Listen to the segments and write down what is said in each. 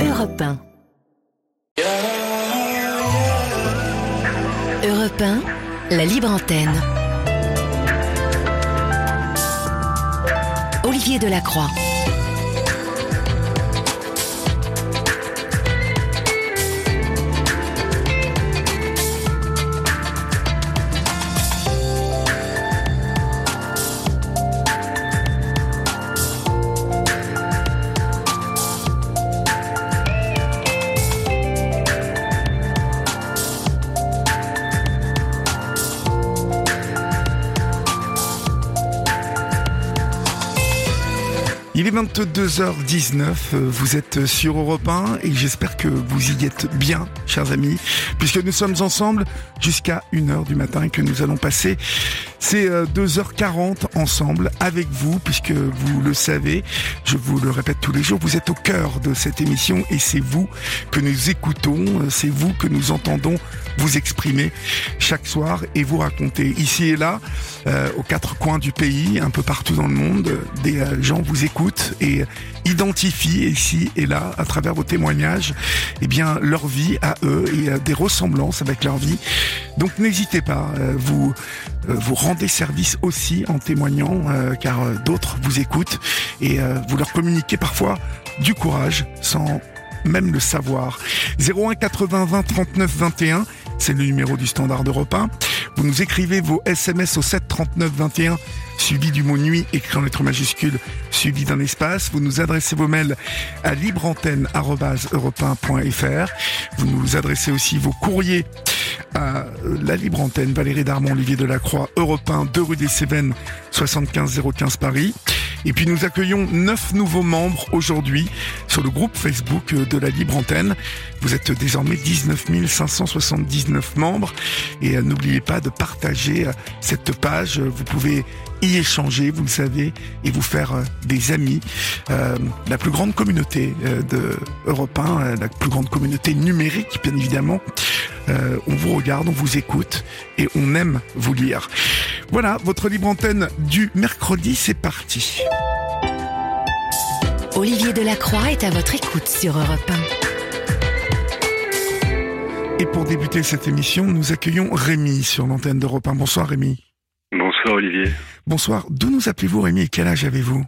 Europe 1. Europe 1, la libre antenne. Olivier Delacroix. Il est 22h19, euh, vous êtes sur Europe 1 et j'espère que vous y êtes bien, chers amis, puisque nous sommes ensemble jusqu'à 1h du matin et que nous allons passer ces 2h40 euh, ensemble avec vous, puisque vous le savez, je vous le répète tous les jours, vous êtes au cœur de cette émission et c'est vous que nous écoutons, euh, c'est vous que nous entendons vous exprimer chaque soir et vous raconter. Ici et là, euh, aux quatre coins du pays, un peu partout dans le monde, des euh, gens vous écoutent et identifient ici et là, à travers vos témoignages, eh bien leur vie à eux et des ressemblances avec leur vie. Donc n'hésitez pas, vous vous rendez service aussi en témoignant, car d'autres vous écoutent et vous leur communiquez parfois du courage sans même le savoir. 01 80 20 39 21 c'est le numéro du standard de repas. Vous nous écrivez vos SMS au 7 39 21 suivi du mot nuit écrit en lettres majuscules suivi d'un espace. Vous nous adressez vos mails à libreantenne.europe1.fr. Vous nous adressez aussi vos courriers à la libre antenne Valérie Darmon, Olivier Delacroix, Europe 1, 2 rue des Cévennes, 75 015 Paris. Et puis nous accueillons neuf nouveaux membres aujourd'hui sur le groupe Facebook de la Libre Antenne. Vous êtes désormais 19 579 membres et euh, n'oubliez pas de partager euh, cette page. Vous pouvez y échanger, vous le savez, et vous faire euh, des amis. la plus grande communauté de Europe 1, la plus grande communauté numérique, bien évidemment. on vous regarde, on vous écoute et on aime vous lire. Voilà, votre libre antenne du mercredi, c'est parti. Olivier Delacroix est à votre écoute sur Europe 1. Et pour débuter cette émission, nous accueillons Rémi sur l'antenne d'Europe 1. Bonsoir Rémi. Bonsoir Olivier. Bonsoir. D'où nous appelez-vous Rémi et quel âge avez-vous?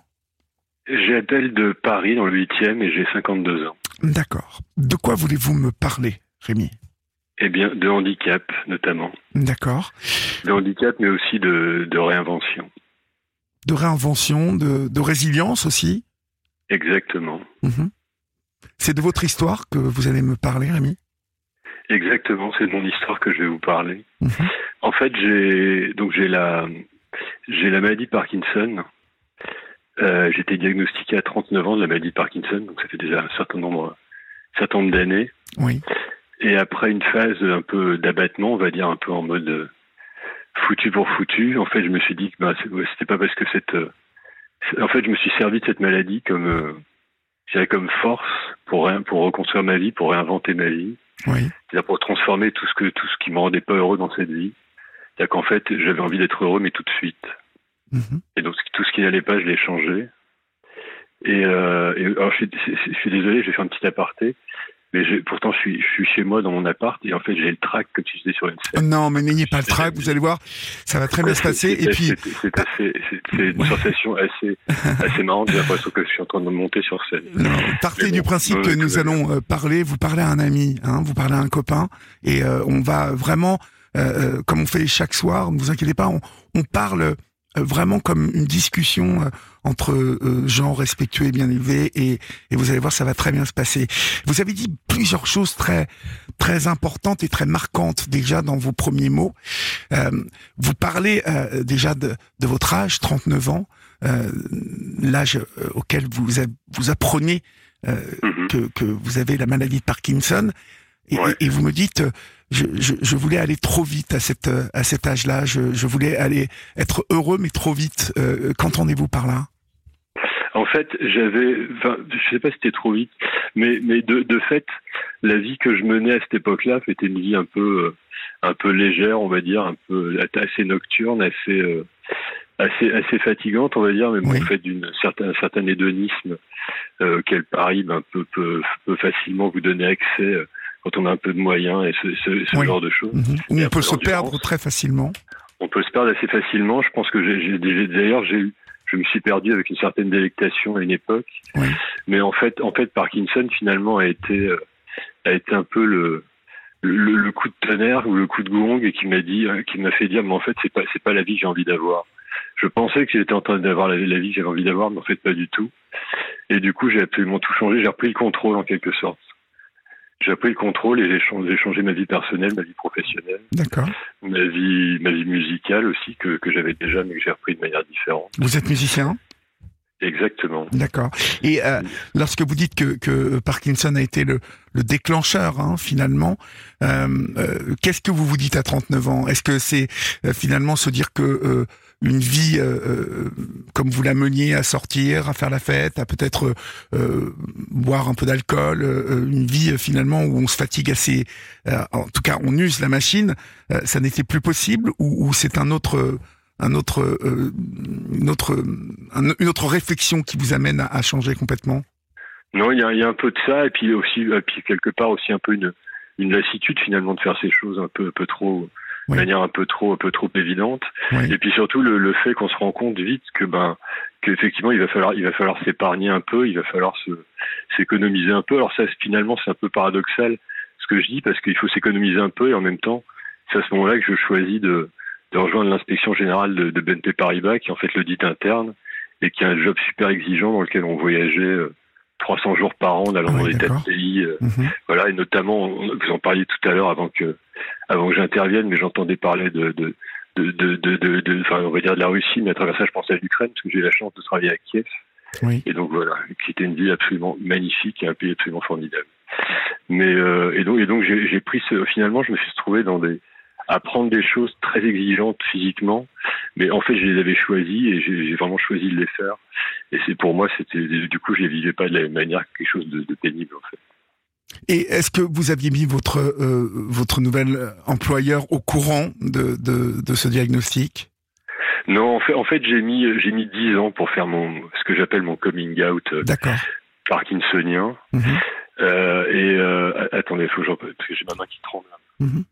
J'appelle de Paris dans le 8e et j'ai 52 ans. D'accord. De quoi voulez-vous me parler Rémi? Eh bien, de handicap notamment. D'accord. De handicap, mais aussi de, réinvention. De réinvention, de, résilience aussi? Exactement. Mhm. C'est de votre histoire que vous allez me parler, Rémi? Exactement, c'est de mon histoire que je vais vous parler. Mhm. En fait, j'ai donc j'ai la j'ai la maladie de Parkinson. Euh, j'ai été diagnostiqué à 39 ans de la maladie de Parkinson, donc ça fait déjà un certain nombre, un certain nombre d'années. Oui. Et après une phase un peu d'abattement, on va dire un peu en mode euh, foutu pour foutu, en fait, je me suis dit que bah, c'était pas parce que cette, euh, en fait, je me suis servi de cette maladie comme, euh, comme force pour pour reconstruire ma vie, pour réinventer ma vie, oui. c'est-à-dire pour transformer tout ce que tout ce qui me rendait pas heureux dans cette vie. C'est-à-dire qu'en fait, j'avais envie d'être heureux, mais tout de suite. Mm-hmm. Et donc tout ce qui n'allait pas, je l'ai changé. Et, euh, et alors, je, suis désolé, je vais faire un petit aparté. Mais pourtant, je suis, je suis chez moi dans mon appart et en fait, j'ai le trac comme si j'étais sur une scène. Non, mais n'ayez pas le trac, vous allez voir, ça va très bien se passer. Et puis, c'est assez, c'est une sensation assez, assez marrante. J'ai l'impression que je suis en train de monter sur scène. Non, partez du principe que nous allons euh, parler. Vous parlez à un ami, hein, vous parlez à un copain, et euh, on va vraiment, euh, euh, comme on fait chaque soir, ne vous inquiétez pas, on, on parle vraiment comme une discussion euh, entre euh, gens respectueux et bien élevés et, et, vous allez voir ça va très bien se passer. Vous avez dit plusieurs choses très très importantes et très marquantes déjà dans vos premiers mots. Euh, vous parlez euh, déjà de, de, votre âge, 39 ans, euh, l'âge auquel vous vous apprenez mm-hmm. que, que vous avez la maladie de Parkinson et, ouais. et vous me dites je, je, je, voulais aller trop vite à, cette, à cet âge-là. Je, je, voulais aller être heureux, mais trop vite. Euh, Qu'entendez-vous par là? En fait, j'avais, enfin, je sais pas si c'était trop vite, mais, mais de, de, fait, la vie que je menais à cette époque-là était une vie un peu, un peu légère, on va dire, un peu assez nocturne, assez, euh, assez assez fatigante, on va dire, mais bon, Oui. en fait d'une certain certain hédonisme euh, auquel Paris ben, peut, peut peut facilement vous donner accès euh, quand on a un peu de moyens et ce, ce, ce Oui. genre de choses. Mhm. On après, peut se perdre très facilement. On peut se perdre assez facilement. Je pense que j'ai d'ailleurs j'ai eu- je me suis perdu avec une certaine délectation à une époque. Oui. Mais en fait, en fait, Parkinson finalement a été euh, a été un peu le le, le coup de tonnerre ou le coup de gong et qui m'a dit, euh, qui m'a fait dire, mais en fait, c'est pas c'est pas la vie que j'ai envie d'avoir. Je pensais que j'étais en train d'avoir la, la vie que j'avais envie d'avoir, mais en fait pas du tout. Et du coup, j'ai absolument tout changé. J'ai repris le contrôle en quelque sorte. J'ai repris le contrôle et j'ai changé, ma vie personnelle, ma vie professionnelle, D'accord. ma vie, ma vie musicale aussi que, que j'avais déjà, mais que j'ai repris de manière différente. Vous êtes musicien? Exactement. D'accord. Et euh, lorsque vous dites que, que Parkinson a été le, le déclencheur, hein, finalement, euh, euh, qu'est-ce que vous vous dites à 39 ans? Est-ce que c'est euh, finalement se dire que euh, une vie euh, euh, comme vous la meniez à sortir, à faire la fête, à peut-être euh, boire un peu d'alcool, une vie finalement où on se fatigue assez, en tout cas on use la machine, ça n'était plus possible ou, c'est un autre un autre, une autre, réflexion qui vous amène à, changer complètement? Non, il y a, il y a un peu de ça, et puis aussi, et puis quelque part aussi un peu une, une lassitude finalement de faire ces choses un peu, un peu trop, Oui. de manière un peu trop, un peu trop évidente. Oui. Et puis surtout le, le fait qu'on se rend compte vite que ben, qu'effectivement il va falloir, il va falloir s'épargner un peu, il va falloir se, s'économiser un peu. Alors ça, finalement, c'est un peu paradoxal ce que je dis parce qu'il faut s'économiser un peu et en même temps, c'est à ce moment-là que je choisis de, de rejoindre l'inspection générale de, de BNP Paribas, qui est en fait l'audit interne et qui est un job super exigeant dans lequel on voyageait euh, 300 jours par an, en allant Ah dans des tas de pays. euh, Mhm. voilà, et notamment, vous en parliez tout à l'heure avant que, avant que j'intervienne, mais j'entendais parler de, de, de, de, enfin, on va dire de la Russie, mais à travers ça, je pensais à l'Ukraine, parce que j'ai eu la chance de travailler à Kiev. Oui. Et donc voilà, qui était une ville absolument magnifique et un pays absolument formidable. Mais euh, et donc et donc j'ai pris ce, finalement, je me suis trouvé dans des apprendre des choses très exigeantes physiquement, mais en fait je les avais choisies et j'ai vraiment choisi de les faire. Et c'est pour moi, c'était du coup je les vivais pas de la même manière que quelque chose de, de pénible en fait. Et est-ce que vous aviez mis votre euh, votre nouvel employeur au courant de, de, de ce diagnostic? Non, en fait, en fait j'ai mis j'ai mis dix ans pour faire mon ce que j'appelle mon coming out euh, parkinsonien. Mhm. Euh, et euh, attendez, faut que j'en- parce que j'ai ma main qui tremble. Mhm.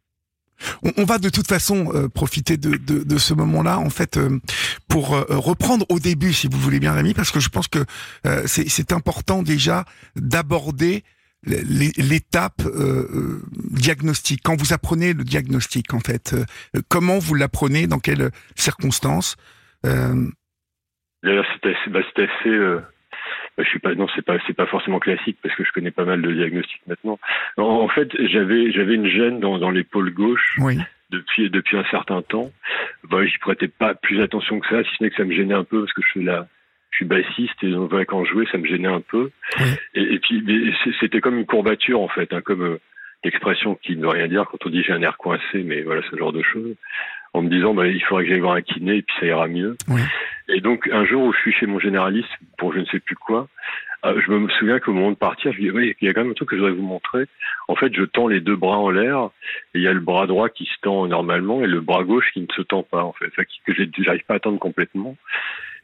On, va de toute façon euh, profiter de, ce moment-là, en fait, euh, pour euh, reprendre au début, si vous voulez bien, Rémi, parce que je pense que c'est important déjà d'aborder l'étape euh, diagnostic. Quand vous apprenez le diagnostic, en fait, comment vous l'apprenez, dans quelles circonstances D'ailleurs, c'est bah. Euh, je suis pas, non, c'est pas, c'est pas forcément classique parce que je connais pas mal de diagnostics maintenant. En, en fait, j'avais, j'avais une gêne dans, dans l'épaule gauche Oui, depuis, depuis un certain temps. Bah, j'y prêtais pas plus attention que ça, si ce n'est que ça me gênait un peu parce que je suis là, je suis bassiste et donc quand je jouais, ça me gênait un peu. Oui. Et, et puis, c'était comme une courbature en fait, hein, comme euh, l'expression qui ne veut rien dire quand on dit j'ai un air coincé, mais voilà, ce genre de choses. En me disant, bah, il faudrait que j'aille voir un kiné et puis ça ira mieux. Oui. Et donc, un jour où je suis chez mon généraliste pour je ne sais plus quoi, euh, je me souviens qu'au moment de partir, je lui dis, oui, il y a quand même un truc que je voudrais vous montrer. En fait, je tends les deux bras en l'air et il y a le bras droit qui se tend normalement et le bras gauche qui ne se tend pas, en fait, enfin, que j'arrive pas à tendre complètement.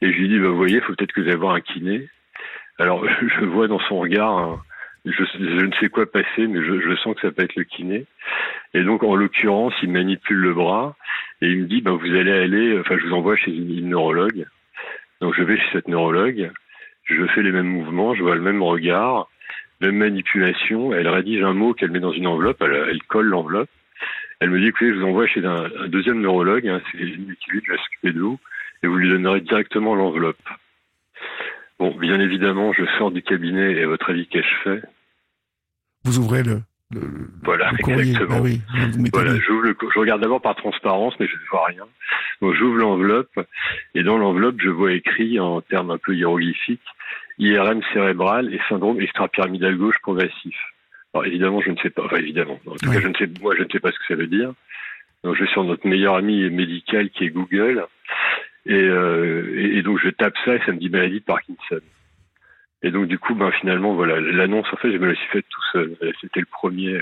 Et je lui dis, bah, vous voyez, il faut peut-être que vous allez voir un kiné. Alors, je vois dans son regard, un- je, je ne sais quoi passer, mais je, je sens que ça peut être le kiné. Et donc, en l'occurrence, il manipule le bras et il me dit, ben, vous allez aller, enfin, je vous envoie chez une, neurologue. Donc, je vais chez cette neurologue, je fais les mêmes mouvements, je vois le même regard, même manipulation. Elle rédige un mot qu'elle met dans une enveloppe, elle, elle colle l'enveloppe. Elle me dit, écoutez, je vous envoie chez un, deuxième neurologue, hein, c'est lui qui lui va s'occuper de vous, et vous lui donnerez directement l'enveloppe. Bon, bien évidemment, je sors du cabinet et à votre avis, qu'ai-je fait? Vous ouvrez le, le, Voilà, le courrier. exactement. Ah oui, Voilà, le- je regarde d'abord par transparence, mais je ne vois rien. Donc j'ouvre l'enveloppe, et dans l'enveloppe, je vois écrit en termes un peu hiéroglyphiques IRM cérébral et syndrome extrapyramidal gauche progressif. Alors évidemment, je ne sais pas, enfin évidemment, en tout cas, je ne sais, moi, je ne sais pas ce que ça veut dire. Donc je vais sur notre meilleur ami médical qui est Google, et, euh, et, et donc je tape ça et ça me dit maladie de Parkinson. Et donc du coup, ben finalement, voilà, l'annonce en fait, je me la suis faite tout seul. C'était le premier,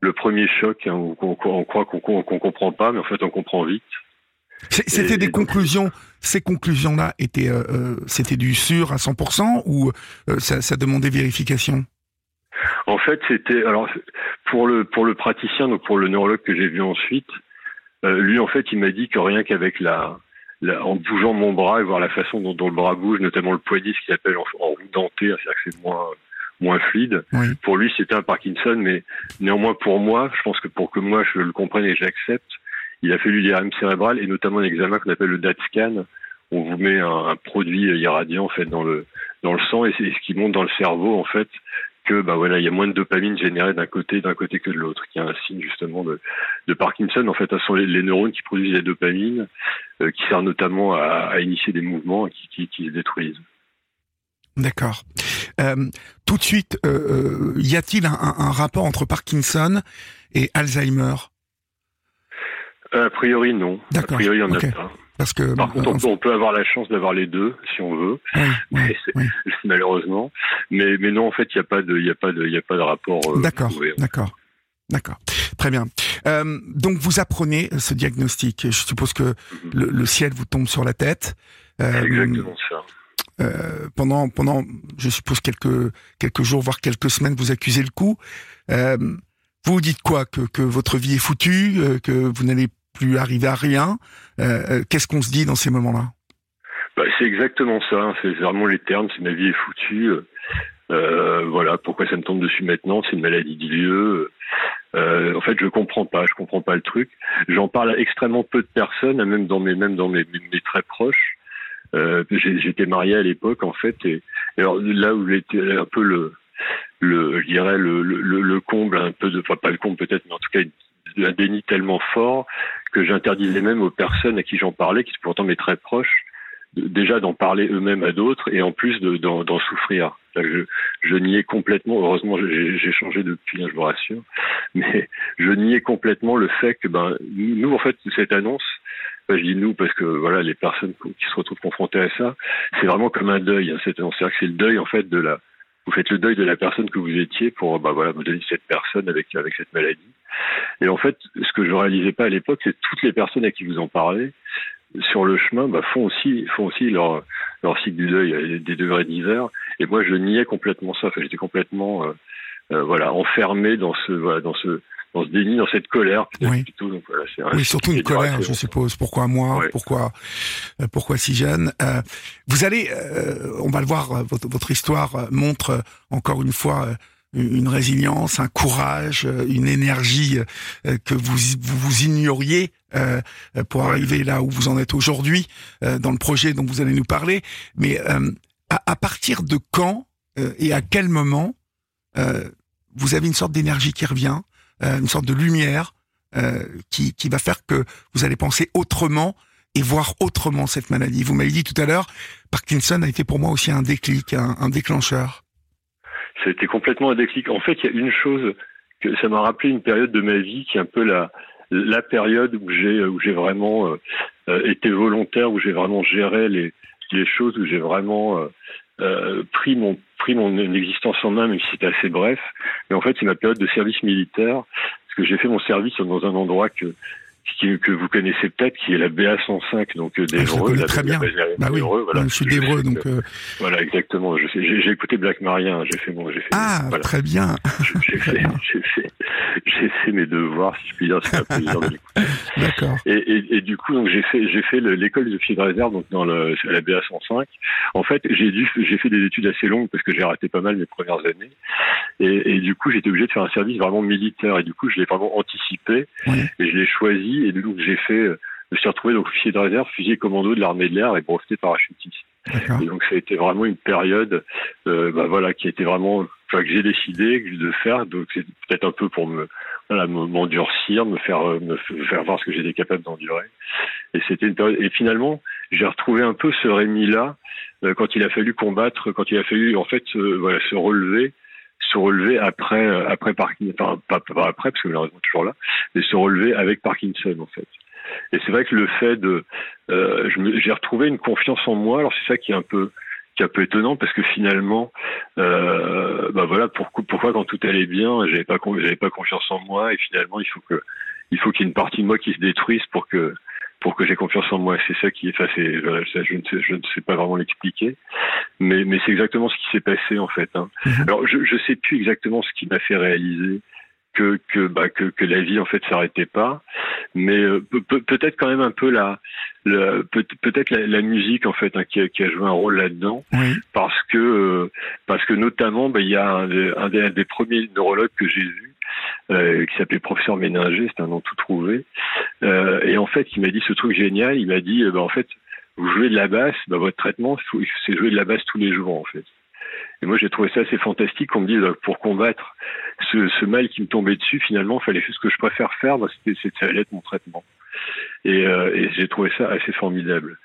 le premier choc hein, où on, on croit qu'on qu'on comprend pas, mais en fait on comprend vite. C'était des conclusions. Ces conclusions-là étaient, c'était du sûr à 100% ou ça, ça demandait vérification? En fait, c'était alors pour le pour le praticien, donc pour le neurologue que j'ai vu ensuite, lui en fait, il m'a dit que rien qu'avec la en bougeant mon bras et voir la façon dont, le bras bouge, notamment le poignet, ce qu'il appelle en, en roue dentée, c'est-à-dire que c'est moins moins fluide. Pour lui, c'était un Parkinson, mais néanmoins pour moi, je pense que pour que moi je le comprenne et j'accepte, il a fallu l'IRM cérébral et notamment un examen qu'on appelle le DAT scan. On vous met un, produit irradiant en fait dans le dans le sang et c'est ce qui monte dans le cerveau en fait que bah voilà il y a moins de dopamine générée d'un côté d'un côté que de l'autre qui est un signe justement de, de Parkinson en fait ce sont les, neurones qui produisent la dopamine euh, qui sert notamment à, à, initier des mouvements qui, qui, qui se détruisent D'accord. Euh, tout de suite, euh, y a-t-il un, un, rapport entre Parkinson et Alzheimer? A priori, non. A priori, on n'a pas. Parce que, Par contre, on, peut avoir la chance d'avoir les deux, si on veut, malheureusement. Mais, mais non, en fait, il n'y a pas de, il a pas de, il a pas de rapport. d'accord, d'accord. D'accord, très bien. Euh, donc vous apprenez ce diagnostic. Je suppose que mhm. le, le, ciel vous tombe sur la tête. Euh, exactement ça. Euh, pendant pendant je suppose quelques quelques jours voire quelques semaines vous accusez le coup euh, vous vous dites quoi? Que que votre vie est foutue euh, que vous n'allez plus à rien euh, qu'est-ce qu'on se dit dans ces moments-là? Bah, c'est exactement ça hein. c'est vraiment les termes c'est ma vie est foutue voilà pourquoi ça me tombe dessus maintenant? C'est une maladie d'ilieu euh, en fait, je comprends pas, je comprends pas le truc. J'en parle à extrêmement peu de personnes, même dans mes, même dans très proches. Euh, J'étais marié à l'époque en fait, et, alors là où j'étais un peu le, je dirais le, le, le comble un peu de, enfin pas le comble peut-être, mais en tout cas un déni tellement fort que j'interdisais même aux personnes à qui j'en parlais, qui pourtant mes très proches, déjà d'en parler eux-mêmes à d'autres et en plus d'en souffrir. Je, niais complètement, heureusement j'ai changé depuis, hein, je vous rassure, mais je niais complètement le fait que ben, nous, en fait, cette annonce, je dis nous parce que voilà, les personnes qui se retrouvent confrontées à ça, c'est vraiment comme un deuil. Hein, cette annonce, c'est c'est le deuil en fait de la, vous faites le deuil de la personne que vous étiez pour bah voilà vous donner cette personne avec avec cette maladie. Et en fait, ce que je réalisais pas à l'époque, c'est toutes les personnes à qui vous en parlez sur le chemin bah, font aussi font aussi leur leur cycle du deuil des degrés divers. Et moi, je niais complètement ça. Enfin, j'étais complètement euh, euh, voilà enfermé dans ce voilà, dans ce dans ce déni, dans cette colère. Oui, donc, voilà, oui surtout une colère, je suppose. Pourquoi moi Pourquoi euh, pourquoi si jeune euh, Vous allez, euh, on va le voir, votre, votre histoire montre encore une fois une résilience, un courage, une énergie que vous vous, vous ignoriez euh, pour arriver là où vous en êtes aujourd'hui dans le projet dont vous allez nous parler. Mais à, à, partir de quand et à quel moment vous avez une sorte d'énergie qui revient euh, une sorte de lumière euh, qui, qui va faire que vous allez penser autrement et voir autrement cette maladie. Vous m'avez dit tout à l'heure, Parkinson a été pour moi aussi un déclic, un, déclencheur. C'était complètement un déclic. En fait, il y a une chose que ça m'a rappelé une période de ma vie qui est un peu la la période où j'ai où j'ai vraiment euh, été volontaire, où j'ai vraiment géré les les choses, où j'ai vraiment euh, pris mon pris mon existence en main, même si c'était assez bref. Mais en fait, c'est ma période de service militaire, parce que j'ai fait mon service dans un endroit que que vous connaissez peut-être, qui est la BA 105, donc d'Evreux. Ah, très bien. Bah oui. voilà. Je suis d'Evreux, donc. Euh... Voilà, exactement. J'ai écouté Black Maria. Hein, j'ai fait mon. Fait, ah, voilà. très bien. J'ai fait, fait, fait mes devoirs, si je puis dire. C'est un plaisir de l'écouter. D'accord. Et, et, et, du coup, donc j'ai fait, j'ai fait l'école de réserve, donc dans le, à la BA 105. En fait, j'ai dû, j'ai fait des études assez longues parce que j'ai raté pas mal mes premières années. Et, et du coup, j'étais obligé de faire un service vraiment militaire. Et du coup, je l'ai vraiment anticipé oui. et je l'ai choisi. Et donc, j'ai fait, je me suis retrouvé donc officier de réserve, fusilier commando de l'armée de l'air et breveté parachutiste. Et donc, ça a été vraiment une période, euh, bah, voilà, qui a été vraiment, enfin, que j'ai décidé de faire. Donc, c'est peut-être un peu pour me, voilà, m'endurcir, me faire, me faire voir ce que j'étais capable d'endurer. Et c'était une période. Et finalement, j'ai retrouvé un peu ce Rémi-là euh, quand il a fallu combattre, quand il a fallu en fait, euh, voilà, se relever se relever après euh, après Parkinson, enfin pas, pas, après parce que malheureusement toujours là, mais se relever avec Parkinson en fait. Et c'est vrai que le fait de, euh, j'ai retrouvé une confiance en moi. Alors c'est ça qui est un peu qui est un peu étonnant parce que finalement, euh, bah voilà pourquoi, pourquoi quand tout allait bien, j'avais pas j'avais pas confiance en moi et finalement il faut que il faut qu'il y ait une partie de moi qui se détruise pour que pour que j'ai confiance en moi. C'est ça qui est, enfin, c'est, je ne sais, je ne sais pas vraiment l'expliquer, mais, mais c'est exactement ce qui s'est passé en fait. Hein. Mhm. Alors, je, je sais plus exactement ce qui m'a fait réaliser que que, bah, que que la vie en fait s'arrêtait pas, mais euh, peut-être quand même un peu la, peut-être la, musique en fait hein, qui, a, qui, a, joué un rôle là-dedans, parce que euh, parce que notamment bah, il y a un, un, des, des, premiers neurologues que j'ai vu euh, qui s'appelait professeur Méninger, c'est un nom tout trouvé, et en fait il m'a dit ce truc génial, il m'a dit bah, en fait vous jouez de la basse, bah, votre traitement c'est jouer de la basse tous les jours en fait. Et moi, j'ai trouvé ça assez fantastique qu'on me dise, pour combattre ce, ce, mal qui me tombait dessus, finalement, il fallait juste ce que je préfère faire, bah, c'était, ça allait être mon traitement. Et, euh, et j'ai trouvé ça assez formidable.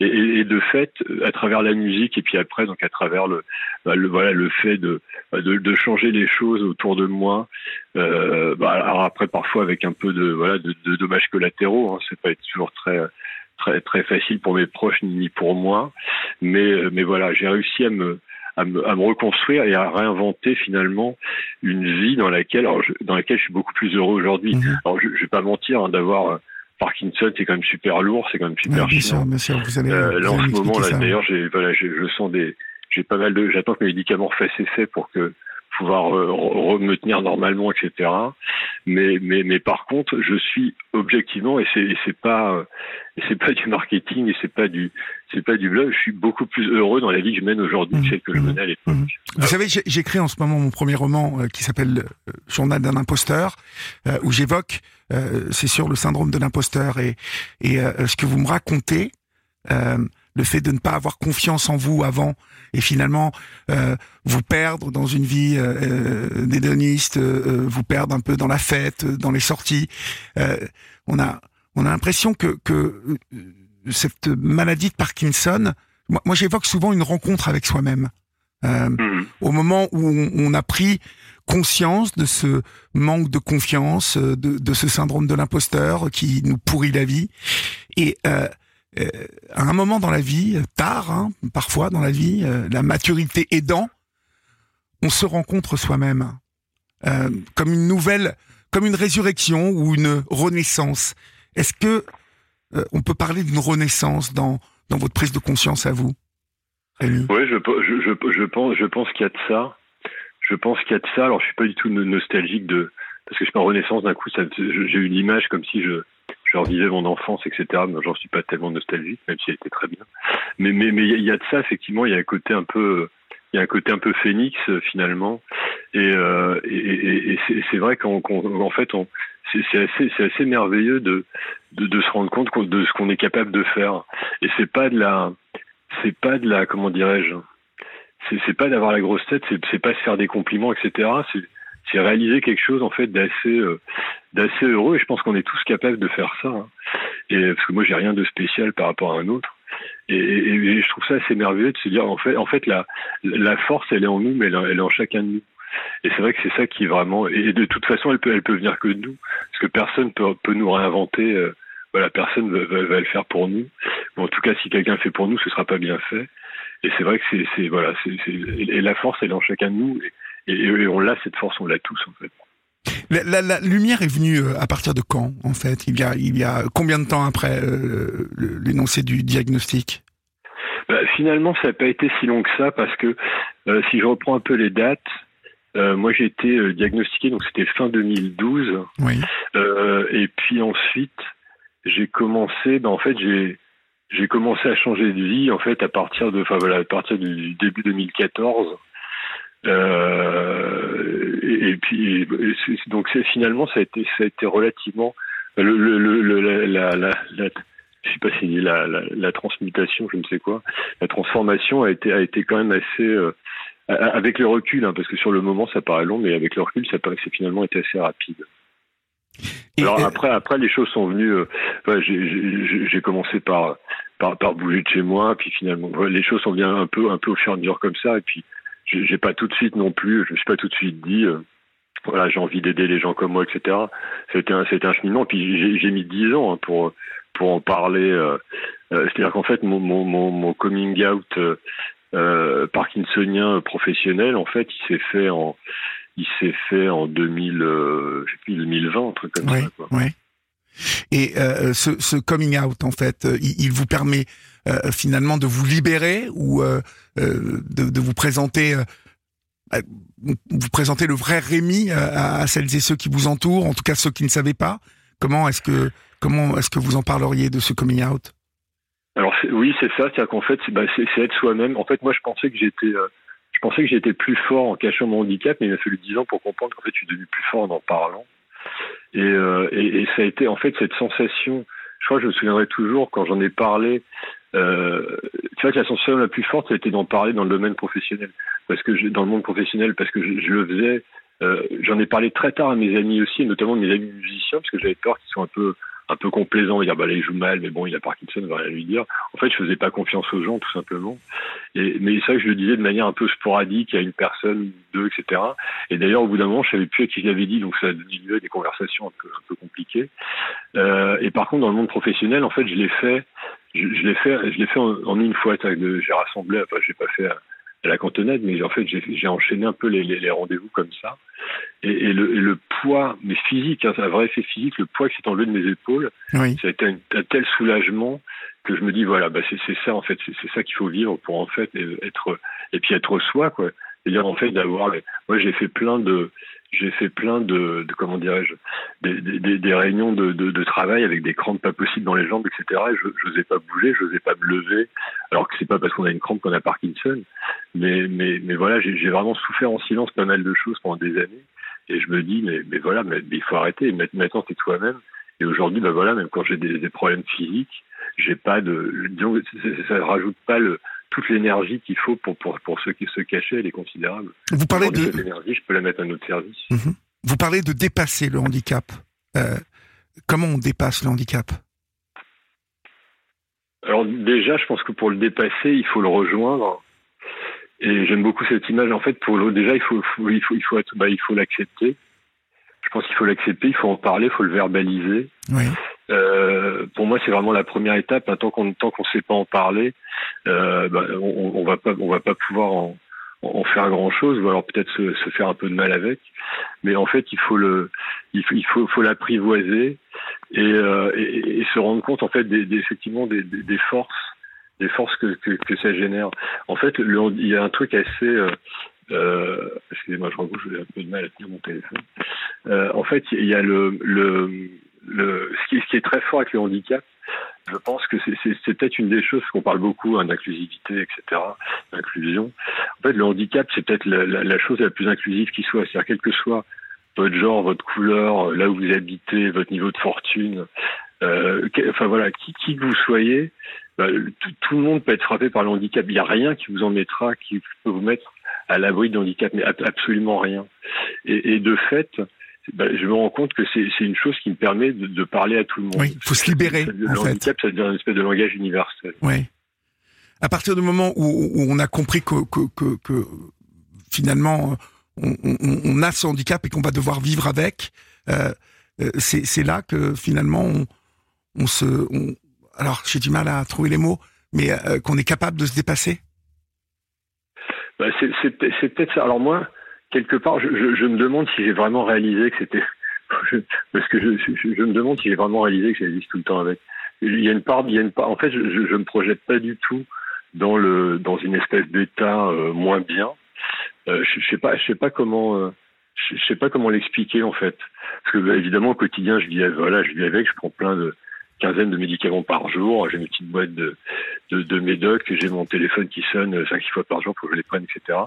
Et, et, de fait, à travers la musique et puis après, donc à travers le, bah, le voilà, le fait de, de, de, changer les choses autour de moi. Euh, bah, alors après, parfois avec un peu de voilà, de, de dommages collatéraux. Hein, c'est pas toujours très très très facile pour mes proches ni pour moi. Mais mais voilà, j'ai réussi à me à me, à me, reconstruire et à réinventer finalement une vie dans laquelle, alors je, dans laquelle je suis beaucoup plus heureux aujourd'hui. Mhm. Alors je, je vais pas mentir, hein, d'avoir euh, Parkinson, c'est quand même super lourd, c'est quand même super bien sûr, bien sûr, vous allez, euh, là en ce moment, là d'ailleurs, j'ai voilà, je sens des, j'ai pas mal de, j'attends que mes médicaments fassent effet pour que pouvoir euh, me tenir normalement, etc. Mais, mais, mais par contre, je suis objectivement, et c'est, c'est pas, c'est pas du marketing, et c'est pas du, c'est pas du blog. Je suis beaucoup plus heureux dans la vie que je mène aujourd'hui que celle que je menais à l'époque. Mmh. Vous savez, j'écris en ce moment mon premier roman euh, qui s'appelle euh, Journal d'un imposteur, où j'évoque, c'est sur le syndrome de l'imposteur et, et ce que vous me racontez le fait de ne pas avoir confiance en vous avant et finalement euh, vous perdre dans une vie euh, euh d'hédoniste, euh, euh, vous perdre un peu dans la fête, dans les sorties. on a on a l'impression que, que cette maladie de Parkinson, moi, moi j'évoque souvent une rencontre avec soi-même. Mmh. Au moment où on, on, a pris conscience de ce manque de confiance, de, de ce syndrome de l'imposteur qui nous pourrit la vie, et euh, euh, à un moment dans la vie, tard, hein, parfois dans la vie, euh, la maturité aidant, on se rencontre soi-même euh, comme une nouvelle, comme une résurrection ou une renaissance. Est-ce que on peut parler d'une renaissance dans dans votre prise de conscience à vous, Rémi? Oui, je, je, je, pense, je pense qu'il y a de ça. Je pense qu'il y a de ça. Alors, je suis pas du tout nostalgique de parce que je suis pas renaissance d'un coup. J'ai une image comme si je je revivais mon enfance, etc. Mais j'en suis pas tellement nostalgique, même si elle était très bien. Mais mais mais il y a de ça effectivement. Il y a un côté un peu il y a un côté un peu phénix finalement et, euh, et, et, c'est vrai qu'en en fait c'est assez assez merveilleux de, de, se rendre compte de ce qu'on est capable de faire et c'est pas de la c'est pas de la comment dirais-je c'est pas d'avoir la grosse tête c'est pas se faire des compliments etc c'est réaliser quelque chose en fait d'assez euh, d'assez heureux. Et je pense qu'on est tous capables de faire ça hein. et parce que moi j'ai rien de spécial par rapport à un autre. Et, je trouve ça assez merveilleux de se dire en fait la force elle est en nous mais elle, est en chacun de nous. Et c'est vrai que c'est ça qui est vraiment et de toute façon elle peut elle peut venir que de nous. Parce que personne peut peut nous réinventer euh, voilà personne va, va, le faire pour nous. Ou en tout cas si quelqu'un fait pour nous ce sera pas bien fait. Et c'est vrai que c'est voilà et la force elle est en chacun de nous et, on l'a cette force, on l'a tous en fait. La, la, lumière est venue euh, à partir de quand, en fait il y, a, il y a combien de temps après euh, l'énoncé du diagnostic? Bah, Finalement, ça n'a pas été si long que ça, parce que euh, si je reprends un peu les dates, moi j'ai été diagnostiqué, donc c'était fin 2012. Oui. et puis ensuite, j'ai commencé, ben, en fait, j'ai j'ai commencé à changer de vie en fait à partir de, enfin voilà, à partir du début 2014. Euh, et, puis donc finalement ça a été ça a été relativement le, le, le, la, la, la, je sais pas si la, la, la, transmutation, je ne sais quoi, la transformation a été a été quand même assez euh, avec le recul, hein, parce que sur le moment ça paraît long, mais avec le recul ça paraît que c'est finalement été assez rapide. Alors après après les choses sont venues, euh, j'ai commencé par, par par bouger de chez moi, puis finalement les choses sont venues un peu un peu au fur et à mesure comme ça, et puis j'ai pas tout de suite non plus, je me suis pas tout de suite dit, euh, voilà, j'ai envie d'aider les gens comme moi, etc. C'était un, c'était un cheminement. Puis j'ai mis dix ans hein, pour pour en parler. Euh, euh, c'est-à-dire qu'en fait, mon, mon, mon, coming out euh, parkinsonien professionnel, en fait, il s'est fait en il s'est fait en 2000, je sais plus, 2020, un truc comme ça. Quoi. Et euh, ce, coming out, en fait, il, il vous permet finalement de vous libérer ou de, vous présenter vous présenter le vrai Rémi à, celles et ceux qui vous entourent, en tout cas ceux qui ne savaient pas. Comment est-ce que comment est-ce que vous en parleriez de ce coming out? Alors oui, c'est ça, c'est-à-dire qu'en fait, c'est bah, être soi-même. En fait, moi, je pensais que j'étais je pensais que j'étais plus fort en cachant mon handicap, mais il m'a fallu dix ans pour comprendre qu'en fait, je suis devenu plus fort en en parlant. Et, euh, et, ça a été en fait cette sensation. Je crois que je me souviendrai toujours quand j'en ai parlé. Euh, tu vois que la sensation la plus forte, c'était d'en parler dans le domaine professionnel, parce que dans le monde professionnel, parce que je, je le faisais. Euh, j'en ai parlé très tard à mes amis aussi, notamment mes amis musiciens, parce que j'avais peur qu'ils soient un peu un peu complaisant, dire bah il joue mal, mais bon il a Parkinson, on va rien lui dire. En fait, je faisais pas confiance aux gens tout simplement. Et mais ça, je le disais de manière un peu sporadique à une personne, deux, etc. Et d'ailleurs, au bout d'un moment, je savais plus à qui je l'avais dit, donc ça a donné lieu à des conversations un peu un peu compliquées. Euh, et par contre, dans le monde professionnel, en fait, je l'ai fait, je, l'ai fait, je l'ai fait en, une fois. J'ai rassemblé, enfin, j'ai pas fait à la cantonade, mais en fait, j'ai enchaîné un peu les, les, les rendez-vous comme ça. Et, et, le, et, le, poids, mais physique, hein, un vrai effet physique, le poids qui s'est enlevé de mes épaules, oui. ça a été un, un, tel soulagement que je me dis, voilà, bah c'est ça, en fait, c'est ça qu'il faut vivre pour, en fait, être, et puis être soi, quoi. C'est-à-dire, en fait, d'avoir, moi, j'ai fait plein de, j'ai fait plein de, de comment dirais-je, des, des, des, réunions de, de, de, travail avec des crampes pas possibles dans les jambes, etc. Et je n'osais pas bouger, je n'osais pas me lever, alors que c'est pas parce qu'on a une crampe qu'on a Parkinson. Mais, mais, mais voilà, j'ai vraiment souffert en silence pas mal de choses pendant des années. Et je me dis, mais, voilà, mais, il faut arrêter. Maintenant, t'es toi-même. Et aujourd'hui, ben voilà, même quand j'ai des, des, problèmes physiques, j'ai pas de, disons, ça, ne rajoute pas le, toute l'énergie qu'il faut pour, pour, pour ceux qui se cachaient, elle est considérable. Vous parlez de l'énergie, je peux la mettre à notre service. Mmh. Vous parlez de dépasser le handicap. Euh, comment on dépasse le handicap? Alors déjà, je pense que pour le dépasser, il faut le rejoindre. Et j'aime beaucoup cette image. En fait, pour le, déjà, il faut, faut, il faut, il faut, bah, il faut l'accepter. Je pense qu'il faut l'accepter, il faut en parler, il faut le verbaliser. Oui. Euh, pour moi, c'est vraiment la première étape. Hein, tant qu'on tant qu'on sait pas en parler, euh, bah, on, on va pas on va pas pouvoir en, en faire grand chose, ou alors peut-être se, se, faire un peu de mal avec. Mais en fait, il faut le il faut il faut, l'apprivoiser et, euh, et, et, se rendre compte en fait des, des effectivement des, des, forces des forces que, que, que, ça génère. En fait, il y a un truc assez euh, euh, excusez-moi, je crois que j'ai un peu de mal à tenir mon téléphone. Euh, en fait, il y a le, le, le ce, qui, ce, qui, est très fort avec le handicap. Je pense que c'est peut-être une des choses qu'on parle beaucoup hein, d'inclusivité, etc., d'inclusion. En fait, le handicap, c'est peut-être la, la, la, chose la plus inclusive qui soit. C'est-à-dire, quel que soit votre genre, votre couleur, là où vous habitez, votre niveau de fortune, euh, enfin voilà, qui, qui que vous soyez, bah, tout, tout, le monde peut être frappé par le handicap. Il n'y a rien qui vous en mettra, qui peut vous mettre à l'abri de handicap, mais absolument rien. Et, et de fait, bah, je me rends compte que c'est une chose qui me permet de, de, parler à tout le monde. Oui, il faut se libérer. Le en handicap, fait. ça devient une espèce de langage universel. Oui. À partir du moment où, où on a compris que, que, que, que finalement on, on, on, a ce handicap et qu'on va devoir vivre avec, euh, c'est là que finalement on, on se. Alors j'ai du mal à trouver les mots, mais euh, qu'on est capable de se dépasser. Bah, c'est peut-être ça. Alors moi, quelque part, je, je, je me demande si j'ai vraiment réalisé que c'était... Parce que je, je, me demande si j'ai vraiment réalisé que j'existe tout le temps avec. Il y a une part, il y a une part. En fait, je, je me projette pas du tout dans le dans une espèce d'état euh, moins bien. Euh, je, je sais pas, je sais pas comment. Euh, je, sais pas comment l'expliquer en fait. Parce que bah, évidemment au quotidien, je vis voilà, je vis avec, je prends plein de quinzaine de médicaments par jour. J'ai une petite boîte de, de, de j'ai mon téléphone qui sonne cinq fois par jour pour que je les prenne, etc.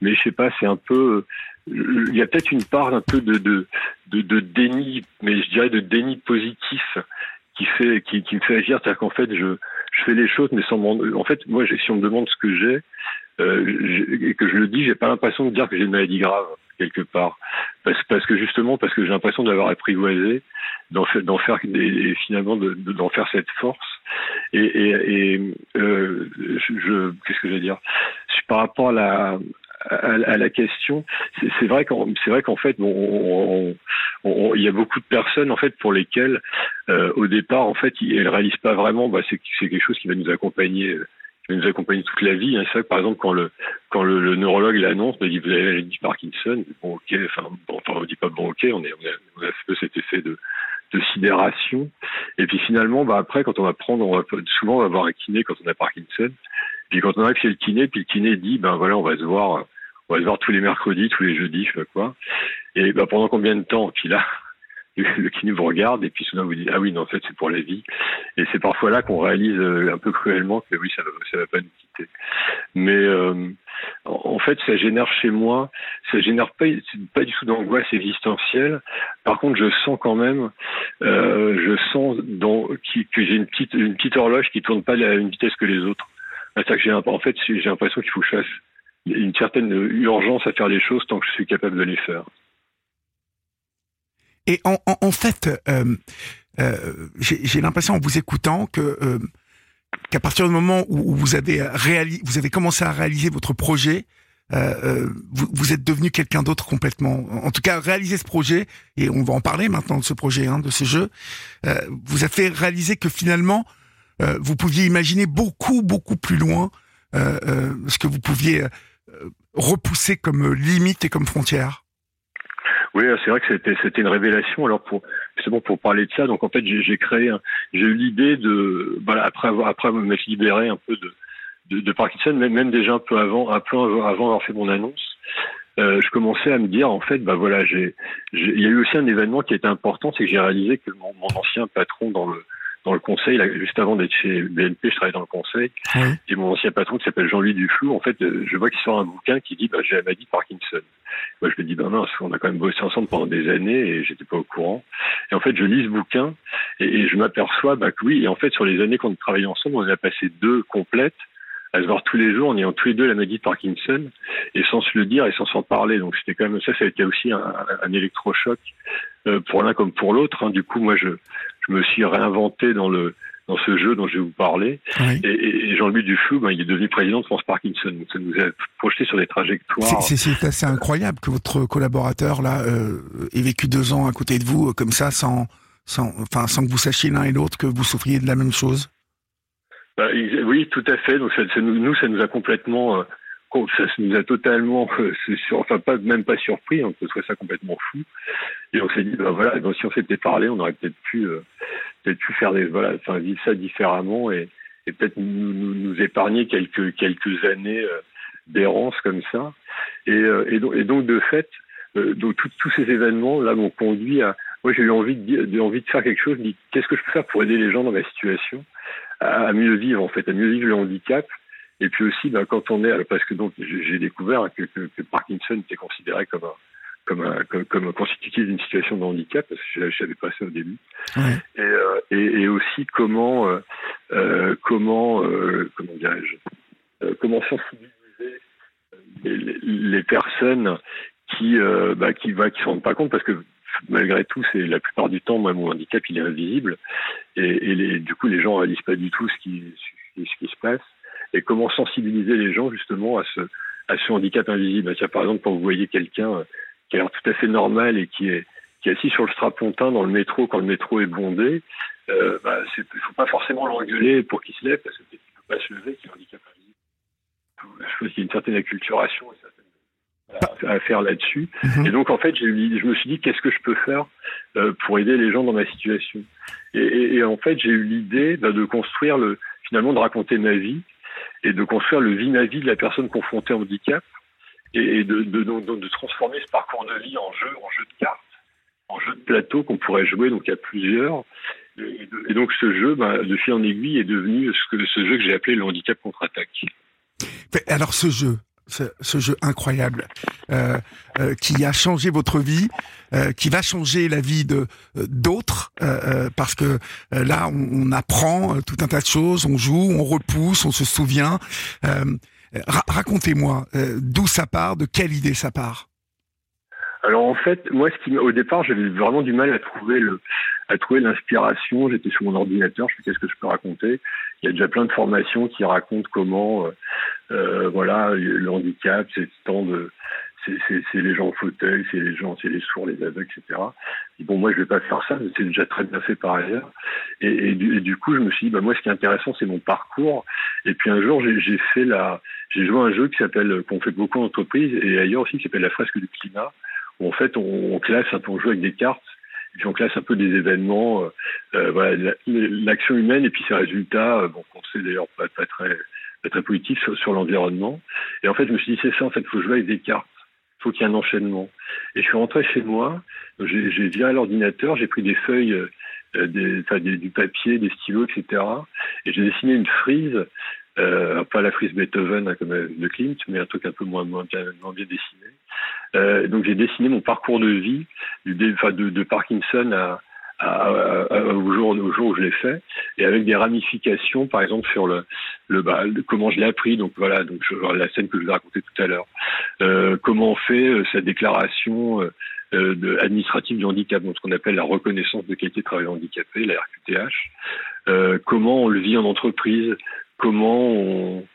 Mais je sais pas, c'est un peu, il y a peut-être une part un peu de, de, de, déni, mais je dirais de déni positif qui fait, qui, me fait agir. C'est-à-dire qu'en fait, je, je fais les choses, mais sans En fait, moi, si on me demande ce que j'ai, euh, et que je le dis, j'ai pas l'impression de dire que j'ai une maladie grave quelque part, parce, que justement, parce que j'ai l'impression d'avoir apprivoisé, d'en faire, des, finalement d'en de, faire cette force. Et, et, et euh, je, qu'est-ce que je veux dire? Par rapport à la à, la question, c'est vrai qu'en c'est vrai qu'en fait, bon, on, on, on, il y a beaucoup de personnes en fait pour lesquelles, euh, au départ, en fait, elles réalisent pas vraiment. Bah, c'est c'est quelque chose qui va nous accompagner qui va nous accompagner toute la vie. Hein. C'est vrai que, par exemple, quand le, neurologue l'annonce, il dit vous avez dit Parkinson, bon ok, enfin bon, on ne dit pas bon ok, on, a, on a fait cet effet de, sidération. Et puis finalement, bah après, quand on va prendre, on va souvent on va voir un kiné quand on a Parkinson. Puis quand on arrive chez le kiné, puis le kiné dit, ben voilà, on va se voir, on va se voir tous les mercredis, tous les jeudis, je sais pas quoi. Et ben pendant combien de temps? Puis là, le kiné vous regarde et puis soudain vous dit ah oui non en fait c'est pour la vie. Et c'est parfois là qu'on réalise euh, un peu cruellement que oui ça va ça va pas nous quitter. Mais euh, en fait ça génère chez moi ça génère pas pas du tout d'angoisse existentielle. Par contre je sens quand même euh, je sens que j'ai une petite une petite horloge qui tourne pas à la même vitesse que les autres. Que j'ai en fait j'ai l'impression qu'il faut que je fasse une certaine urgence à faire les choses tant que je suis capable de les faire et en, en, en fait, euh, euh, j'ai l'impression en vous écoutant que euh, qu'à partir du moment où vous avez réalisé, vous avez commencé à réaliser votre projet, euh, euh, vous, vous, êtes devenu quelqu'un d'autre complètement. En tout cas, réaliser ce projet, et on va en parler maintenant de ce projet, hein, de ce jeu, euh, vous a fait réaliser que finalement, vous pouviez imaginer beaucoup, beaucoup plus loin ce que vous pouviez repousser comme limite et comme frontière. Oui, c'est vrai que c'était c'était une révélation. Alors pour justement pour parler de ça, donc en fait j'ai créé, j'ai eu l'idée de voilà après avoir après m'être libéré un peu de, de, de Parkinson, même, même déjà un peu avant un peu avant avoir fait mon annonce. Euh, je commençais à me dire en fait bah voilà j'ai il y a eu aussi un événement qui était important c'est que j'ai réalisé que mon, mon ancien patron dans le dans le conseil, là, juste avant d'être chez BNP, je travaillais dans le conseil. Et mon ancien patron qui s'appelle Jean-Louis Duflou, en fait, euh, je vois qu'il sort un bouquin qui dit bah, j'ai la maladie de Parkinson. Moi, je me dis ben non, on a quand même bossé ensemble pendant des années et j'étais pas au courant. Et en fait, je lis ce bouquin et, je m'aperçois bah, que oui. Et en fait, sur les années qu'on travaillait ensemble, on a passé deux complètes à se voir tous les jours en ayant tous les deux la maladie de Parkinson et sans se le dire et sans s'en parler. Donc c'était quand même ça, ça a été aussi un, un électrochoc euh, pour l'un comme pour l'autre. Hein. Du coup, moi, je, je me suis réinventé dans le dans ce jeu dont je vais vous parler. Et, et Jean-Louis Dufou, ben, il est devenu président de France Parkinson. Donc ça nous a projeté sur des trajectoires. C'est assez incroyable que votre collaborateur là euh, ait vécu deux ans à côté de vous comme ça, sans, sans, enfin, sans que vous sachiez l'un et l'autre que vous souffriez de la même chose. Bah, oui, tout à fait. Donc ça, nous, ça nous a complètement euh, ça nous a totalement, euh, enfin pas même pas surpris, on peut trouver ça complètement fou. Et on s'est dit, ben voilà, si on s'était parlé, on aurait peut-être pu, euh, peut-être pu faire des, voilà, enfin vivre ça différemment et, et peut-être nous, nous, nous, épargner quelques quelques années euh, d'errance comme ça. Et, et, donc, et donc de fait, donc tous ces événements là m'ont conduit à, moi j'ai eu envie de, de, de faire quelque chose, qu'est-ce que je peux faire pour aider les gens dans ma situation? À, mieux vivre en fait, à mieux vivre le handicap et puis aussi, ben, quand on est, parce que donc j'ai découvert que, que, que, Parkinson était considéré comme un, comme, un, comme, comme constitutif d'une situation de handicap, parce que je savais pas ça au début. Ouais. Et, euh, et, et, aussi comment, euh, euh comment, euh, comment dirais-je, comment sensibiliser les, les personnes qui, bah, qui, bah, qui se rendent pas compte, parce que malgré tout, c'est la plupart du temps, moi, mon handicap, il est invisible, et, du coup, les gens réalisent pas du tout ce qui, se passe et comment sensibiliser les gens justement à ce, à ce handicap invisible? Par exemple, quand vous voyez quelqu'un euh, qui a l'air tout à fait normal et qui est, assis sur le strapontin dans le métro quand le métro est bondé, euh, bah, il ne faut pas forcément l'engueuler pour qu'il se lève parce qu'il ne peut pas se lever, qu'il est handicap invisible. Je pense qu'il y a une certaine acculturation à faire là-dessus. Mm-hmm. Et donc, en fait, je me suis dit, qu'est-ce que je peux faire euh, pour aider les gens dans ma situation? Et, et, et, en fait, j'ai eu l'idée bah, de construire le, finalement, de raconter ma vie et de construire le vie ma vie de la personne confrontée au handicap et de, de, de, de, transformer ce parcours de vie en jeu, en jeu de cartes, en jeu de plateau qu'on pourrait jouer donc à plusieurs. Et, et donc ce jeu, bah, de fil en aiguille, est devenu ce, que, ce jeu que j'ai appelé le handicap contre-attaque. Alors ce jeu, ce, ce, jeu incroyable euh, euh, qui a changé votre vie, euh, qui va changer la vie de euh, d'autres, euh, parce que là on, on, apprend tout un tas de choses, on joue, on repousse, on se souvient. Ra Racontez-moi d'où ça part, de quelle idée ça part? Alors en fait, moi, ce qui, au départ, j'avais vraiment du mal à trouver le, à trouver l'inspiration. J'étais sur mon ordinateur, je me qu'est-ce que je peux raconter? Il y a déjà plein de formations qui racontent comment, euh, euh voilà, le handicap, c'est tant de, c'est les gens en fauteuil, c'est les gens, c'est les sourds, les aveugles, etc. Et bon, moi, je vais pas faire ça, c'est déjà très bien fait par ailleurs. Et, et, du, et, du, coup, je me suis dit, bah, moi, ce qui est intéressant, c'est mon parcours. Et puis un jour, j'ai fait la, j'ai joué à un jeu qui s'appelle, qu'on fait beaucoup en entreprise et ailleurs aussi, qui s'appelle la fresque du climat, où en fait, on, on classe, on joue avec des cartes on classe un peu des événements, voilà, l'action humaine et puis ses résultats, bon, qu'on sait d'ailleurs pas, pas très très positif sur, l'environnement. Et en fait, je me suis dit, c'est ça, en fait, il faut jouer avec des cartes. Il faut qu'il y ait un enchaînement. Et je suis rentré chez moi, j'ai viré l'ordinateur, j'ai pris des feuilles, euh, du papier, des stylos, etc. Et j'ai dessiné une frise, euh, pas la frise Beethoven hein, comme de Klimt, mais un truc un peu moins, moins bien dessiné. Euh, donc j'ai dessiné mon parcours de vie, du, de, de Parkinson à, au, jour, au jour où je l'ai fait, et avec des ramifications, par exemple sur le, le bah, comment je l'ai appris. Donc voilà, donc la scène que je vous ai racontée tout à l'heure. Euh, comment on fait euh, cette déclaration euh, euh, de, administrative du handicap, donc ce qu'on appelle la reconnaissance de qualité de travail handicapé, la RQTH. Euh, comment on le vit en entreprise, comment on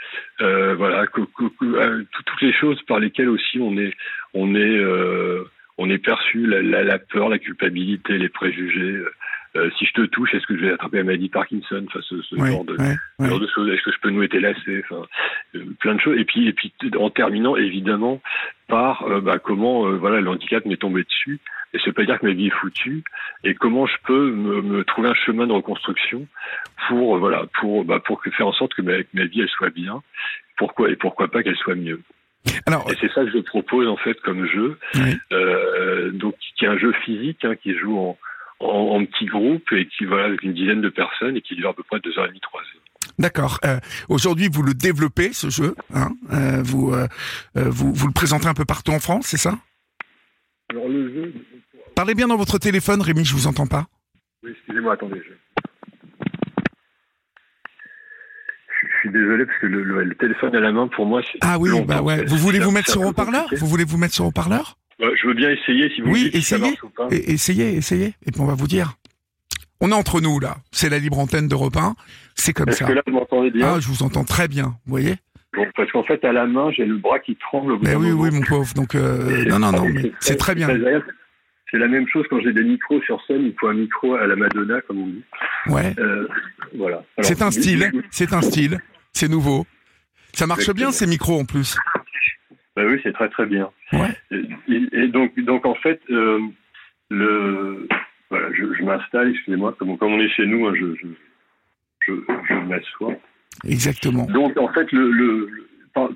euh, voilà toutes les choses par lesquelles aussi on est on est euh, on est perçu la, la, peur, la culpabilité, les préjugés. Euh, si je te touche, est-ce que je vais attraper la maladie de Parkinson enfin, ce, ce genre, de, genre, de, choses? Est-ce que je peux nouer tes lacets enfin, euh, Plein de choses. Et puis, et puis en terminant évidemment par euh, bah, comment voilà le handicap m'est tombé dessus. Et ça veut pas dire que ma vie est foutue. Et comment je peux me, me trouver un chemin de reconstruction pour voilà pour bah, pour faire en sorte que ma, ma vie elle soit bien. Pourquoi et pourquoi pas qu'elle soit mieux? Alors, et c'est ça que je propose en fait comme jeu, oui. euh, donc qui est un jeu physique hein, qui joue en, en, en, petit groupe et qui voilà avec une dizaine de personnes et qui dure à peu près deux heures et demie, trois heures. D'accord. Euh, Aujourd'hui, vous le développez ce jeu, hein euh, vous, euh, vous vous le présentez un peu partout en France, c'est ça? Alors le jeu. Parlez bien dans votre téléphone, Rémi, je vous entends pas. Oui, excusez-moi, attendez. Je... Je suis désolé parce que le, le, le, téléphone à la main pour moi c'est. Ah oui, bah ouais. Vous voulez vous mettre sur haut-parleur? Vous voulez vous mettre sur haut-parleur? Je veux bien essayer si vous oui, voulez. Oui, essayez. Si essayez, essayez. Et puis on va vous dire. On est entre nous là. C'est la libre antenne d'Europe 1. C'est comme Est-ce ça. que là vous m'entendez bien? Ah, je vous entends très bien. Vous voyez? Bon, parce qu'en fait, à la main, j'ai le bras qui tremble. Au bout mais oui, moment. oui, mon pauvre. Donc, euh, non, non, non, mais c'est très bien. C'est la même chose quand j'ai des micros sur scène. Il faut un micro à la Madonna, comme on dit. Ouais. Euh, voilà. C'est un style. C'est un style. C'est nouveau. Ça marche Exactement. bien ces micros en plus. Bah oui, c'est très très bien. Ouais. Et, et donc, donc en fait, euh, le, voilà, je, je m'installe. Excusez-moi, comme, comme on est chez nous, hein, je, je, je, je m'assois. Exactement. Donc en fait, le, le, le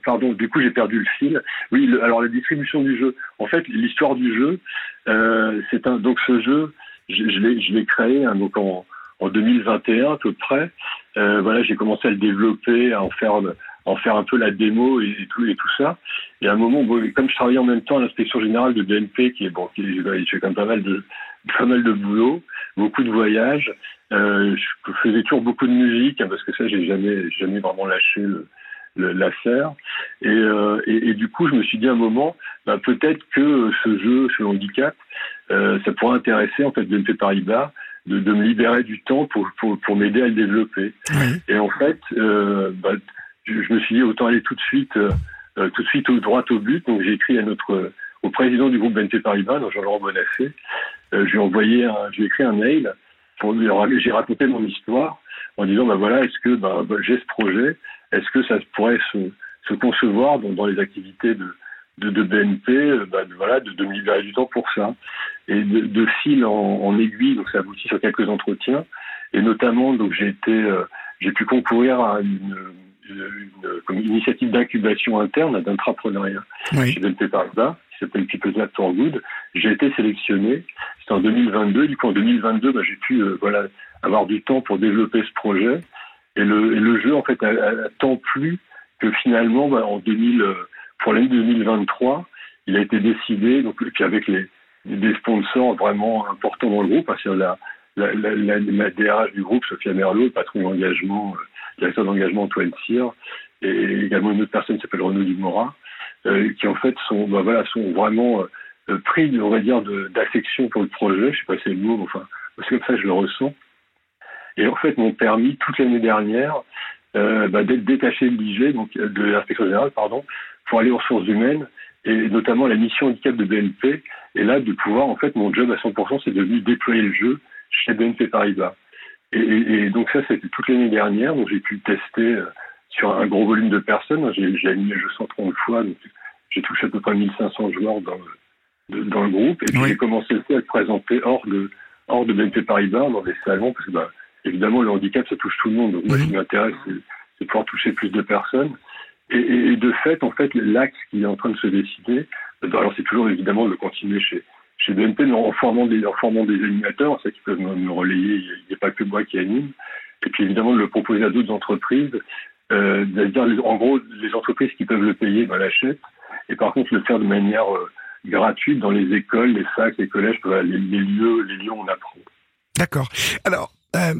pardon, du coup j'ai perdu le fil. Oui, le, alors la distribution du jeu. En fait, l'histoire du jeu, euh, c'est un donc ce jeu, je, je l'ai je l'ai créé hein, donc en, en 2021 à peu près. Euh, voilà, j'ai commencé à le développer, à en faire en faire un peu la démo et, et tout et tout ça. Et à un moment, bon, comme je travaillais en même temps à l'inspection générale de BNP, qui est bon, qui il fait quand même pas mal de pas mal de boulot, beaucoup de voyages. Euh, je faisais toujours beaucoup de musique hein, parce que ça, j'ai jamais jamais vraiment lâché le, le, l'affaire. Et, euh, et, et, du coup, je me suis dit à un moment, bah, peut-être que ce jeu, ce handicap, euh, ça pourrait intéresser en fait BNP Paribas de, de me libérer du temps pour, pour, pour m'aider à le développer. Oui. Et en fait, euh, bah, je, me suis dit autant aller tout de suite, euh, tout de suite au droit au but. Donc j'ai écrit à notre au président du groupe BNP Paribas, Jean-Laurent Bonafé. Euh, je lui ai envoyé, un, j'ai écrit un mail pour lui, j'ai raconté mon histoire en disant bah voilà, est-ce que bah, j'ai ce projet, est-ce que ça pourrait se, se concevoir dans, dans les activités de de, de BNP, bah, de, voilà, de, de, me libérer du temps pour ça? Et de, de fil en, en, aiguille, donc ça aboutit sur quelques entretiens. Et notamment, donc j'ai été, euh, j'ai pu concourir à une, une, initiative d'incubation interne, d'entrepreneuriat oui. chez BNP Paribas, qui s'appelle People's Lab for Good. J'ai été sélectionné. C'était en 2022. Du coup, en 2022, bah, j'ai pu, euh, voilà, avoir du temps pour développer ce projet. Et le, et le jeu, en fait, a, a, tant plu que finalement, bah, en 2000, pour l'année 2023, il a été décidé, donc, et puis avec les, des sponsors vraiment importants dans le groupe, parce que la, la, la, la, la DRH du groupe, Sophia Merlot, le patron d'engagement, euh, directeur d'engagement Antoine Cyr, et également une autre personne qui s'appelle Renaud Dumora, euh, qui en fait sont, bah, voilà, sont vraiment euh, pris, dire, d'affection pour le projet, je sais pas si c'est le mot, mais enfin, c'est comme ça que je le ressens, et en fait m'ont permis toute l'année dernière euh, bah, d'être détaché de l'IG, donc de l'inspection générale, pardon, pour aller aux ressources humaines et notamment la mission handicap de BNP. Et là, de pouvoir, en fait, mon job à 100%, c'est devenu déployer le jeu chez BNP Paribas. Et, et, et donc ça, c'était toute l'année dernière. Donc j'ai pu tester euh, sur un gros volume de personnes. J'ai animé le jeu 130 fois. Donc j'ai touché à peu près 1500 joueurs dans le, de, dans le groupe. Et puis oui. j'ai commencé aussi à le présenter hors de, hors de BNP Paribas, dans des salons, parce que bah, évidemment, le handicap, ça touche tout le monde. Donc, moi, ce qui m'intéresse, c'est pouvoir toucher plus de personnes. Et, et, de fait, en fait, l'axe qui est en train de se décider, alors c'est toujours évidemment de continuer chez, chez BNP, en formant des, en formant des animateurs, ça qui peuvent me, relayer, il n'y a, pas que moi qui anime. Et puis évidemment de le proposer à d'autres entreprises, euh, dire en gros les entreprises qui peuvent le payer ben, l'achètent, et par contre le faire de manière euh, gratuite dans les écoles, les facs, les collèges, les, lieux, les lieux où on apprend. D'accord. Alors. Euh...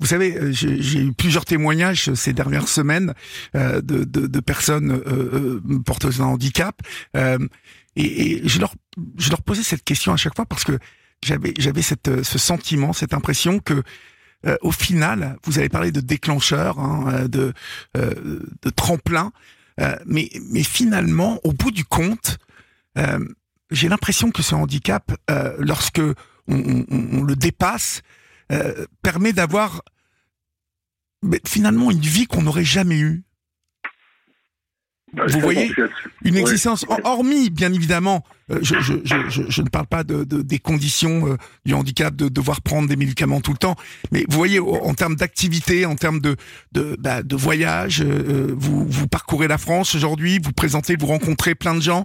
Vous savez, euh, j'ai eu plusieurs témoignages ces dernières semaines euh, de, personnes euh, euh porteuses d'un handicap, euh, et, et, je leur je leur posais cette question à chaque fois parce que j'avais j'avais cette ce sentiment, cette impression que au final, vous avez parlé de déclencheur, hein, de de tremplin, mais mais finalement, au bout du compte, j'ai l'impression que ce handicap, lorsque on, on, on le dépasse, euh, permet d'avoir finalement une vie qu'on n'aurait jamais eue. Bah, Vous voyez une existence, hormis bien évidemment, euh, je, je, je, je, ne parle pas de, de des conditions euh, du handicap, de devoir prendre des médicaments tout le temps, mais vous voyez en termes d'activité, en termes de de, bah, de voyage, vous, vous parcourez la France aujourd'hui, vous présentez, vous rencontrez plein de gens.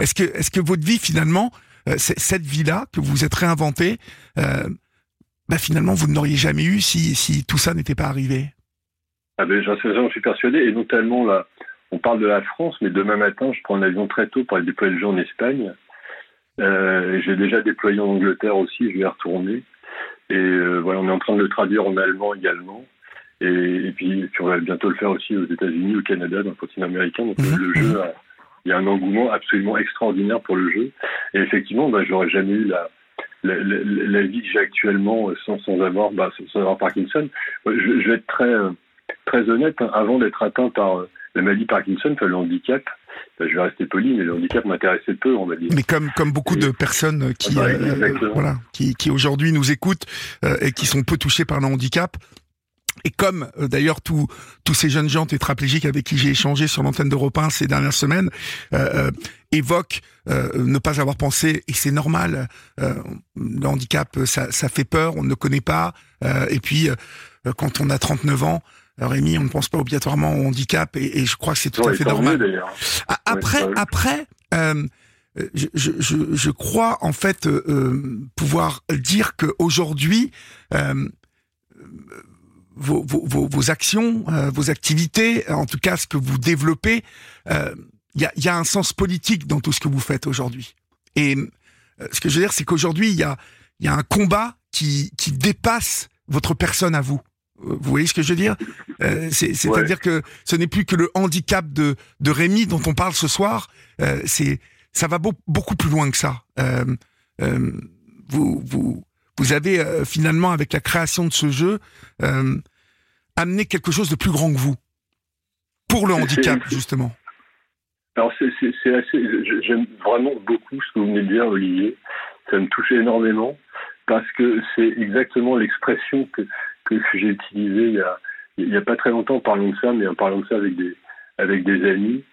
est-ce que est-ce que votre vie finalement, cette vie-là que vous êtes réinventée, bah finalement vous n'auriez jamais eu si, si tout ça n'était pas arrivé? Ah ben, J'en suis persuadé, et notamment là, on parle de la France, mais demain matin, je prends un avion très tôt pour aller déployer le jeu en Espagne. Euh, J'ai déjà déployé en Angleterre aussi, je vais y retourner. Et euh, voilà, on est en train de le traduire en allemand également. Et, et puis, on va bientôt le faire aussi aux États-Unis, au Canada, dans le continent américain. Donc le mhm. jeu, il y a un engouement absolument extraordinaire pour le jeu. Et effectivement, bah, j'aurais jamais eu la, la, vie que j'ai actuellement euh, sans, sans avoir bah, sans avoir Parkinson. Euh, je, vais être très très honnête. Hein. avant d'être atteint par la maladie Parkinson, enfin, le handicap, je vais rester poli, mais le handicap m'intéressait peu, on va dire. Mais comme comme beaucoup de personnes qui bah, voilà qui, qui aujourd'hui nous écoutent et qui sont peu touchées par le handicap, et comme euh, d'ailleurs tous tous ces jeunes gens tétraplégiques avec qui j'ai échangé sur l'antenne d'Europe 1 ces dernières semaines euh, euh évoquent euh, ne pas avoir pensé, et c'est normal, le handicap, ça, ça fait peur, on ne le connaît pas, et puis quand on a 39 ans, Rémi, on ne pense pas obligatoirement au handicap, et, et je crois que c'est tout à fait normal. après, après, je, je, je, crois en fait pouvoir dire qu'aujourd'hui, vos, vos, vos, actions, euh, vos activités, en tout cas ce que vous développez, il euh, y, a, y, a, un sens politique dans tout ce que vous faites aujourd'hui. Et euh, ce que je veux dire, c'est qu'aujourd'hui, il y a, y a un combat qui, qui dépasse votre personne à vous. Vous voyez ce que je veux dire? C'est-à-dire que ce n'est plus que le handicap de, de Rémi dont on parle ce soir. c'est ça va beaucoup plus loin que ça. vous, vous, vous avez euh, finalement, avec la création de ce jeu, euh, amené quelque chose de plus grand que vous pour le handicap, justement. Alors c'est assez, j'aime vraiment beaucoup ce que vous venez de dire, Olivier. Ça me touche énormément parce que c'est exactement l'expression que, que, j'ai utilisée il y, a, pas très longtemps en parlant de ça, mais en parlant de ça avec des, avec des amis.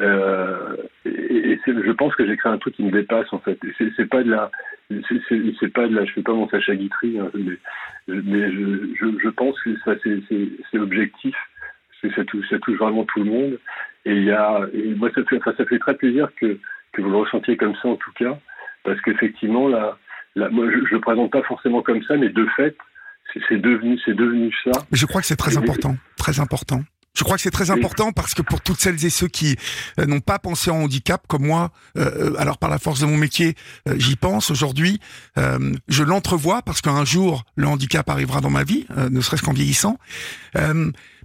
Euh, et, je pense que j'ai créé un truc qui me dépasse en fait. C'est pas de la, c'est pas de la, je fais pas mon Sacha Guitry, hein, mais, je, pense que ça c'est objectif, que ça touche, ça touche vraiment tout le monde. Et il y a, moi ça fait, ça fait très plaisir que que vous le ressentiez comme ça en tout cas, parce qu'effectivement là, moi je, je le présente pas forcément comme ça, mais de fait c'est devenu, c'est devenu ça. Mais je crois que c'est très important, très important. Je crois que c'est très important parce que pour toutes celles et ceux qui euh, n'ont pas pensé en handicap, comme moi, euh, euh, alors par la force de mon métier, j'y pense aujourd'hui. je l'entrevois parce qu'un jour le handicap arrivera dans ma vie, ne serait-ce qu'en vieillissant.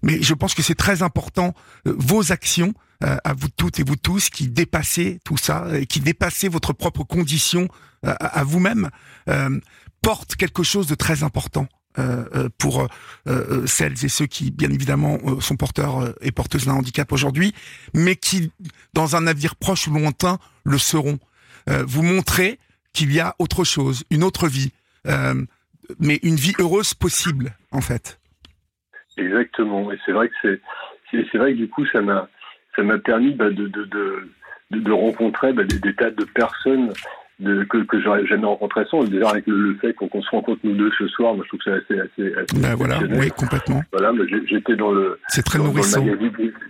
mais je pense que c'est très important vos actions à vous toutes et vous tous qui dépassez tout ça et qui dépassez votre propre condition à vous-même portent quelque chose de très important euh, euh, pour euh, celles et ceux qui, bien évidemment, sont porteurs et porteuses d'un handicap aujourd'hui, mais qui, dans un avenir proche ou lointain, le seront. vous montrez qu'il y a autre chose, une autre vie, mais une vie heureuse possible, en fait. Exactement. Et c'est vrai que c'est, c'est, vrai que du coup, ça m'a, ça m'a permis bah, de, de, de, de, rencontrer bah, des, tas de personnes de, que, que j'aurais jamais rencontré ça. Déjà avec le, fait qu'on se rencontre nous deux ce soir, moi je trouve que c'est assez, assez, assez ben voilà, oui, complètement. Voilà, j'étais dans le. C'est très nourrissant.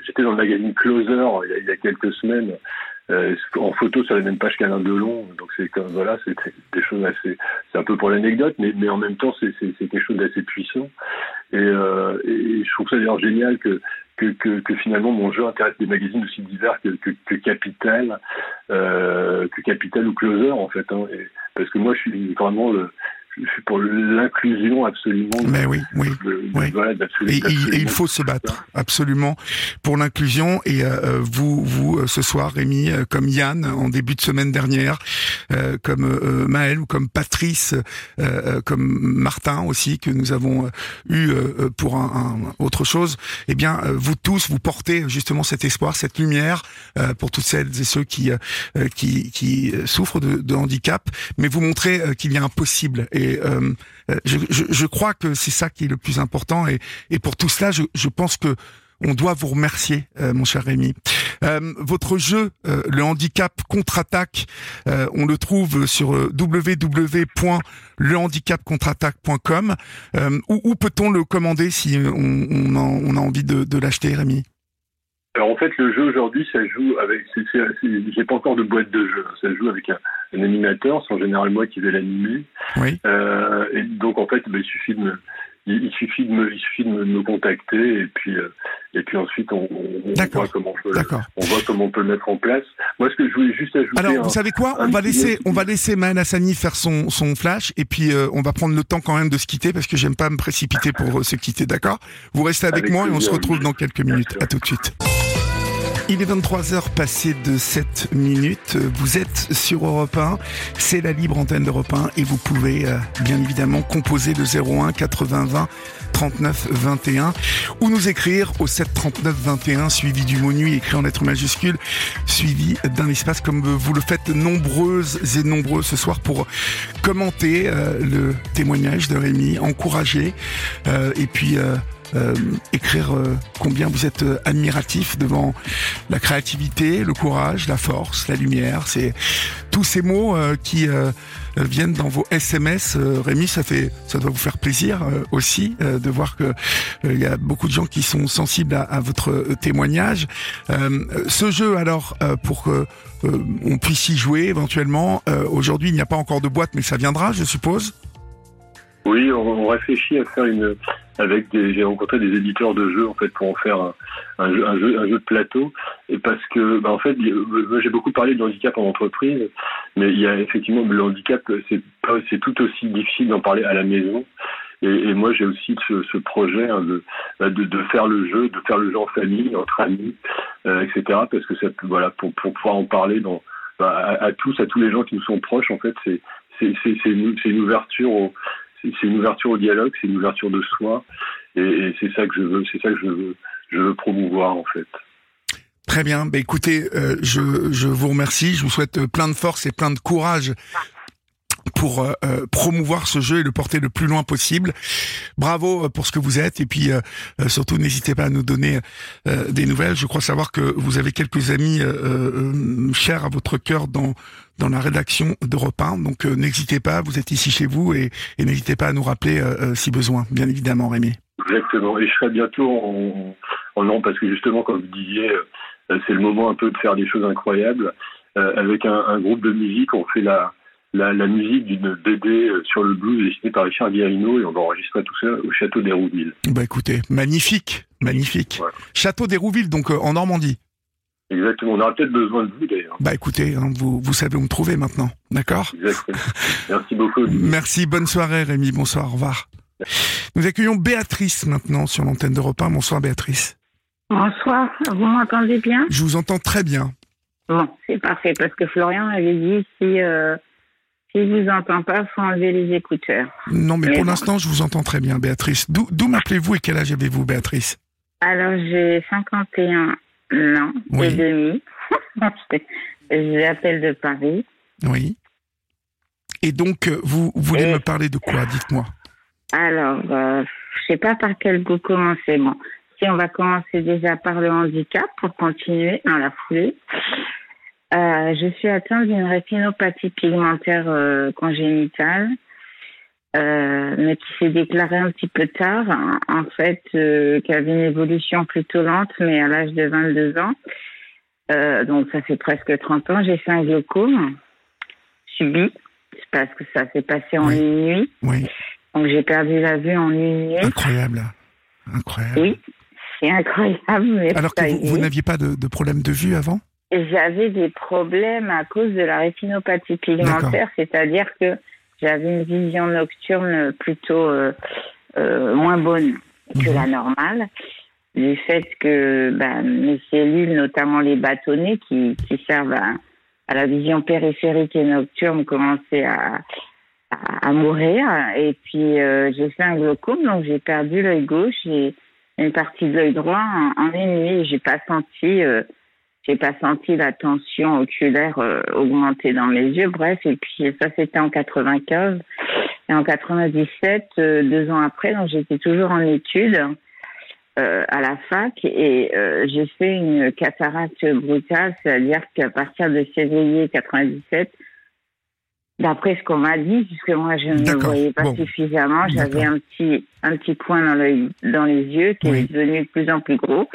J'étais dans le magazine Closer il y a, il y a quelques semaines. Euh, en photo sur la même page qu'Alain Delon, donc c'est comme voilà, c'est des choses assez, c'est un peu pour l'anecdote, mais, mais en même temps c'est quelque chose d'assez puissant. Et, euh, et, je trouve ça d'ailleurs génial que que, finalement mon jeu intéresse des magazines aussi divers que, Capital, euh, que Capital ou Closer en fait. Hein, parce que moi je suis vraiment le, je suis pour l'inclusion absolument. Mais oui, oui, oui. et, il faut se battre absolument pour l'inclusion. Et euh, euh, vous, vous euh, ce soir, Rémi, comme Yann en début de semaine dernière, comme Maël ou comme Patrice, comme Martin aussi que nous avons eu pour un, autre chose. Eh bien, vous tous, vous portez justement cet espoir, cette lumière pour toutes celles et ceux qui qui, qui souffrent de, de handicap, mais vous montrez qu'il y a un possible. Et et euh, je, je, je, crois que c'est ça qui est le plus important. Et, et pour tout cela, je, je pense que on doit vous remercier, euh, mon cher Rémi. Euh, votre jeu, euh, le handicap contre-attaque, euh, on le trouve sur www.lehandicapcontreattaque.com. où, où peut-on le commander si on, on, a, on a, envie de, de l'acheter, Rémi? Alors en fait, le jeu aujourd'hui, ça joue avec. J'ai pas encore de boîte de jeu. Ça joue avec un, un animateur. C'est en général moi qui vais l'animer. Oui. Euh, et donc en fait, ben, il suffit de me, il, suffit de me, il suffit de me, contacter et puis euh, et puis ensuite on, on voit comment on peut, on voit comment on peut le mettre en place. Moi, ce que je voulais juste ajouter. Alors, vous savez quoi? On va laisser, on va laisser Hassani faire son son flash et puis euh, on va prendre le temps quand même de se quitter parce que j'aime pas me précipiter pour se quitter. D'accord? Vous restez avec, avec moi et on se retrouve dans quelques minutes. À tout de suite. Il est 23h passé de 7 minutes. Vous êtes sur Europe 1. C'est la libre antenne d'Europe 1 et vous pouvez euh, bien évidemment composer le 01 80 20 39 21 ou nous écrire au 7 39 21 suivi du mot nuit écrit en lettres majuscules suivi d'un espace comme vous le faites nombreuses et nombreux ce soir pour commenter euh, le témoignage de Rémi, encourager euh, et puis euh, écrire euh, combien vous êtes euh, admiratif devant la créativité, le courage, la force, la lumière. C'est tous ces mots qui viennent dans vos SMS. Rémi, ça fait, ça doit vous faire plaisir aussi de voir que il y a beaucoup de gens qui sont sensibles à, votre témoignage. ce jeu, alors, pour que on puisse y jouer éventuellement. Aujourd'hui, il n'y a pas encore de boîte, mais ça viendra, je suppose? Oui, on, réfléchit à faire une avec des j'ai rencontré des éditeurs de jeux en fait pour en faire un, un, jeu, un jeu, un jeu de plateau. Et parce que bah, en fait j'ai beaucoup parlé de handicap en entreprise mais il y a effectivement le handicap c'est c'est tout aussi difficile d'en parler à la maison. Et, et moi j'ai aussi ce, ce projet hein, de, bah, de, de faire le jeu de faire le jeu en famille entre amis euh, etc parce que ça voilà pour, pour pouvoir en parler dans bah, à, à, tous à tous les gens qui nous sont proches en fait c'est c'est une ouverture au, c'est une ouverture au dialogue, c'est une ouverture de soi, et, c'est ça que je veux, c'est ça que je veux, je veux promouvoir en fait. Très bien. Bah, écoutez, euh, je, je vous remercie. Je vous souhaite plein de force et plein de courage pour euh, euh, promouvoir ce jeu et le porter le plus loin possible. Bravo pour ce que vous êtes et puis surtout n'hésitez pas à nous donner des nouvelles. Je crois savoir que vous avez quelques amis chers à votre cœur dans dans la rédaction d'Europe 1. Donc euh, n'hésitez pas, vous êtes ici chez vous et, et n'hésitez pas à nous rappeler euh, euh, si besoin, bien évidemment, Rémi. Exactement. Et je serai bientôt en, en parce que justement, comme vous disiez, c'est le moment un peu de faire des choses incroyables. avec un, un, groupe de musique, on fait la, la, la musique d'une BD sur le blues dessinée par Richard Guérino et on va enregistrer tout ça au château d'Hérouville. Bah écoutez, magnifique, magnifique. Château d'Hérouville, donc en Normandie. Exactement. On aura peut-être besoin de vous d'ailleurs. Bah écoutez, hein, vous, vous savez où me trouver maintenant. D'accord? Exactement. Merci beaucoup. Merci. Bonne soirée, Rémi. Bonsoir. Au revoir. Nous accueillons Béatrice maintenant sur l'antenne de repas. Bonsoir, Béatrice. Bonsoir. Vous m'entendez bien? Je vous entends très bien. Bon, c'est parfait parce que Florian avait dit si. Euh... Si vous entend pas, faut enlever les écouteurs. Non, mais, pour l'instant, je vous entends très bien, Béatrice. D'où m'appelez-vous et quel âge avez-vous, Béatrice? Alors, j'ai 51 non, oui. et demi. J'appelle de Paris. Oui. Et donc, euh, vous voulez me parler de quoi? Dites-moi. Alors, euh, je sais pas par quel bout commencer. Bon, si on va commencer déjà par le handicap pour continuer dans la foulée. Euh, je suis atteinte d'une rétinopathie pigmentaire euh, congénitale, euh, mais qui s'est déclarée un petit peu tard. En fait, qui avait une évolution plutôt lente, mais à l'âge de 22 ans. Donc ça fait presque 30 ans. J'ai fait un glaucome subi, parce que ça s'est passé en Oui. une nuit. Oui, Donc j'ai perdu la vue en une nuit. incroyable. Incroyable. Oui, c'est incroyable. Mais Alors que vous, n'aviez pas de, de problème de vue avant? J'avais des problèmes à cause de la rétinopathie pigmentaire, c'est-à-dire que j'avais une vision nocturne plutôt euh, euh, moins bonne que Mhm. la normale, du fait que ben, mes cellules, notamment les bâtonnets qui, qui servent à, à la vision périphérique et nocturne, commençaient à, à, à mourir. Et puis euh, j'ai fait un glaucome, donc j'ai perdu l'œil gauche et une partie de l'œil droit en, en une nuit. J'ai pas senti euh, j'ai pas senti la tension oculaire euh, augmenter dans mes yeux. Bref, et puis ça c'était en 95 et en 97, euh, deux ans après, donc j'étais toujours en études euh, à la fac et euh, j'ai fait une cataracte brutale, c'est-à-dire qu'à partir de février 97, d'après ce qu'on m'a dit, puisque moi je ne voyais pas Bon. suffisamment, j'avais un petit un petit point dans l'œil dans les yeux qui Oui. est devenu de plus en plus gros.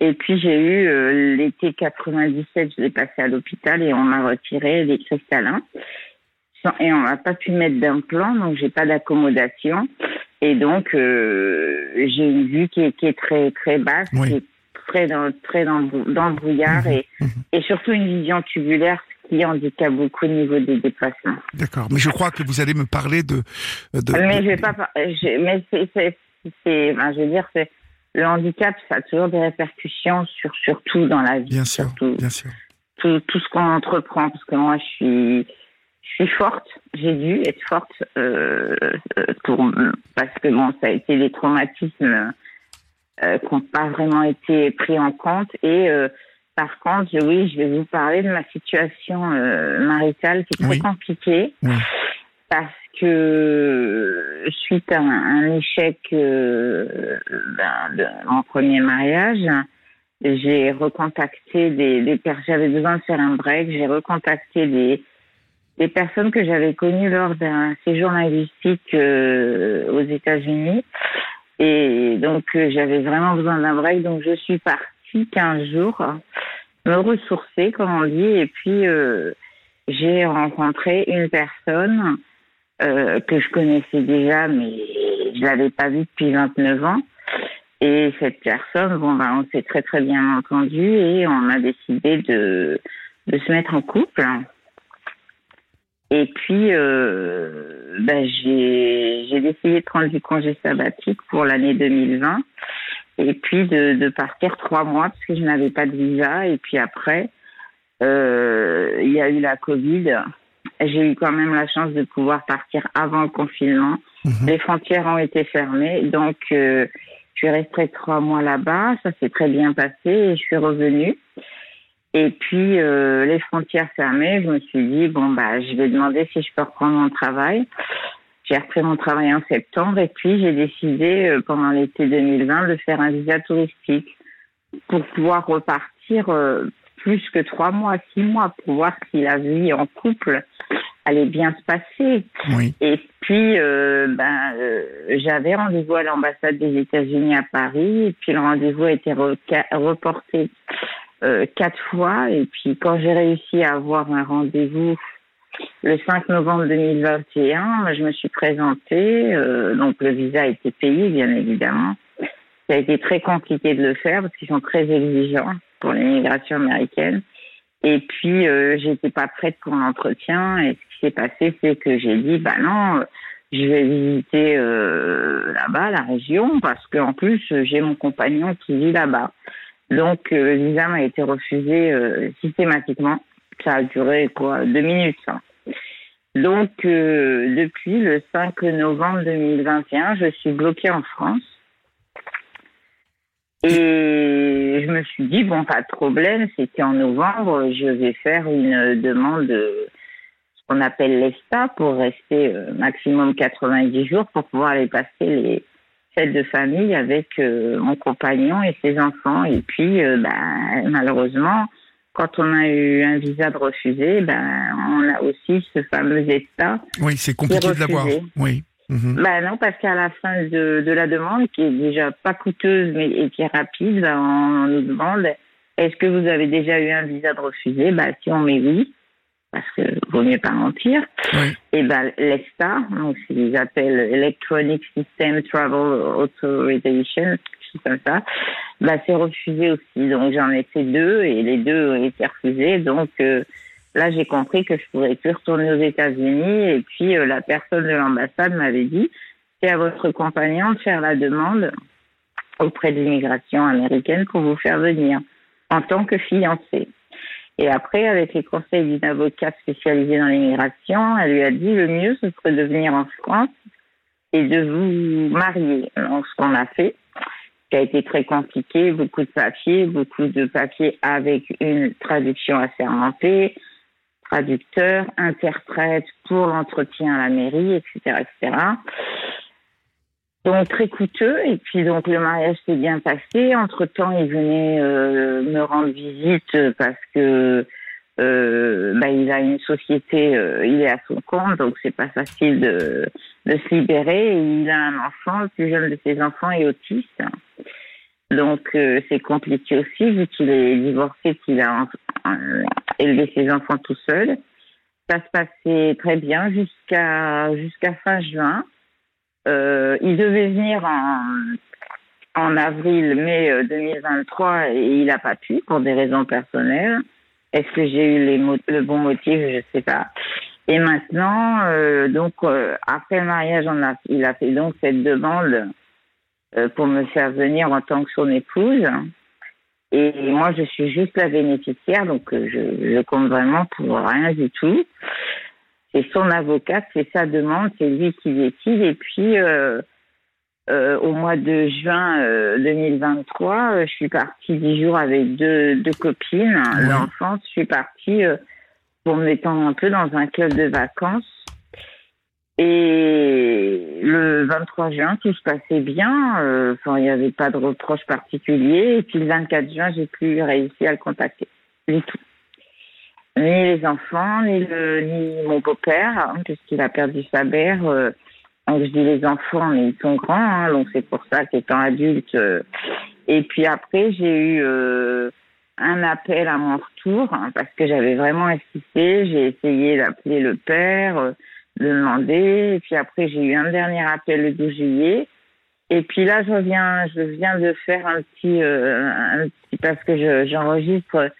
Et puis j'ai eu euh, l'été 97, je l'ai passé à l'hôpital et on m'a retiré les cristallins. Et on m'a pas pu mettre d'implant, donc j'ai pas d'accommodation. Et donc euh, j'ai une vue qui est, qui est très très basse, Oui. qui est très dans très dans, le- dans le brouillard Mhm, et, mhm. et surtout une vision tubulaire, qui handicape beaucoup au niveau des déplacements. D'accord. Mais je crois que vous allez me parler de. de Mais de- je vais pas. je- mais c'est, je veux dire, c'est le handicap, ça a toujours des répercussions sur sur tout dans la vie, Bien sûr, bien sûr. tout, tout ce qu'on entreprend. Parce que moi, je suis, je suis forte. J'ai dû être forte euh, euh, pour parce que bon, ça a été des traumatismes euh, qui n'ont pas vraiment été pris en compte et euh, par contre, oui, je vais vous parler de ma situation euh, maritale qui est très compliquée Oui. parce que suite à un, un échec euh, ben, de mon premier mariage, j'ai recontacté des, des personnes. J'avais besoin de faire un break. J'ai recontacté des, des personnes que j'avais connues lors d'un séjour linguistique euh, aux États-Unis. Et donc, euh, j'avais vraiment besoin d'un break. Donc, je suis partie 15 jours me ressourcer, comme on dit. Et puis, euh, j'ai rencontré une personne euh, que je connaissais déjà, mais je l'avais pas vue depuis 29 ans. Et cette personne, bon, ben, on s'est très très bien entendu et on a décidé de, de se mettre en couple. Et puis, euh, ben, j'ai décidé de prendre du congé sabbatique pour l'année 2020 et puis de, de partir trois mois parce que je n'avais pas de visa. Et puis après, euh, il y a eu la Covid. J'ai eu quand même la chance de pouvoir partir avant le confinement. Mhm. Les frontières ont été fermées, donc euh, je suis restée trois mois là-bas. Ça s'est très bien passé et je suis revenue. Et puis euh, les frontières fermées, je me suis dit bon bah je vais demander si je peux reprendre mon travail. J'ai repris mon travail en septembre et puis j'ai décidé euh, pendant l'été 2020 de faire un visa touristique pour pouvoir repartir euh, plus que trois mois, six mois pour voir si la vie en couple allait bien se passer. Oui. Et puis, euh, ben, j'avais rendez-vous à l'ambassade des États-Unis à Paris, et puis le rendez-vous a été reporté quatre fois. Et puis, quand j'ai réussi à avoir un rendez-vous le 5 novembre 2021, je me suis présentée. euh, donc, le visa a été payé, bien évidemment. Ça a été très compliqué de le faire parce qu'ils sont très exigeants pour l'immigration américaine. Et puis, euh, j'étais pas prête pour l'entretien. Et ce qui s'est passé, c'est que j'ai dit, bah non, je vais visiter euh, là-bas, la région, parce qu'en plus, j'ai mon compagnon qui vit là-bas. Donc, euh, le visa m'a été refusé systématiquement. Ça a duré, quoi, deux minutes. hein. Donc, euh, depuis le 5 novembre 2021, je suis bloquée en France. Et je me suis dit, bon, pas de problème, c'était en novembre, je vais faire une demande, de ce qu'on appelle l'ESTA, pour rester euh, maximum 90 jours pour pouvoir aller passer les fêtes de famille avec euh, mon compagnon et ses enfants. Et puis, ben, malheureusement, quand on a eu un visa de refusé, ben, on a aussi ce fameux ESTA. Oui, c'est compliqué de l'avoir. Oui. Mhm. Ben non, parce qu'à la fin de, de, la demande, qui est déjà pas coûteuse mais et qui est rapide, ben, on, nous demande est-ce que vous avez déjà eu un visa de refusé Ben si on met oui, parce que vaut mieux pas mentir. Oui. Et ben l'ESTA, donc ils appellent Electronic System Travel Authorization, comme ça, bah, c'est refusé aussi. Donc j'en ai fait deux et les deux ont été refusés. Donc euh, là, j'ai compris que je pourrais plus retourner aux États-Unis. Et puis euh, la personne de l'ambassade m'avait dit c'est à votre compagnon de faire la demande auprès de l'immigration américaine pour vous faire venir en tant que fiancé. Et après, avec les conseils d'une avocate spécialisée dans l'immigration, elle lui a dit le mieux, ce serait de venir en France et de vous marier. Donc, ce qu'on a fait, qui a été très compliqué, beaucoup de papiers, beaucoup de papiers avec une traduction assermentée, traducteur, interprète pour l'entretien à la mairie, etc., etc. Donc très coûteux. Et puis donc le mariage s'est bien passé. Entre temps, il venait euh, me rendre visite parce que euh, bah, il a une société, euh, il est à son compte, donc c'est pas facile de, se libérer. Il a un enfant, le plus jeune de ses enfants est autiste. Donc euh, c'est compliqué aussi vu qu'il est divorcé, qu'il a élevé ses enfants tout seul. Ça se passait très bien jusqu'à fin juin. Il devait venir en, en avril, mai 2023 et il n'a pas pu pour des raisons personnelles. Est-ce que j'ai eu le bon motif? Je sais pas. Et maintenant, euh, donc après le mariage, il a fait donc cette demande euh, pour me faire venir en tant que son épouse. Et moi, je suis juste la bénéficiaire, donc euh, je, je compte vraiment pour rien du tout. C'est son avocat, c'est sa demande, c'est lui qui décide. Et puis, euh, euh, au mois de juin 2023, je suis partie dix jours avec deux, deux copines l'enfance. Je suis partie pour me détendre un peu dans un club de vacances. Et le 23 juin, tout se passait bien. Euh, enfin, il n'y avait pas de reproche particulier. Et puis le 24 juin, j'ai plus réussi à le contacter du tout. Ni les enfants, ni, le, ni mon beau-père, hein, puisqu'il a perdu sa mère. Euh, donc je dis les enfants, mais ils sont grands, hein, donc c'est pour ça qu'étant adulte. Euh, et puis après, j'ai eu un appel à mon retour hein, parce que j'avais vraiment insisté. J'ai essayé d'appeler le père de demander. Et puis après, j'ai eu un dernier appel le 12 juillet. Et puis là, je viens, je viens de faire un petit, euh, un petit parce que j'enregistre.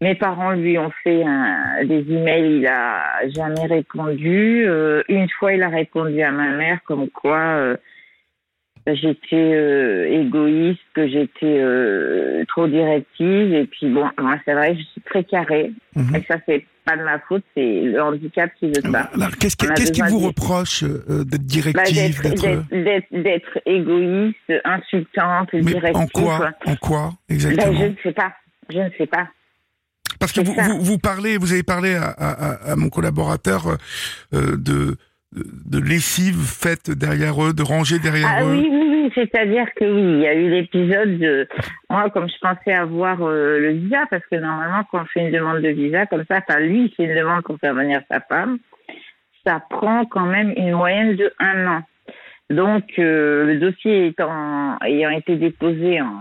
Mes parents lui ont fait un, des emails, il a jamais répondu. Euh, une fois, il a répondu à ma mère comme quoi euh, j'étais égoïste, que j'étais trop directive. Et puis bon, moi c'est vrai, je suis très carrée. Mhm. Et ça c'est pas de ma faute, c'est le handicap qui veut ça. qu'est-ce qui, vous reproche euh, d'être directive, bah, d'être égoïste, insultante, Mais directive En quoi En quoi exactement bah, Je ne sais pas. Je ne sais pas. Parce que vous, vous, parlez, vous avez parlé à, mon collaborateur euh, de de lessive faite derrière eux, de ranger derrière ah, eux. Oui, oui, oui, c'est-à-dire que oui, il y a eu l'épisode de moi comme je pensais avoir euh, le visa parce que normalement quand on fait une demande de visa comme ça, enfin lui il fait une demande pour faire venir sa femme, ça prend quand même une moyenne de un an. Donc euh, le dossier étant ayant été déposé en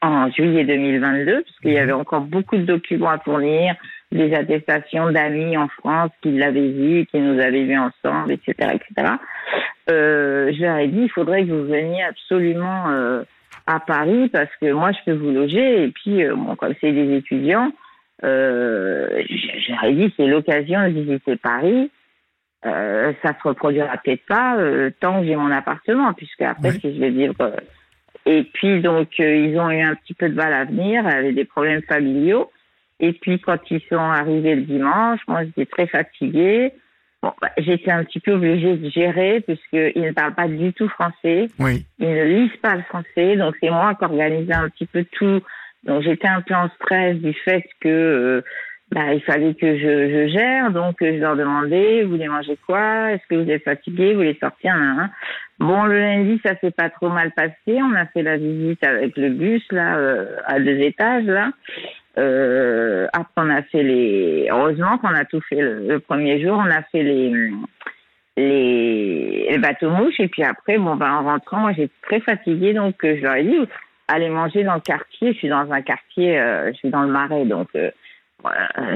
en juillet 2022, puisqu'il y avait encore beaucoup de documents à fournir, des attestations d'amis en France qui l'avaient vu, qui nous avaient vu ensemble, etc., etc. Euh, je leur ai dit, il faudrait que vous veniez absolument euh, à Paris parce que moi, je peux vous loger. Et puis, euh, bon, comme c'est des étudiants, euh, je, leur ai dit, c'est l'occasion de visiter Paris. Euh, ça se reproduira peut-être pas euh, tant que j'ai mon appartement, puisque après, si je vais vivre et puis donc ils ont eu un petit peu de mal à venir, avec des problèmes familiaux. Et puis quand ils sont arrivés le dimanche, moi j'étais très fatiguée. Bon, bah, j'étais un petit peu obligée de gérer puisqu'ils ne parlent pas du tout français. Oui. Ils ne lisent pas le français, donc c'est moi qui organisais un petit peu tout. Donc j'étais un peu en stress du fait que euh, bah, il fallait que je, je, gère, donc je leur demandais, vous voulez manger quoi? Est-ce que vous êtes fatigué? Vous voulez sortir? Bon, le lundi, ça s'est pas trop mal passé. On a fait la visite avec le bus là, euh, à deux étages là. Euh, après, on a fait les. Heureusement qu'on a tout fait le, premier jour. On a fait les les, les bateaux mouches et puis après, bon, ben en rentrant, moi, j'étais très fatiguée, donc euh, je leur ai dit allez manger dans le quartier. Je suis dans un quartier, euh, je suis dans le Marais, donc euh,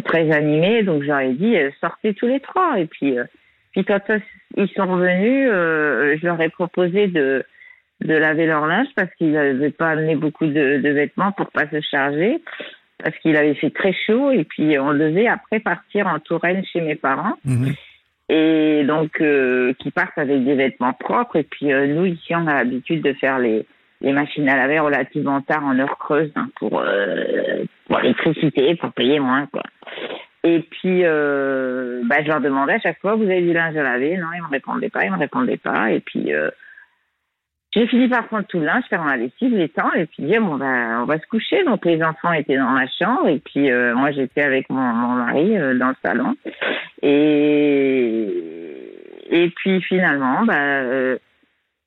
très animé. Donc j'aurais dit sortez tous les trois. Et puis, puis quand ils sont revenus, je leur ai proposé de de laver leur linge parce qu'ils n'avaient pas amené beaucoup de, de, vêtements pour pas se charger parce qu'il avait fait très chaud et puis on devait après partir en Touraine chez mes parents. Mhm. Et donc, euh, qui partent avec des vêtements propres. Et puis, euh, nous, ici, on a l'habitude de faire les, les machines à laver relativement tard en heure creuse hein, pour, euh, pour l'électricité, pour payer moins, quoi. Et puis, bah, je leur demandais à chaque fois, vous avez du linge à laver? Non, ils me répondaient pas, ils me répondaient pas. Et puis, j'ai fini par prendre tout le linge, faire ma lessive, les temps, et puis dire bon ben on va se coucher. Donc les enfants étaient dans ma chambre et puis euh, moi j'étais avec mon, mon mari euh, dans le salon. Et et puis finalement ben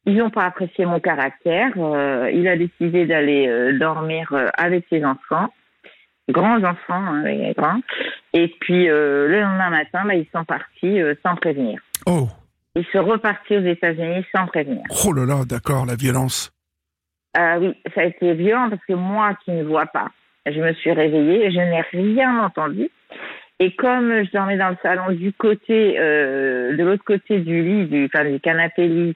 ils n'ont pas apprécié mon caractère. il a décidé d'aller dormir avec ses enfants, grands enfants, hein, les grands. Et puis le lendemain matin, ben, ils sont partis sans prévenir. Oh. Il se repartit aux États-Unis sans prévenir. Oh là là, d'accord, la violence. Euh, oui, ça a été violent parce que moi qui ne vois pas, je me suis réveillée, je n'ai rien entendu. Et comme je dormais dans le salon du côté, euh, de l'autre côté du lit, du, enfin, du canapé lit,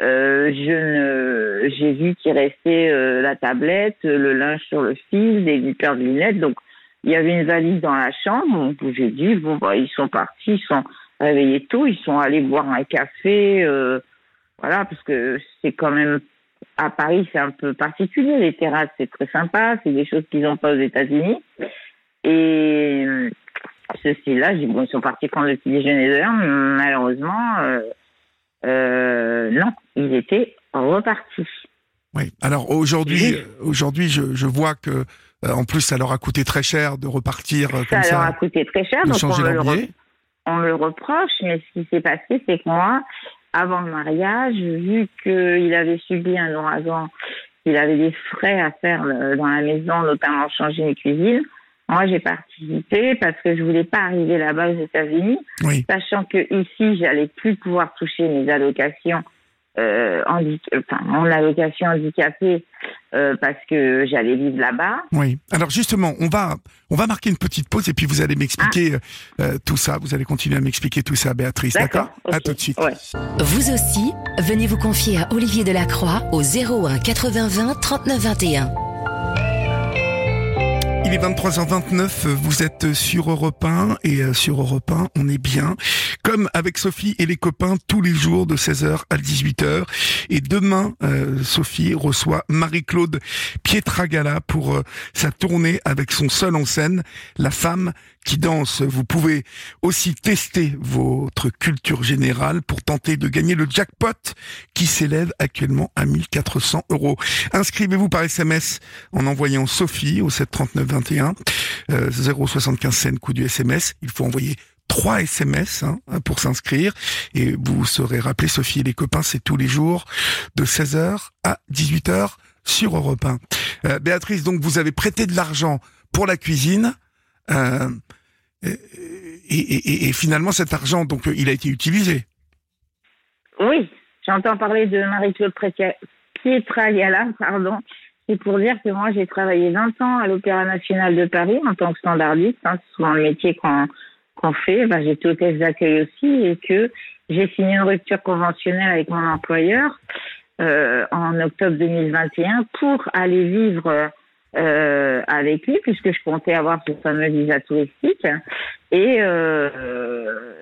euh, je ne, j'ai vu qu'il restait euh, la tablette, le linge sur le fil, des paires de lunettes. Donc, il y avait une valise dans la chambre. Donc, j'ai dit bon, bah, ils sont partis, ils sont réveillés tôt, ils sont allés boire un café, euh, voilà, parce que c'est quand même à Paris, c'est un peu particulier. Les terrasses, c'est très sympa, c'est des choses qu'ils n'ont pas aux États-Unis. Et euh, ceci-là, bon, ils sont partis prendre le petit déjeuner d'heure, malheureusement, euh, non, ils étaient repartis. Oui. Alors aujourd'hui, aujourd'hui, je, je, vois que en plus, ça leur a coûté très cher de repartir comme ça. Ça leur a coûté très cher, de donc changer on on le reproche, mais ce qui s'est passé, c'est que moi, avant le mariage, vu qu'il avait subi un ouragan, qu'il avait des frais à faire dans la maison, notamment changer les cuisines, moi, j'ai participé parce que je voulais pas arriver là-bas aux États-Unis, sachant que ici, j'allais plus pouvoir toucher mes allocations euh, enfin, mon allocation handicapée euh, parce que j'allais vivre là-bas. Oui. Alors justement, on va on va marquer une petite pause et puis vous allez m'expliquer ah. euh, tout ça. Vous allez continuer à m'expliquer tout ça, Béatrice. D'accord. À tout de suite. Vous aussi, venez vous confier à Olivier Delacroix au 01 80 20 39 21. Il est 23h29, vous êtes sur Europe 1 et euh, sur Europe 1, on est bien. Comme avec Sophie et les copains tous les jours de 16h à 18h. Et demain, euh, Sophie reçoit Marie-Claude Pietragala pour euh, sa tournée avec son seul en scène, La femme qui danse. Vous pouvez aussi tester votre culture générale pour tenter de gagner le jackpot qui s'élève actuellement à 1400 euros. Inscrivez-vous par SMS en envoyant Sophie au 73921 euh, 075 cents coût du SMS. Il faut envoyer trois SMS hein, pour s'inscrire et vous serez rappelé Sophie et les copains c'est tous les jours de 16h à 18h sur Europe 1. Euh, Béatrice donc vous avez prêté de l'argent pour la cuisine euh, et, finalement, cet argent, donc, il a été utilisé. Oui, j'entends parler de Marie-Claude Pietragala, pardon. C'est pour dire que moi, j'ai travaillé 20 ans à l'Opéra National de Paris en tant que standardiste. Hein, c'est souvent le métier qu'on fait. Ben, J'étais hôtesse d'accueil aussi et que j'ai signé une rupture conventionnelle avec mon employeur euh, en octobre 2021 pour aller vivre euh, avec lui puisque je comptais avoir ce fameux visa touristique. Et, euh,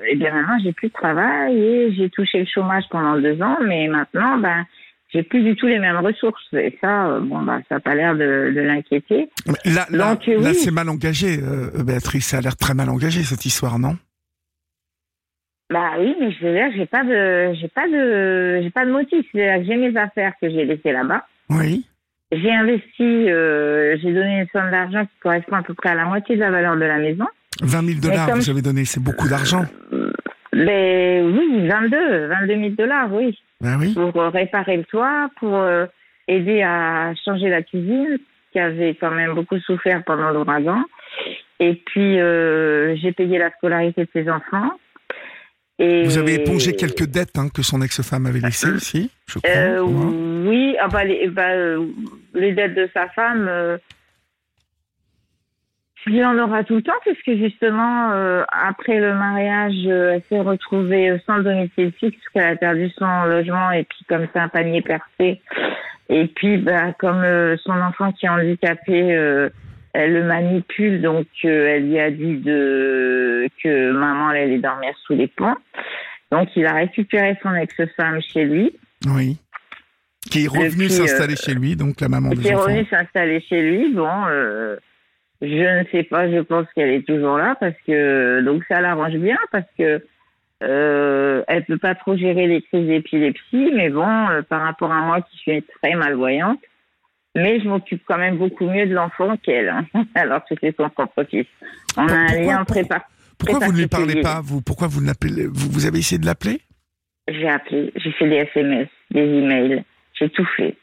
et bien maintenant, j'ai plus de travail et j'ai touché le chômage pendant deux ans, mais maintenant, ben, j'ai plus du tout les mêmes ressources. Et ça, euh, bon, bah, ça n'a pas l'air de, de l'inquiéter. Là, là, là c'est mal engagé, euh, Béatrice. Ça a l'air très mal engagé cette histoire, non? Bah oui, mais je veux dire, j'ai pas de, j'ai pas de, j'ai pas de motif. C'est-à-dire que j'ai mes affaires que j'ai laissées là-bas. Oui. J'ai investi, euh, j'ai donné une somme d'argent qui correspond à peu près à la moitié de la valeur de la maison. 20 000 dollars, vous avez donné, c'est beaucoup d'argent. Mais oui, 22, 22 000 dollars, oui. Ben oui. Pour euh, réparer le toit, pour euh, aider à changer la cuisine, qui avait quand même beaucoup souffert pendant l'ouragan. Et puis, euh, j'ai payé la scolarité de ses enfants. Et Vous avez épongé quelques dettes hein, que son ex-femme avait laissées aussi, je crois. Euh, oui, ah bah, les, bah, les dettes de sa femme, euh, il en aura tout le temps, puisque justement, euh, après le mariage, euh, elle s'est retrouvée sans domicile fixe, parce qu'elle a perdu son logement, et puis comme c'est un panier percé, et puis bah, comme euh, son enfant qui est handicapé, elle le manipule, donc elle lui a dit de que maman elle allait dormir sous les ponts. Donc il a récupéré son ex-femme chez lui. Oui. Qui est revenu puis, s'installer chez lui, donc la maman qui des est enfants. revenue s'installer chez lui. Bon, je ne sais pas, je pense qu'elle est toujours là parce que donc ça l'arrange bien parce que euh, elle peut pas trop gérer les crises d'épilepsie, mais bon, euh, par rapport à moi qui suis très malvoyante, mais je m'occupe quand même beaucoup mieux de l'enfant qu'elle, hein, alors que c'est son propre fils. On a un lien prépa. Pourquoi très vous ne lui parlez pas vous? Pourquoi vous ne l'appelez vous, vous avez essayé de l'appeler? J'ai appelé, j'ai fait des SMS, des emails, j'ai tout fait.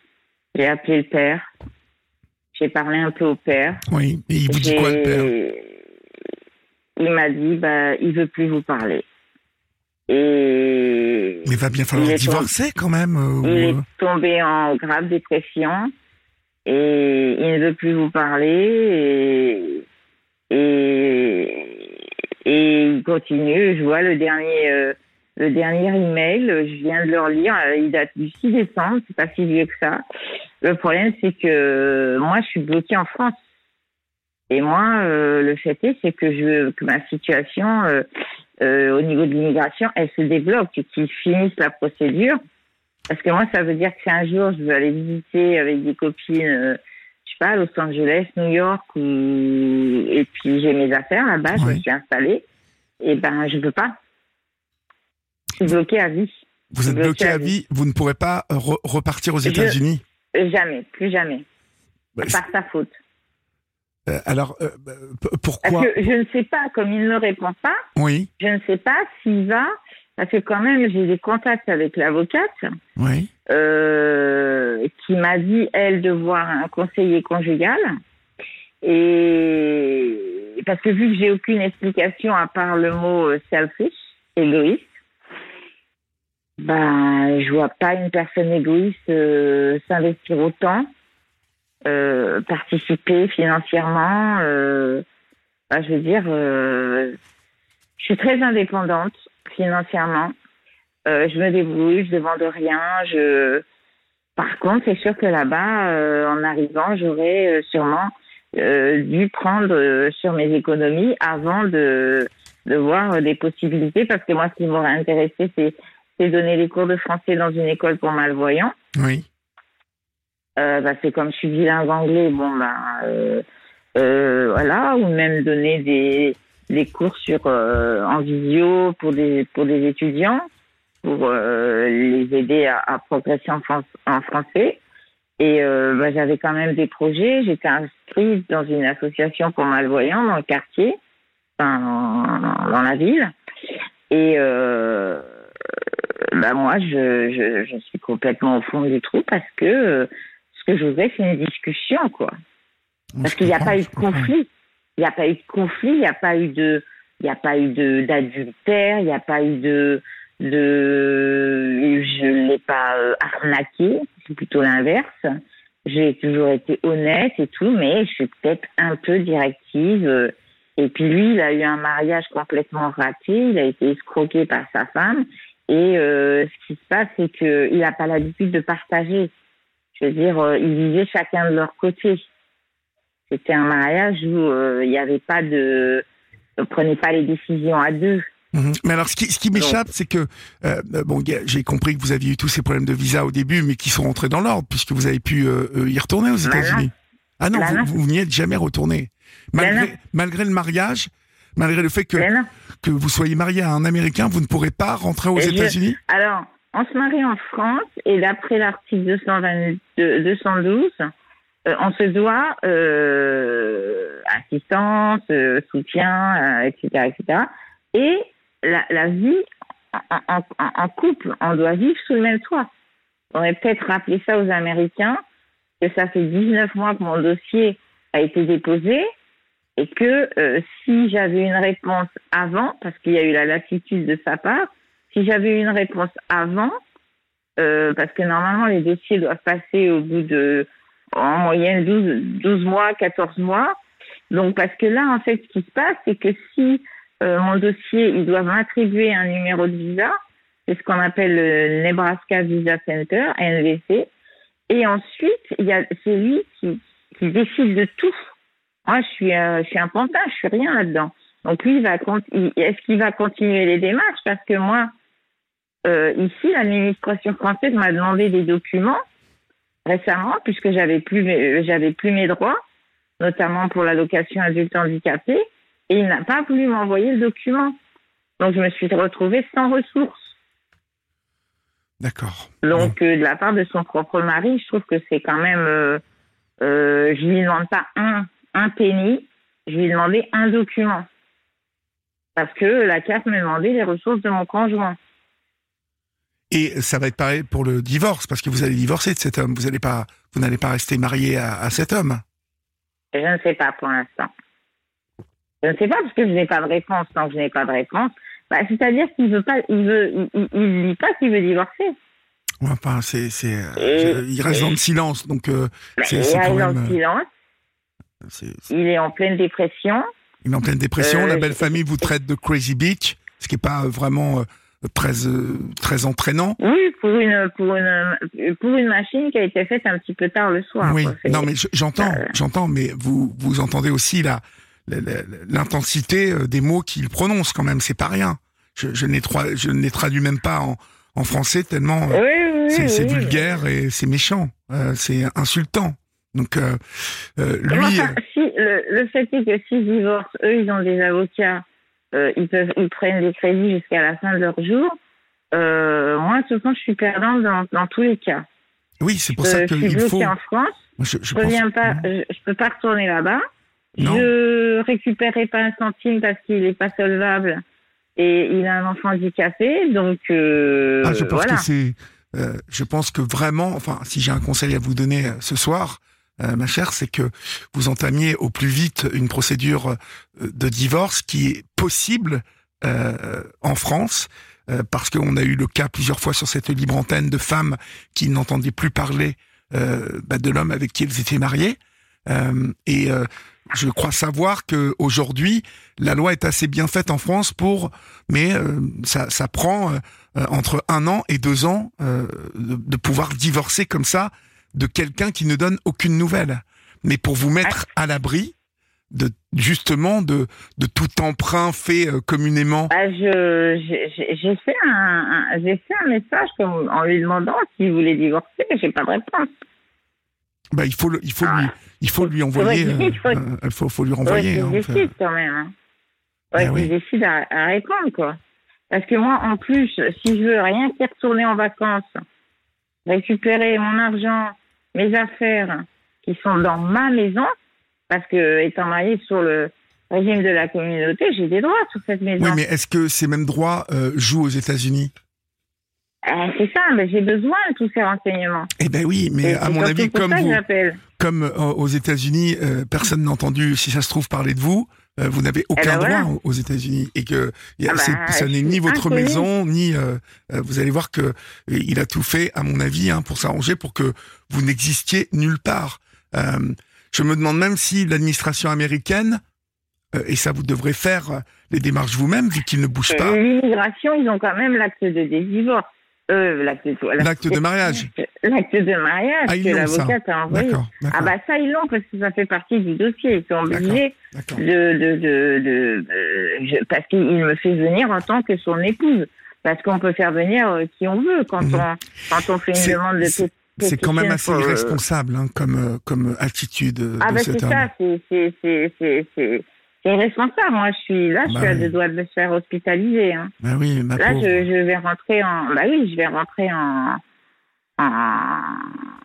J'ai appelé le père, j'ai parlé un peu au père. Oui. Et il vous dit quoi le père Il m'a dit, bah, il veut plus vous parler. Et Mais va bien falloir divorcer quand même. euh, il est euh, tombé en grave dépression et il ne veut plus vous parler et, et, et il continue. Je vois le dernier, euh, le dernier email, je viens de le relire, il date du 6 décembre, c'est pas si vieux que ça. Le problème, c'est que moi, je suis bloquée en France. Et moi, euh, le fait est, c'est que je que ma situation euh, euh, au niveau de l'immigration, elle se débloque et qu'ils finissent la procédure. Parce que moi, ça veut dire que si un jour je veux aller visiter avec des copines, euh, je sais pas, Los Angeles, New York, ou... et puis j'ai mes affaires là-bas, je me suis installée, et ben je peux pas. Je suis bloquée à vie. vous êtes bloqué bloqué à vie. Vous ne pourrez pas re- repartir aux États-Unis. Euh, Jamais, plus jamais. Bah, Par sa faute. Euh, alors euh, euh, p- Parce pourquoi que je ne sais pas, comme il ne répond pas, Oui. je ne sais pas s'il va, parce que quand même j'ai des contacts avec l'avocate, Oui. euh, qui m'a dit, elle, de voir un conseiller conjugal. Et parce que vu que j'ai aucune explication à part le mot selfish, égoïste, ben, je vois pas une personne égoïste euh, s'investir autant, euh, participer financièrement. Euh, ben, je veux dire, euh, je suis très indépendante financièrement. Je me débrouille, je ne demande rien. Je... Par contre, c'est sûr que là-bas, en arrivant, j'aurais sûrement dû prendre sur mes économies avant de, de voir des possibilités, parce que moi, ce qui m'aurait intéressé, c'est c'est donner des cours de français dans une école pour malvoyants. Oui. Euh, bah, c'est comme je suis bilingue anglais, bon euh, euh, voilà, ou même donner des, des cours sur en visio pour des pour des étudiants pour les aider à, à progresser en, France, en français. Et bah, j'avais quand même des projets. J'étais inscrite dans une association pour malvoyants dans le quartier, enfin, dans, dans la ville. Et euh, bah, moi, je, je, je suis complètement au fond du trou parce que euh, ce que je voudrais, c'est une discussion, quoi. Parce qu'il n'y a pas eu de conflit. Il n'y a pas eu de conflit, il n'y a pas eu de, il n'y a pas eu de d'adultère, il n'y a pas eu de, de, je ne l'ai pas euh, arnaqué, c'est plutôt l'inverse. J'ai toujours été honnête et tout, mais je suis peut-être un peu directive. euh, Et puis lui, il a eu un mariage complètement raté, il a été escroqué par sa femme. Et euh, ce qui se passe, c'est qu'il n'a pas l'habitude de partager. Je veux dire, euh, ils vivaient chacun de leur côté. C'était un mariage où euh, il n'y avait pas de... On ne prenait pas les décisions à deux. Mhm. Mais alors, ce qui, ce qui m'échappe, c'est que euh, bon, j'ai compris que vous aviez eu tous ces problèmes de visa au début, mais qui sont rentrés dans l'ordre puisque vous avez pu euh, y retourner aux États-Unis. Ah non, vous, n'y êtes jamais retourné, malgré le mariage, malgré le fait que vous soyez marié à un Américain, vous ne pourrez pas rentrer aux je- États-Unis. Alors, on se marie en France et d'après l'article 222 212, euh, on se doit euh, assistance, euh, soutien, etc., etc. Et la, la vie en- en couple, on doit vivre sous le même toit. On aurait peut-être rappelé ça aux Américains que ça fait 19 mois que mon dossier a été déposé et que euh, si j'avais une réponse avant, parce qu'il y a eu la lassitude de sa part, si j'avais une réponse avant, euh, parce que normalement les dossiers doivent passer au bout de en moyenne 12, 12 mois, 14 mois. Donc parce que là, en fait, ce qui se passe, c'est que si euh, mon dossier, ils doivent m'attribuer un numéro de visa, c'est ce qu'on appelle le Nebraska Visa Center, NVC, et ensuite, il y a, c'est lui qui, qui décide de tout. Moi, je suis, euh, je suis un pantin, je suis rien là-dedans. Donc lui, il va, est-ce qu'il va continuer les démarches? Parce que moi, euh, ici, l'administration française m'a demandé des documents récemment, puisque j'avais plus, mes, j'avais plus mes droits, notamment pour l'allocation adulte handicapé, et il n'a pas voulu m'envoyer le document. Donc je me suis retrouvée sans ressources. D'accord. Donc euh, de la part de son propre mari, je trouve que c'est quand même, euh, euh, je lui demande pas un un penny, je lui ai demandé un document parce que la CAF m'a demandé les ressources de mon conjoint. Et ça va être pareil pour le divorce, parce que vous allez divorcer de cet homme. Vous n'allez pas, vous n'allez pas rester marié à, cet homme. Je ne sais pas pour l'instant. Je ne sais pas parce que je n'ai pas de réponse. Tant que je n'ai pas de réponse, bah, c'est-à-dire qu'il veut pas, il veut, il, dit pas qu'il veut divorcer. enfin, c'est, c'est, euh, il reste dans le silence, donc. Euh, bah, il reste dans le euh. Il est en pleine dépression. Il est en pleine dépression. la belle famille vous traite de crazy bitch, ce qui n'est pas vraiment très, très entraînant. Oui, pour une, pour, une, pour une machine qui a été faite un petit peu tard le soir. Oui, non, mais j'entends, j'entends, mais vous, vous entendez aussi la, l'intensité euh, des mots qu'il prononce quand même, c'est pas rien. Je, je, je ne les traduis même pas en, en français tellement euh, c'est vulgaire et c'est méchant, euh, c'est insultant. Donc euh, lui, si, le, le, fait est que s'ils divorcent, eux ils ont des avocats, ils peuvent ils prennent des crédits jusqu'à la fin de leur jour. moi, de toute façon, je suis perdante dans, dans tous les cas. Oui, c'est pour ça qu'il faut. Je suis bloquée en France. je, je, je pas, je, je peux pas retourner là-bas. Je récupérerai pas un centime parce qu'il n'est pas solvable et il a un enfant handicapé, donc euh, ah, je pense voilà. que c'est, euh, je pense que vraiment, enfin, si j'ai un conseil à vous donner euh, ce soir, euh, ma chère, c'est que vous entamiez au plus vite une procédure euh, de divorce qui est possible euh, en France. parce qu'on a eu le cas plusieurs fois sur cette libre antenne de femmes qui n'entendaient plus parler bah, de l'homme avec qui elles étaient mariées. et je crois savoir que aujourd'hui la loi est assez bien faite en France pour, mais euh, ça, ça, prend euh, euh, entre un an et deux ans de, de, pouvoir divorcer comme ça de quelqu'un qui ne donne aucune nouvelle. Mais pour vous mettre à l'abri de justement de, de tout emprunt fait communément. Bah je j'ai fait un, j'ai fait un message en lui demandant s'il voulait divorcer, j'ai pas de réponse. Bah, il faut, il faut lui, il faut lui envoyer. Il faut, euh, faut, faut, lui renvoyer. Hein, décide quand même. Hein. Ouais, ben décide à, à, répondre, quoi. Parce que moi, en plus, si je veux rien qu'y retourner en vacances, récupérer mon argent, mes affaires qui sont dans ma maison, parce que étant mariée sur le régime de la communauté, j'ai des droits sur cette maison. Oui, mais est-ce que ces mêmes droits euh, jouent aux États-Unis? Euh, c'est ça, mais j'ai besoin de tous ces renseignements. Eh ben oui, mais à mon avis, comme vous, comme euh, aux États-Unis, euh, personne n'a entendu, si ça se trouve, parler de vous. Vous n'avez Eh aucun ben droit aux États-Unis et que Ah bah, ça n'est ni votre maison ni. euh, euh, vous allez voir que il a tout fait, à mon avis, hein, pour s'arranger pour que vous n'existiez nulle part. Euh, je me demande même si l'administration américaine euh, et ça vous devrez faire euh, les démarches vous-même vu qu'il ne bouge pas. Euh, L'immigration, ils ont quand même l'acte de divorce. Euh, l'acte de, mariage. L'acte de mariage Ah, que l'avocat a envoyé. Ah bah ça, ils l'ont parce que ça fait partie du dossier. Ils sont obligés de... de, de, je- parce qu'il me fait venir en tant que son épouse. Parce qu'on peut faire venir euh, qui on veut quand, Mhm. on, quand on fait une C'est- demande de c'est- quand même assez euh, irresponsable hein, comme, euh, comme attitude euh, Ah de bah c'est ça, c'est c'est irresponsable. Moi, je suis là, je Bah suis à deux doigts de me faire hospitaliser. Hein. Ah oui, ma Là, je, je vais rentrer en. Bah oui, je vais rentrer en en,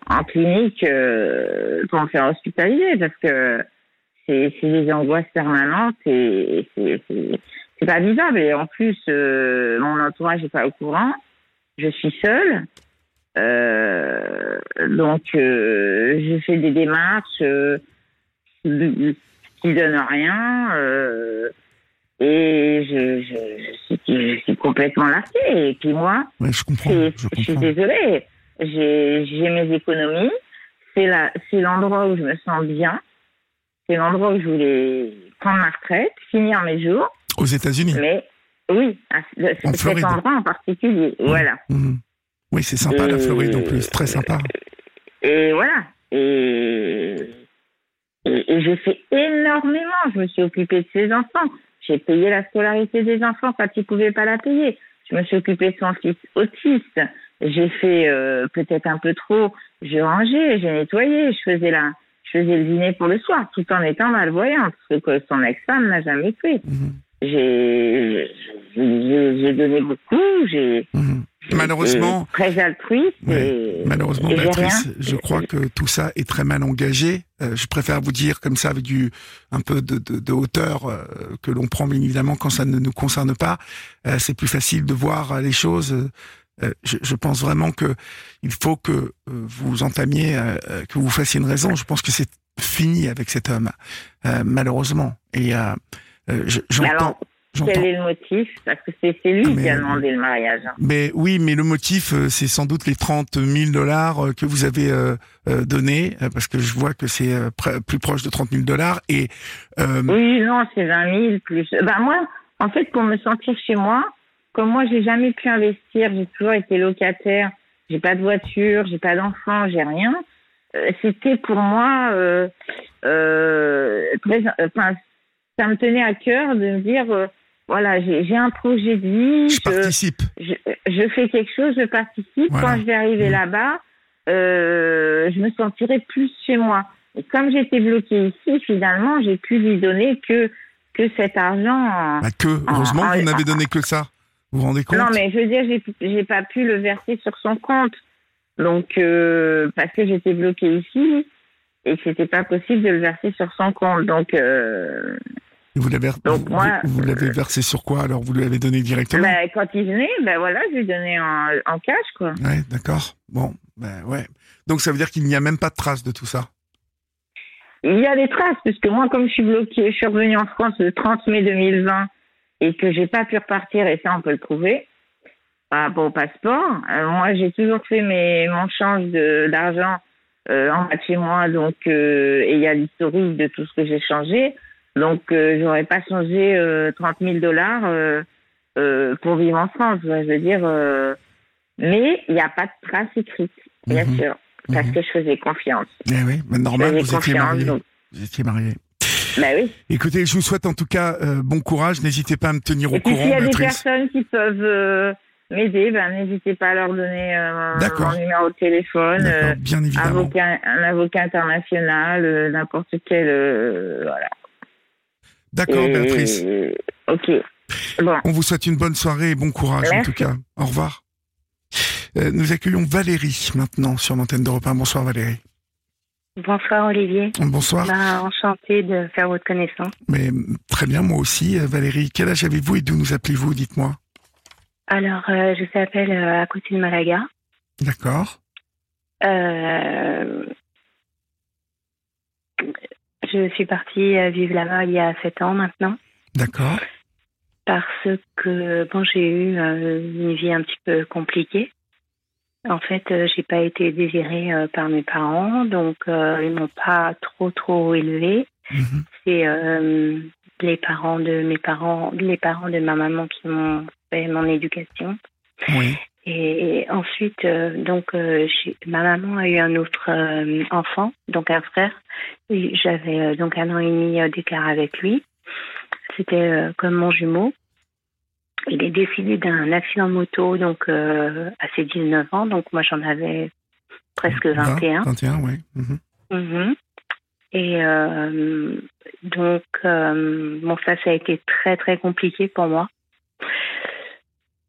en clinique euh, pour me faire hospitaliser parce que c'est des angoisses permanentes et c'est c'est pas vivable. Et en plus, euh, mon entourage n'est pas au courant. Je suis seule. Euh, donc, j'ai fait des démarches qui donnent rien. euh, et je, je, je suis, je suis complètement lassée. Et puis moi, Ouais, je comprends. Je suis désolée. J'ai mes économies. C'est l'endroit où je me sens bien. C'est l'endroit où je voulais prendre ma retraite, finir mes jours. Aux États-Unis. Mais oui, à- En cet Floride. endroit en particulier. Voilà. Mhm. Oui, c'est sympa la Floride en plus, très sympa. Et voilà. Et, et, j'ai fait énormément. Je me suis occupée de ces enfants. J'ai payé la scolarité des enfants quand ils pouvaient pas la payer. Je me suis occupée de son fils autiste. J'ai fait euh, peut-être un peu trop. J'ai rangé, j'ai nettoyé, je faisais la, je faisais le dîner pour le soir, tout en étant malvoyante, ce que son ex-femme n'a jamais fait. Mhm. J'ai, donné beaucoup. J'ai j'ai Malheureusement, très altruiste. Et- Malheureusement, et rien. je crois que tout ça est très mal engagé. Euh, je préfère vous dire comme ça avec du un peu de, de, de hauteur euh, que l'on prend bien évidemment quand ça ne nous concerne pas. Euh, c'est plus facile de voir les choses. Euh, je, je pense vraiment que il faut que euh, vous entamiez, euh, que vous fassiez une raison. Je pense que c'est fini avec cet homme, euh, malheureusement. Et euh, je- j'entends. quel est le motif? Parce que c'est c'est lui Ah, mais- qui a demandé le mariage. hein. Mais oui, mais le motif, euh, c'est sans doute les 30 000 dollars euh, que vous avez euh, euh, donnés, euh, parce que je vois que c'est plus proche de 30 000 dollars. Et euh, Oui, non, c'est 20 000 plus. Ben moi, en fait, pour me sentir chez moi, comme moi, j'ai jamais pu investir, j'ai toujours été locataire, j'ai pas de voiture, j'ai pas d'enfant, j'ai rien. euh, C'était pour moi euh, très, enfin, ça me tenait à cœur de me dire, euh, voilà, j'ai un projet de vie, je je- participe. je, je fais quelque chose, je participe. Voilà. Quand je vais arriver Mm. là-bas, euh, je me sentirai plus chez moi. Et comme j'étais bloquée ici, finalement, j'ai pu lui donner que que cet argent. en- Bah que, heureusement vous n'avez donné que ça. Vous vous rendez compte? Non, mais je veux dire, j'ai j'ai pas pu le verser sur son compte. Donc euh, parce que j'étais bloquée ici et que c'était pas possible de le verser sur son compte. Donc euh, Vous l'avez Donc, vous, moi, vous l'avez versé sur quoi? Alors vous lui avez donné directement? Ben, quand il venait, ben voilà, je lui donnais en, en cash quoi. Ouais, d'accord. Bon, ben ouais. Donc ça veut dire qu'il n'y a même pas de trace de tout ça? Il y a des traces, puisque moi, comme je suis bloquée, je suis revenue en France le 30 mai 2020 et que j'ai pas pu repartir, et ça, on peut le prouver, par rapport au passeport. Euh, moi, j'ai toujours fait mes, mon change de- d'argent euh, en bas de chez moi, donc, euh, et il y a l'historique de tout ce que j'ai changé. Donc, euh, j'aurais pas changé euh, 30 000 dollars euh, euh, pour vivre en France. Je veux dire, euh, mais il n'y a pas de trace écrite, bien Mhm. sûr, parce Mhm. que je faisais confiance. Eh oui, mais normal, je vous étiez marié. donc, Vous étiez marié. ben oui. Écoutez, je vous souhaite en tout cas euh, bon courage. N'hésitez pas à me tenir au Et courant, s'il y a des personnes qui peuvent euh, m'aider, ben n'hésitez pas à leur donner euh, mon numéro de téléphone. Euh, bien évidemment. avocat, un avocat international, euh, n'importe quel. euh, voilà. D'accord, Et- Béatrice. Ok. Bon. On vous souhaite une bonne soirée et bon courage en tout cas. Au revoir. Euh, nous accueillons Valérie maintenant sur l'antenne d'Europe 1. Bonsoir Valérie. Bonsoir Olivier. Bonsoir. Bah, enchantée de faire votre connaissance. Mais très bien, moi aussi. Euh, Valérie, quel âge avez-vous et d'où nous appelez-vous Dites-moi. Alors, euh, je t'appelle euh, à côté de Malaga. D'accord. Euh, je suis partie euh, vivre là-bas il y a sept ans maintenant D'accord. parce que bon, j'ai eu euh, une vie un petit peu compliquée. En fait, euh, j'ai pas été désirée par mes parents, donc euh, ils m'ont pas trop trop élevée. Mhm. C'est euh, les parents de mes parents, les parents de ma maman qui m'ont fait mon éducation. Oui. Et ensuite, euh, donc, euh, ma maman a eu un autre euh, enfant, donc un frère. Et J'avais donc un an et demi d'écart avec lui. C'était comme mon jumeau. Il est décédé d'un accident de moto, donc à ses 19 ans. Donc moi, j'en avais presque 21. 21, oui. Mhm. Mhm. Et euh, donc, euh, bon, ça, ça a été très, très compliqué pour moi.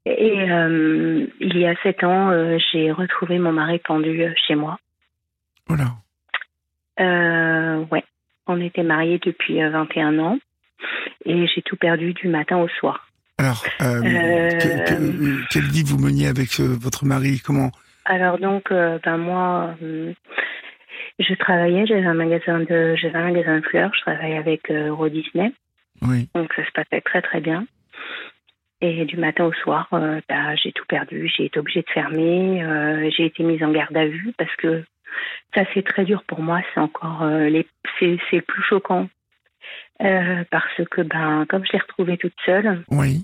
Et euh, il y a sept ans, euh, j'ai retrouvé mon mari pendu euh, chez moi. Voilà. Euh, ouais, on était mariés depuis euh, 21 ans et j'ai tout perdu du matin au soir. Alors, que- que- quelle vie vous meniez avec votre mari? Comment? Alors donc, ben moi, je travaillais, j'avais un magasin de, j'avais un magasin de fleurs, je travaillais avec Euro Disney, Oui. donc ça se passait très très bien. Et du matin au soir, euh, ben, j'ai tout perdu, j'ai été obligée de fermer, euh, j'ai été mise en garde à vue parce que ça c'est très dur pour moi, c'est encore euh, les, c'est c'est le plus choquant parce que ben comme je l'ai retrouvée toute seule, Oui.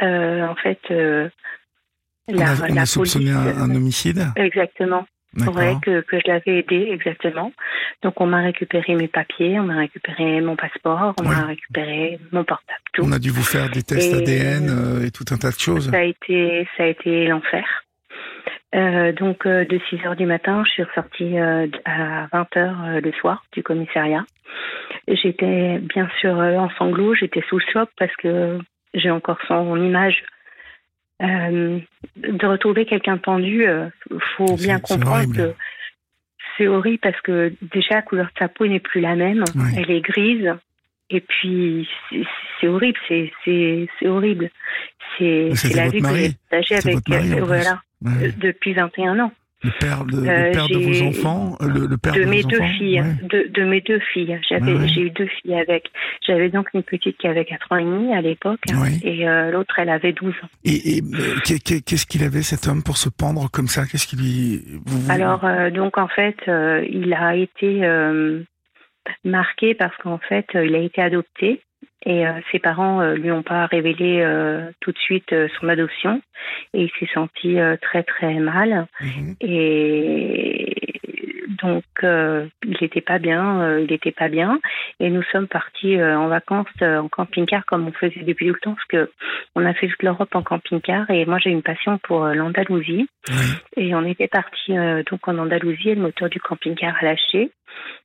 en fait, On a, on a la soupçonné police- un, un homicide. Exactement. Ouais, que, que je l'avais aidé, exactement. Donc, on m'a récupéré mes papiers, on m'a récupéré mon passeport, on Ouais. m'a récupéré mon portable, tout. On a dû vous faire des tests Et- ADN euh, et tout un tas de choses. Ça a été, ça a été l'enfer. Euh, donc, euh, de 6 heures du matin, je suis ressortie euh, à 20 heures euh, le soir du commissariat. J'étais bien sûr euh, en sanglots, j'étais sous le choc parce que j'ai encore son image. Euh, de retrouver quelqu'un pendu, euh, faut bien comprendre que c'est horrible parce que déjà la couleur de sa peau n'est plus la même, Oui. elle est grise. Et puis c'est- horrible, c'est c'est c'est horrible. C'est la vie que j'ai partagée avec en euh, voilà euh, depuis 21 ans. Le père, de, le Euh, père de vos enfants, euh, le, le père de, mes deux enfants, filles, ouais. de, de mes deux filles. J'avais, Ouais, j'ai eu deux filles avec. J'avais donc une petite qui avait 4 ans et demi à l'époque, Ouais. et euh, l'autre elle avait 12 ans. Et, et, qu'est- qu'est- qu'est-ce qu'il avait cet homme pour se pendre comme ça? Qu'est-ce qu'il lui vous- Alors euh, donc en fait, il a été marqué parce qu'en fait, il a été adopté et euh, ses parents euh, lui ont pas révélé euh, tout de suite son adoption et il s'est senti très très mal. Mhm. Et donc, euh, il n'était pas bien, euh, il n'était pas bien. Et nous sommes partis euh, en vacances euh, en camping-car comme on faisait depuis tout le temps, parce que on a fait toute l'Europe en camping-car. Et moi, j'ai une passion pour l'Andalousie. Et on était partis euh, donc en Andalousie et le moteur du camping-car a lâché.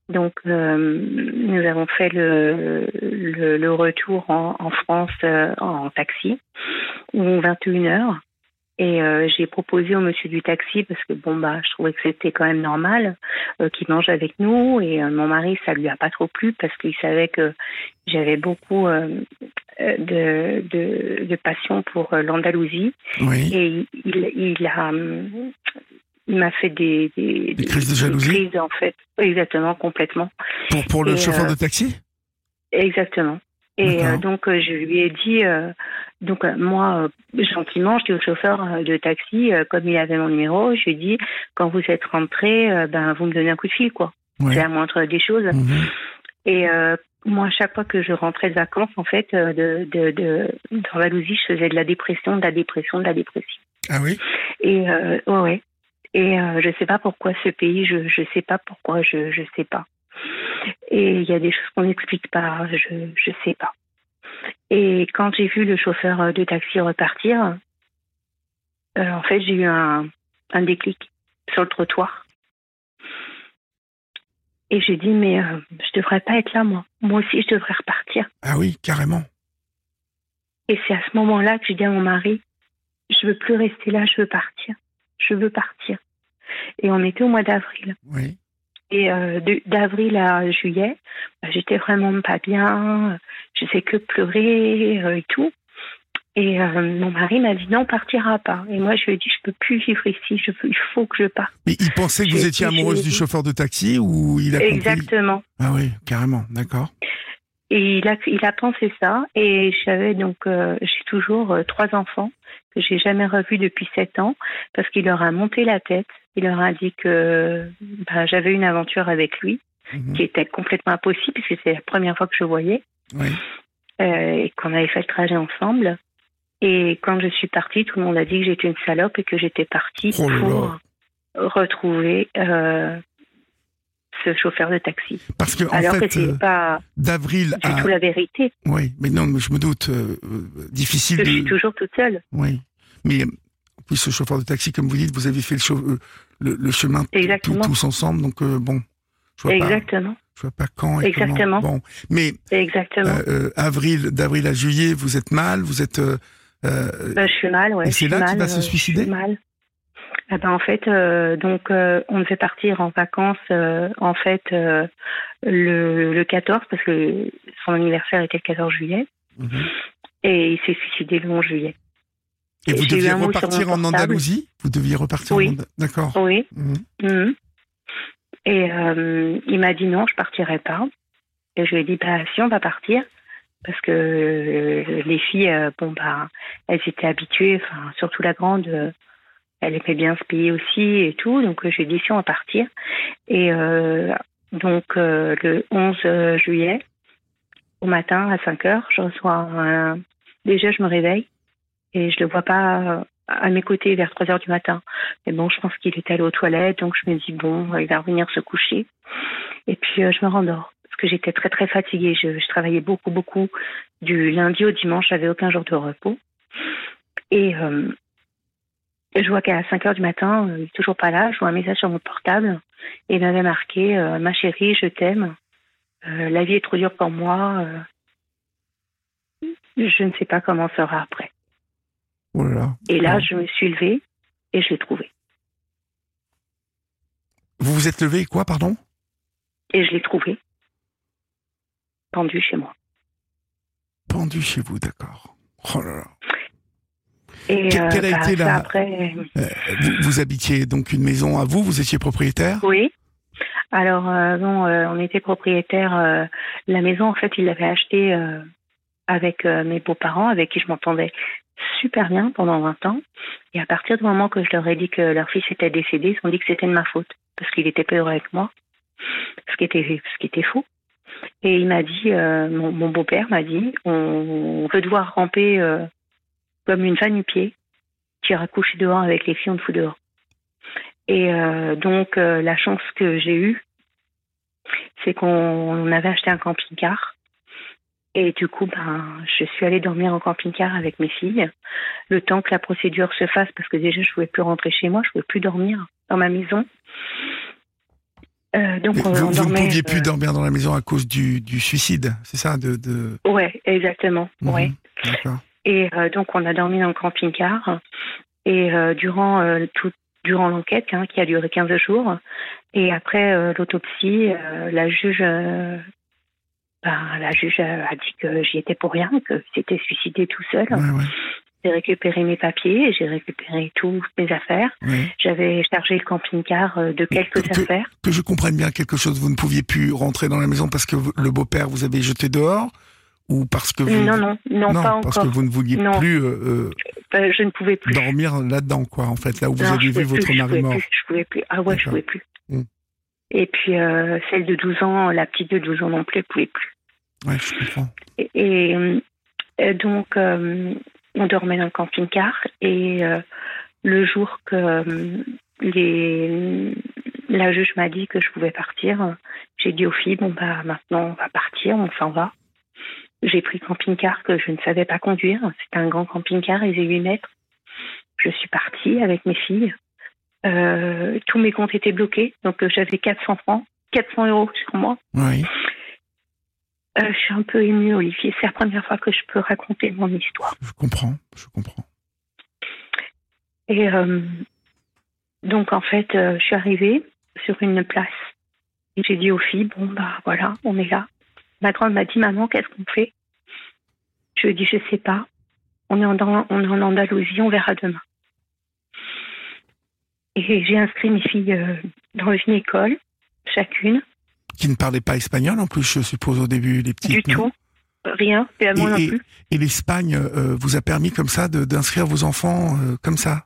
Donc, euh, nous avons fait le, le, le retour en, en France euh, en taxi, ou 21 heures. Et euh, j'ai proposé au monsieur du taxi parce que bon bah je trouvais que c'était quand même normal euh, qu'il mange avec nous. Et euh, mon mari ça lui a pas trop plu parce qu'il savait que j'avais beaucoup de, de, de passion pour l'Andalousie. Oui. et il, il, a il m'a fait des, des, Des crises de jalousie des crises, en fait. Exactement complètement. Pour, pour le Et, chauffeur de taxi? Exactement. Et euh, donc euh, je lui ai dit, euh, donc moi gentiment, je dis au chauffeur de taxi, comme il avait mon numéro, je lui ai dit quand vous êtes rentré, ben vous me donnez un coup de fil quoi. Ouais. C'est la moindre des choses. Mhm. Et moi à chaque fois que je rentrais de vacances, en fait, de de de d'Andalousie, je faisais de la dépression, de la dépression, de la dépression. Ah oui? Et ouais, ouais. Et je sais pas pourquoi ce pays, je je sais pas pourquoi, je je sais pas. Et il y a des choses qu'on n'explique pas, je je sais pas. Et quand j'ai vu le chauffeur de taxi repartir, euh, en fait j'ai eu un un déclic sur le trottoir. Et j'ai dit mais euh, je devrais pas être là moi. Moi aussi je devrais repartir. Ah oui, carrément. Et c'est à ce moment-là que j'ai dit à mon mari, je veux plus rester là, je veux partir. Je veux partir. Et on était au mois d'avril. Oui. Et euh, d'avril à juillet, bah, j'étais vraiment pas bien. Je sais que pleurer euh, et tout. Et euh, mon mari m'a dit non, on partira pas. Et moi, je lui ai dit, je peux plus vivre ici. Je il faut que je parte. Mais il pensait que vous étiez amoureuse du chauffeur de taxi ou il a compris? Exactement. Ah oui, carrément, d'accord. Et il a, il a pensé ça. Et j'avais donc, j'ai toujours trois enfants que j'ai jamais revus depuis sept ans parce qu'il leur a monté la tête. Il leur a dit que ben, j'avais une aventure avec lui Mhm. qui était complètement impossible puisque c'est la première fois que je voyais Oui. euh, et qu'on avait fait le trajet ensemble. Et quand je suis partie, tout le monde a dit que j'étais une salope et que j'étais partie Oh pour retrouver euh, ce chauffeur de taxi. Parce que en Alors que fait, c'est euh, pas d'avril du à tout la vérité. oui, mais non, je me doute, euh, difficile Je suis toujours toute seule. oui, mais puis ce chauffeur de taxi, comme vous dites, vous avez fait le, le, le chemin tous ensemble, donc euh, bon, je vois pas, Exactement. je vois pas quand et Exactement. comment. Bon, mais Exactement. euh, euh, avril, d'avril à juillet, vous êtes mal, vous êtes Ben, je suis mal, ouais. et c'est là qu'il mal, va se suicider Je suis mal. Ah ben, en fait, euh, donc euh, on devait partir en vacances euh, en fait le, le 14 parce que son anniversaire était le 14 juillet Mhm. et il s'est suicidé le 11 juillet. Et vous deviez repartir en. Andalousie Vous deviez repartir Oui. en Andalousie D'accord. Oui. Mhm. Mhm. Et euh, il m'a dit non, je partirai pas. Et je lui ai dit bah si on va partir parce que euh, les filles euh, bon bah elles étaient habituées, enfin surtout la grande, elle aimait bien se payer aussi et tout, donc je lui ai dit si on va partir. Et donc le 11 juillet au matin à 5 heures, je reçois un... déjà je me réveille et je le vois pas à mes côtés vers 3 heures du matin. Mais bon, je pense qu'il est allé aux toilettes, donc je me dis, bon, il va revenir se coucher. Et puis, euh, je me rendors. Parce que j'étais très, très fatiguée. Je, travaillais beaucoup, beaucoup. Du lundi au dimanche, j'avais aucun jour de repos. Et euh, je vois qu'à 5 heures du matin, euh, il est toujours pas là. Je vois un message sur mon portable. Et il m'avait marqué, euh, ma chérie, je t'aime. Euh, la vie est trop dure pour moi. euh, je ne sais pas comment sera après. Oh là là. Et là, D'accord. je me suis levée et je l'ai trouvé. Vous vous êtes levé, quoi, pardon? Et je l'ai trouvé pendu chez moi. Pendu chez vous, d'accord. Oh là là. Et Que- quelle a bah, été la- après Euh, vous, vous habitiez donc une maison à vous Vous étiez propriétaire? Oui. Alors euh, euh, on était propriétaire. euh, la maison, en fait, il l'avait achetée euh, avec euh, mes beaux-parents, avec qui je m'entendais super bien pendant 20 ans. Et à partir du moment que je leur ai dit que leur fils était décédé, ils ont dit que c'était de ma faute parce qu'il était pas heureux avec moi, ce qui était ce qui était faux. Et il m'a dit, euh, mon, beau-père m'a dit, on, on veut te voir ramper euh, comme une femme du pied. Tu iras coucher dehors avec les filles, on te fout dehors. Et euh, donc, euh, la chance que j'ai eue, c'est qu'on avait acheté un camping-car. Et du coup, ben, je suis allée dormir en camping-car avec mes filles, le temps que la procédure se fasse, parce que déjà, je ne pouvais plus rentrer chez moi, je ne pouvais plus dormir dans ma maison. Euh, donc, on, Vous, on vous ne dormait. pouviez plus euh, dormir dans la maison à cause du, du suicide, c'est ça de, de... Ouais, exactement. Mhm. Ouais. Et euh, donc, on a dormi dans le camping-car. Et durant tout, durant l'enquête, hein, qui a duré 15 jours, et après l'autopsie, la juge, ben, la juge a dit que j'y étais pour rien, que c'était suicidé tout seul. Ouais, ouais, J'ai récupéré mes papiers, j'ai récupéré toutes mes affaires. ouais. J'avais chargé le camping-car euh, de quelques Que- que- affaires. Que je comprenne bien quelque chose, vous ne pouviez plus rentrer dans la maison parce que le beau-père vous avait jeté dehors ou parce que vous... Non, non, non, pas parce encore. que vous ne vouliez Non. plus euh, Euh, je ne pouvais plus. dormir là-dedans, quoi, en fait, là où vous Non, aviez je vu votre je mari mort. plus, je pouvais plus. Ah ouais, je D'accord. pouvais plus. Mm. Et puis euh, celle de 12 ans, la petite de 12 ans non plus, elle pouvait plus. Ouais, je comprends. Et, et, euh, donc euh, on dormait dans le camping-car et euh, le jour que les la juge m'a dit que je pouvais partir, j'ai dit aux filles bon bah maintenant on va partir, on s'en va. J'ai pris le camping-car que je ne savais pas conduire. C'était un grand camping-car, il faisait 8 mètres. Je suis partie avec mes filles. Euh, tous mes comptes étaient bloqués, donc j'avais 400 francs, 400 euros sur moi. Oui. Euh, je suis un peu émue, Olivier. C'est la première fois que je peux raconter mon histoire. Je comprends, je comprends. Et euh, donc, en fait, euh, je suis arrivée sur une place. Et j'ai dit aux filles, bon, bah voilà, on est là. Ma grande m'a dit, maman, qu'est-ce qu'on fait? Je lui ai dit, je sais pas. On est, en, on est en Andalousie, on verra demain. Et j'ai inscrit mes filles dans une école, chacune, Qui ne parlait pas espagnol en plus, je suppose, au début, les petites. du tout. Rien, et à moi non et, plus. et l'Espagne euh, vous a permis comme ça d'inscrire vos enfants euh, comme ça?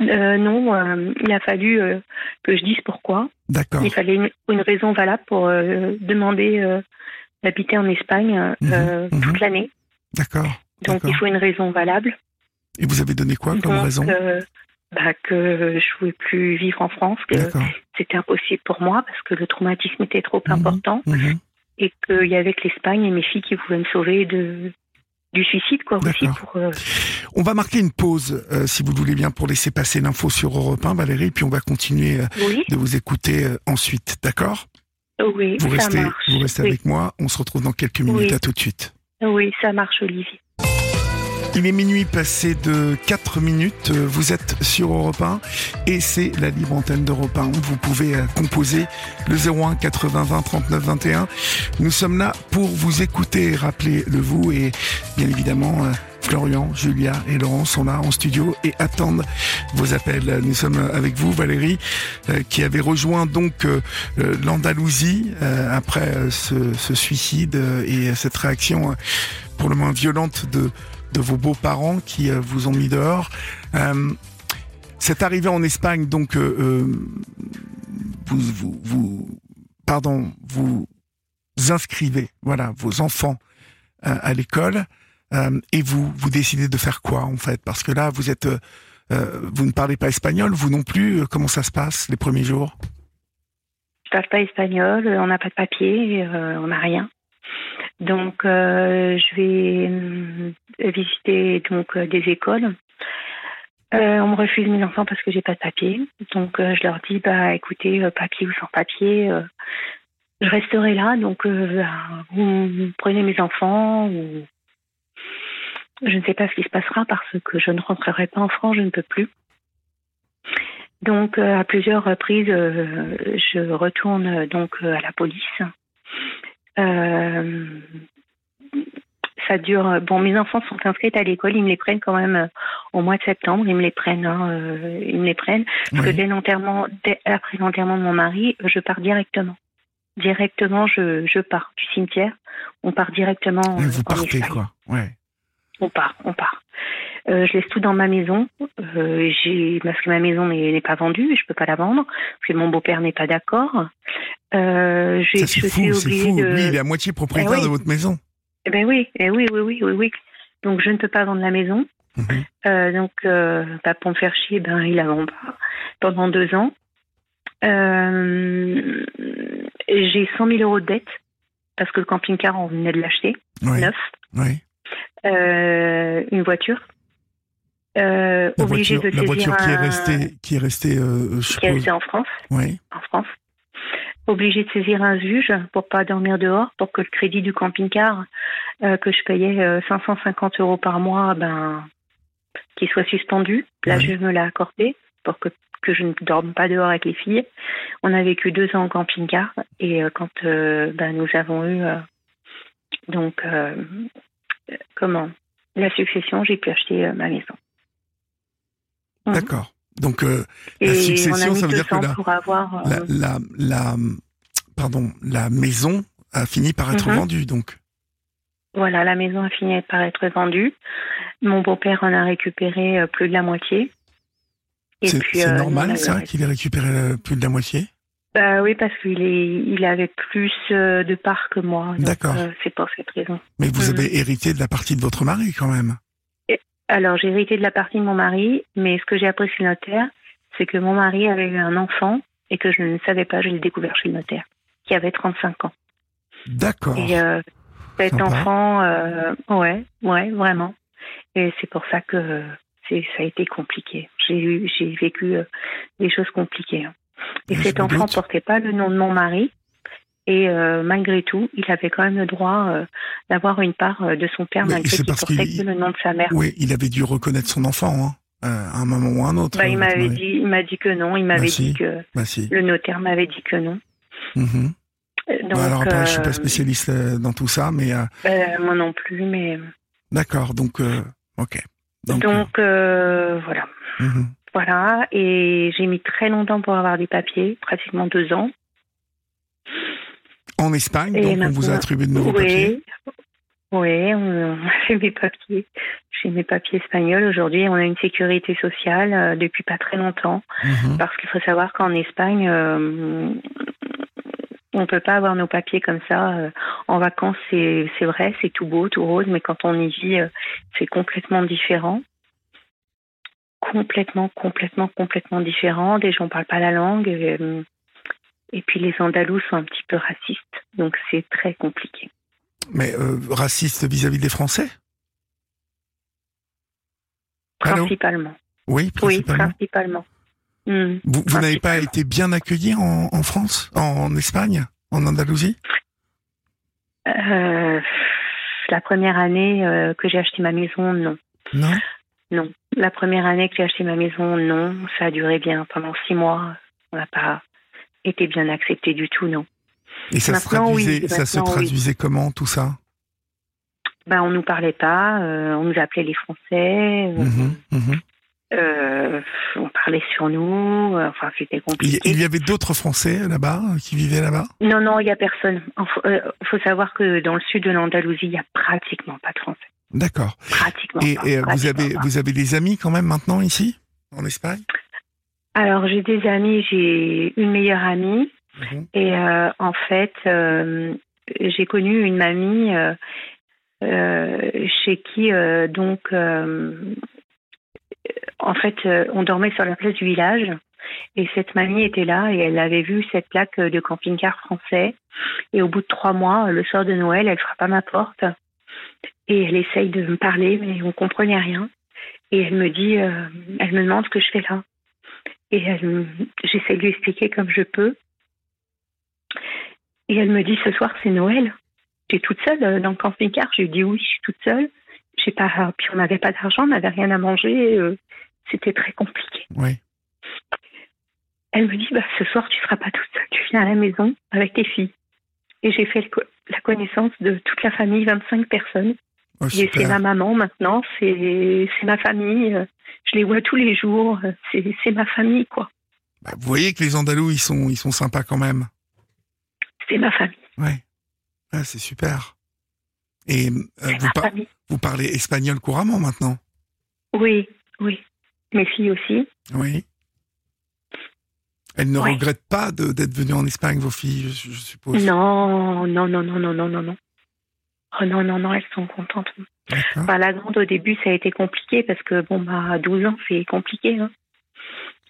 Euh, non, euh, il a fallu euh, que je dise pourquoi. D'accord. Il fallait une, une raison valable pour demander d'habiter en Espagne Mhm, euh, mhm. toute l'année. D'accord. Donc il faut une raison valable. Et vous avez donné quoi comme Donc, raison? bah, que je pouvais plus vivre en France, que D'accord. C'était impossible pour moi parce que le traumatisme était trop Mhm. important Mhm. et qu'il y avait que l'Espagne et mes filles qui pouvaient me sauver de du suicide quoi aussi pour euh, On va marquer une pause, euh, si vous le voulez bien, pour laisser passer l'info sur Europe 1, Valérie, puis on va continuer euh, oui de vous écouter ensuite. D'accord? Oui Vous ça restez, marche vous restez oui. avec moi. On se retrouve dans quelques minutes. Oui. À tout de suite. oui ça marche Olivier Il est minuit passé de 4 minutes. Vous êtes sur Europe 1 et c'est la libre antenne d'Europe 1. Vous pouvez euh, composer le 01 80 20 39 21. Nous sommes là pour vous écouter, rappelez-le vous et bien évidemment euh, Florian, Julia et Laurent sont là en studio et attendent vos appels. Nous sommes avec vous, Valérie, euh, qui avait rejoint donc l'Andalousie après ce, suicide et cette réaction pour le moins violente de, de vos beaux-parents qui vous ont mis dehors. cette arrivée en Espagne, donc, vous, vous, pardon, vous inscrivez, voilà, vos enfants à l'école. Euh, et vous, vous décidez de faire quoi en fait? Parce que là, vous êtes, euh, euh, vous ne parlez pas espagnol, vous non plus. Comment ça se passe les premiers jours? Je parle pas espagnol, on n'a pas de papier, on n'a rien. Donc, je vais visiter donc des écoles. on me refuse mes enfants parce que j'ai pas de papier. Donc, je leur dis, bah, écoutez, papier ou sans papier, je resterai là. Donc, bah, vous prenez mes enfants ou je ne sais pas ce qui se passera parce que je ne rentrerai pas en France, je ne peux plus. Donc euh, à plusieurs reprises, euh, je retourne donc euh, à la police. Ça dure. Bon, mes enfants sont inscrits à l'école, ils me les prennent quand même au mois de septembre. Ils me les prennent, hein, ils me les prennent parce que dès l'enterrement, après l'enterrement de mon mari, je pars directement. Directement, je, je pars du cimetière. On part directement. vous partez quoi Ouais on part, on part. Euh, je laisse tout dans ma maison. Euh, j'ai parce que ma maison n'est pas vendue, je peux pas la vendre parce que mon beau-père n'est pas d'accord. Euh, je suis obligée de. Lui, il est à moitié propriétaire eh de votre maison. Eh ben oui, eh oui, oui, oui, oui, oui. Donc je ne peux pas vendre la maison. Mhm. Euh, donc bah, pour me faire chier, ben il la vend pas pendant deux ans. j'ai 100 000 euros de dette parce que le camping-car on venait de l'acheter neuf. Oui. Euh, une voiture. Euh, la voiture, de la voiture qui est restée, qui est restée, euh, qui est restée en France. Oui. En France. Obligé de saisir un juge pour pas dormir dehors, pour que le crédit du camping-car que je payais 550 euros par mois, ben, qu'il soit suspendu. La juge me l'a accordé pour que que je ne dorme pas dehors avec les filles. On a vécu deux ans en camping-car et quand ben, nous avons eu donc comment la succession, j'ai pu acheter euh, ma maison. Mmh. D'accord. Donc euh, la succession, ça veut dire que euh, la, la, pardon, la maison a fini par être mmh. vendue, donc. Voilà, la maison a fini par être vendue. Mon beau-père en a récupéré plus de la moitié. C'est normal, ça, qu'il ait récupéré plus de la moitié? Bah oui, parce qu'il il avait plus euh, de parts que moi. D'accord. Euh, c'est pour cette raison. Mais vous mm. avez hérité de la partie de votre mari quand même. Alors j'ai hérité de la partie de mon mari, mais ce que j'ai appris chez le notaire, c'est que mon mari avait eu un enfant et que je ne savais pas, je l'ai découvert chez le notaire, qui avait 35 ans. D'accord. Et euh, cet enfant, euh, ouais, ouais, vraiment. Et c'est pour ça que c'est, ça a été compliqué. J'ai eu, j'ai vécu des choses compliquées. Hein. Et cet enfant ne portait pas le nom de mon mari. Et euh, malgré tout, il avait quand même le droit euh, d'avoir une part euh, de son père, malgré qu'il portait que le nom de sa mère. Oui, il avait dû reconnaître son enfant, hein, à un moment ou à un autre. Bah, il m'avait dit, il m'a dit que non. Il m'avait bah, dit que bah, le notaire m'avait dit que non. Mm-hmm. Donc, alors après, je suis pas spécialiste dans tout ça, mais. moi non plus, mais. D'accord, donc ok. Donc, voilà. Mm-hmm. Voilà, et j'ai mis très longtemps pour avoir des papiers, pratiquement deux ans. En Espagne, donc on vous a attribué de nouveaux papiers Oui, on a fait mes papiers. J'ai mes papiers espagnols. Aujourd'hui, on a une sécurité sociale euh, depuis pas très longtemps. Mhm. Parce qu'il faut savoir qu'en Espagne, euh, on ne peut pas avoir nos papiers comme ça. Euh, en vacances, c'est vrai, c'est tout beau, tout rose, mais quand on y vit, c'est complètement différent complètement, complètement, complètement différents. Des gens ne parlent pas la langue. Euh, et puis les Andalous sont un petit peu racistes. Donc c'est très compliqué. Mais euh, racistes vis-à-vis des Français? Principalement. Oui, principalement. Oui, principalement. Hmm, vous, n'avez pas été bien accueilli en, France, en, Espagne, en Andalousie? Euh, La première année que j'ai acheté ma maison, non. Non? Non. La première année que j'ai acheté ma maison, non. Ça a duré bien pendant six mois. On n'a pas été bien accepté du tout, non. Et ça se traduisait, ça se traduisait comment tout ça? Ben, on nous parlait pas, on nous appelait les Français. Mhm, mhm. Euh, on parlait sur nous, euh, enfin c'était compliqué. Il y avait d'autres Français là-bas euh, qui vivaient là-bas? Non, non, il n'y a personne. Il faut savoir que dans le sud de l'Andalousie, il n'y a pratiquement pas de Français. D'accord. Pratiquement. Et, pas, et vous avez pas. vous avez des amis quand même maintenant ici en Espagne? Alors j'ai des amis, j'ai une meilleure amie. Mhm. et euh, en fait euh, j'ai connu une mamie euh, chez qui donc en fait on dormait sur la place du village. Et cette mamie était là et elle avait vu cette plaque de camping-car français. Et au bout de trois mois le soir de Noël elle frappe à ma porte et elle essaye de me parler mais on comprenait rien. Et elle me dit elle me demande ce que je fais là et j'essaie de lui expliquer comme je peux et elle me dit ce soir c'est Noël tu es toute seule euh, dans le camping-car Je lui dis oui, je suis toute seule. J'ai pas, puis on n'avait pas d'argent, on n'avait rien à manger. euh, C'était très compliqué. Oui. Elle me dit bah, ce soir tu seras pas toute seule, tu viens à la maison avec tes filles. Et j'ai fait la connaissance de toute la famille, 25 personnes. Oh, Et c'est ma maman maintenant, c'est ma famille. Je les vois tous les jours. C'est ma famille quoi. Bah, vous voyez que les Andalous ils sont ils sont sympas quand même. C'est ma famille. Ouais. Ah, c'est super. Et euh, vous, ma par- famille. vous parlez espagnol couramment maintenant? Oui, oui. Mes filles aussi. Oui. Elles ne Ouais. regrettent pas d'être venues en Espagne, vos filles, je, je suppose? Non, non, non, non, non, non, non, non. Oh non, non, non, elles sont contentes. Enfin, la grande, au début, ça a été compliqué parce que, bon, bah, à 12 ans, c'est compliqué. Hein.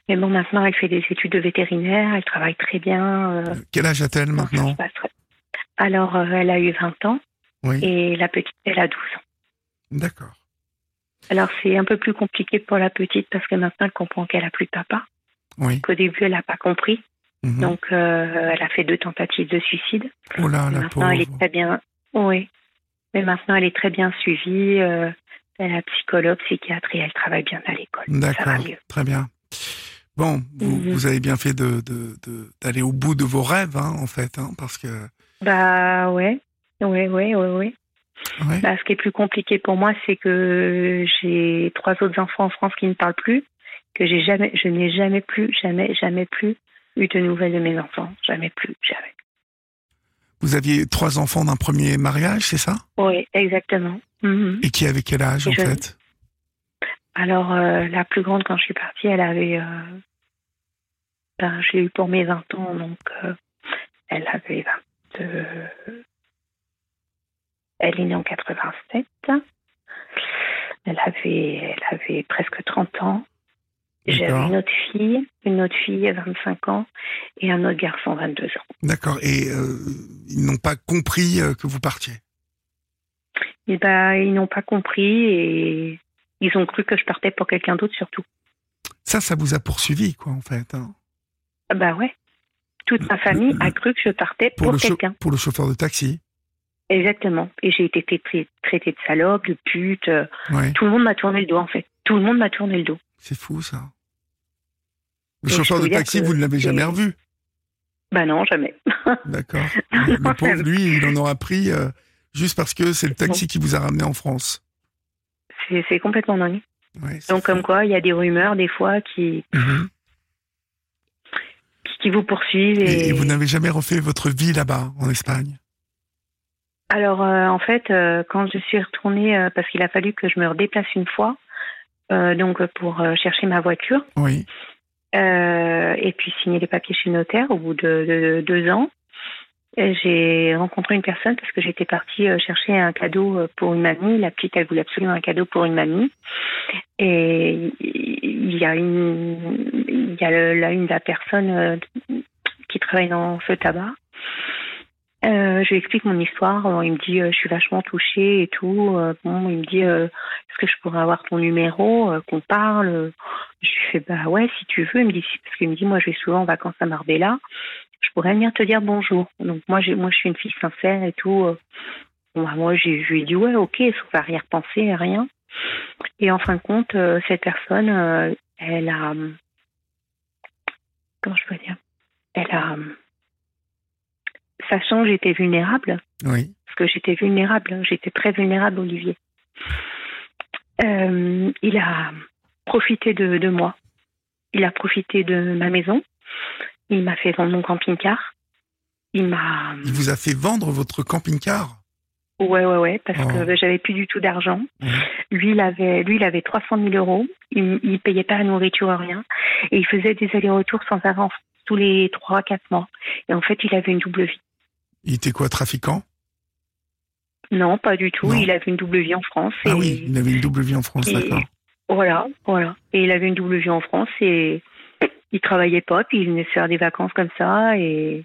Mais bon, maintenant, elle fait des études de vétérinaire, elle travaille très bien. euh, Quel âge a-t-elle maintenant Alors, euh, elle a eu 20 ans Oui. et la petite, elle a 12 ans. D'accord. Alors, c'est un peu plus compliqué pour la petite parce que maintenant, elle comprend qu'elle a plus de papa. Oui. Qu'au début, elle n'a pas compris. Mhm. Donc, euh, elle a fait deux tentatives de suicide. oh là, la maintenant, elle est très bien. Oui. Mais maintenant, elle est très bien suivie. euh, elle a psychologue, psychiatre et elle travaille bien à l'école. D'accord. Très bien. Bon, vous, Mhm. vous avez bien fait de de- de- d'aller au bout de vos rêves, hein, en fait, hein, parce que. Bah ouais. Ouais, ouais, ouais, ouais. Ouais. Bah, ce qui est plus compliqué pour moi, c'est que j'ai trois autres enfants en France qui ne parlent plus, que j'ai jamais, je n'ai jamais plus, jamais, jamais plus eu de nouvelles de mes enfants. Jamais plus, jamais. Vous aviez trois enfants d'un premier mariage, c'est ça? Oui, exactement. Mhm. Et qui avait quel âge, en Je- fait? Alors, euh, la plus grande, quand je suis partie, elle avait. euh, ben, je l'ai eu pour mes 20 ans, donc euh, elle avait 22. Elle est née en 87. Elle avait, elle avait presque 30 ans. J'avais une autre fille, une autre fille à 25 ans et un autre garçon 22 ans. D'accord. Et euh, ils n'ont pas compris euh, que vous partiez? Et ben, ils n'ont pas compris et ils ont cru que je partais pour quelqu'un d'autre surtout. Ça, ça vous a poursuivi, quoi, en fait. hein? Ah Bah ouais. Toute ma famille a cru que je partais Pour, quelqu'un. pour le chauffeur de taxi? Exactement. Et j'ai été traitée traitée de salope, de pute. euh, Ouais. Tout le monde m'a tourné le dos, en fait. Tout le monde m'a tourné le dos. C'est fou, ça. Le chauffeur de taxi, vous ne l'avez jamais revu. Bah non, jamais. D'accord. Le le pauvre, lui, il en aura pris euh, juste parce que c'est le taxi qui vous a ramené en France. C'est complètement dingue. Ouais, Donc, fou. comme quoi, il y a des rumeurs, des fois, qui, Mhm. qui, qui vous poursuivent. Et, Et, et vous n'avez jamais refait votre vie là-bas, en Espagne? Alors, euh, en fait, euh, quand je suis retournée, parce qu'il a fallu que je me redéplace une fois, donc pour euh, chercher ma voiture, Oui. euh, et puis signer les papiers chez le notaire au bout de, de- deux ans. J'ai rencontré une personne parce que j'étais partie euh, chercher un cadeau euh, pour une mamie. La petite, elle voulait absolument un cadeau pour une mamie. Et il y a une, il y a le- là une de la personne euh, qui travaille dans ce tabac. Euh, je lui explique mon histoire. Il me dit, euh, je suis vachement touchée et tout. Euh, il me dit, est-ce que je pourrais avoir ton numéro, qu'on parle? Je lui fais, bah ouais, si tu veux. Il me dit, parce qu'il me dit, moi, je vais souvent en vacances à Marbella. Je pourrais venir te dire bonjour. Donc, moi, moi, je suis une fille sincère et tout. Bah, moi, je lui ai dit, ouais, ok, sauf arrière-pensée, rien. Et en fin de compte, cette personne, elle a. euh, Comment je peux dire? Elle a. sachant que j'étais vulnérable, Oui. parce que j'étais vulnérable, j'étais très vulnérable, Olivier. Euh, il a profité de, de moi. Il a profité de ma maison. Il m'a fait vendre mon camping-car. Il m'a. Il vous a fait vendre votre camping-car? Ouais, ouais, ouais, parce Oh. que j'avais plus du tout d'argent. Lui, il avait, lui, il avait 300 000 euros. Il, il payait pas la nourriture, rien. Et il faisait des allers-retours sans France, tous les 3 4 mois. Et en fait, il avait une double vie. Il était quoi, trafiquant? Non, pas du tout. Non. Il avait une double vie en France. Ah et- oui, il avait une double vie en France, et- d'accord. Voilà, voilà. Et il avait une double vie en France et il travaillait pas, puis il venait se faire des vacances comme ça et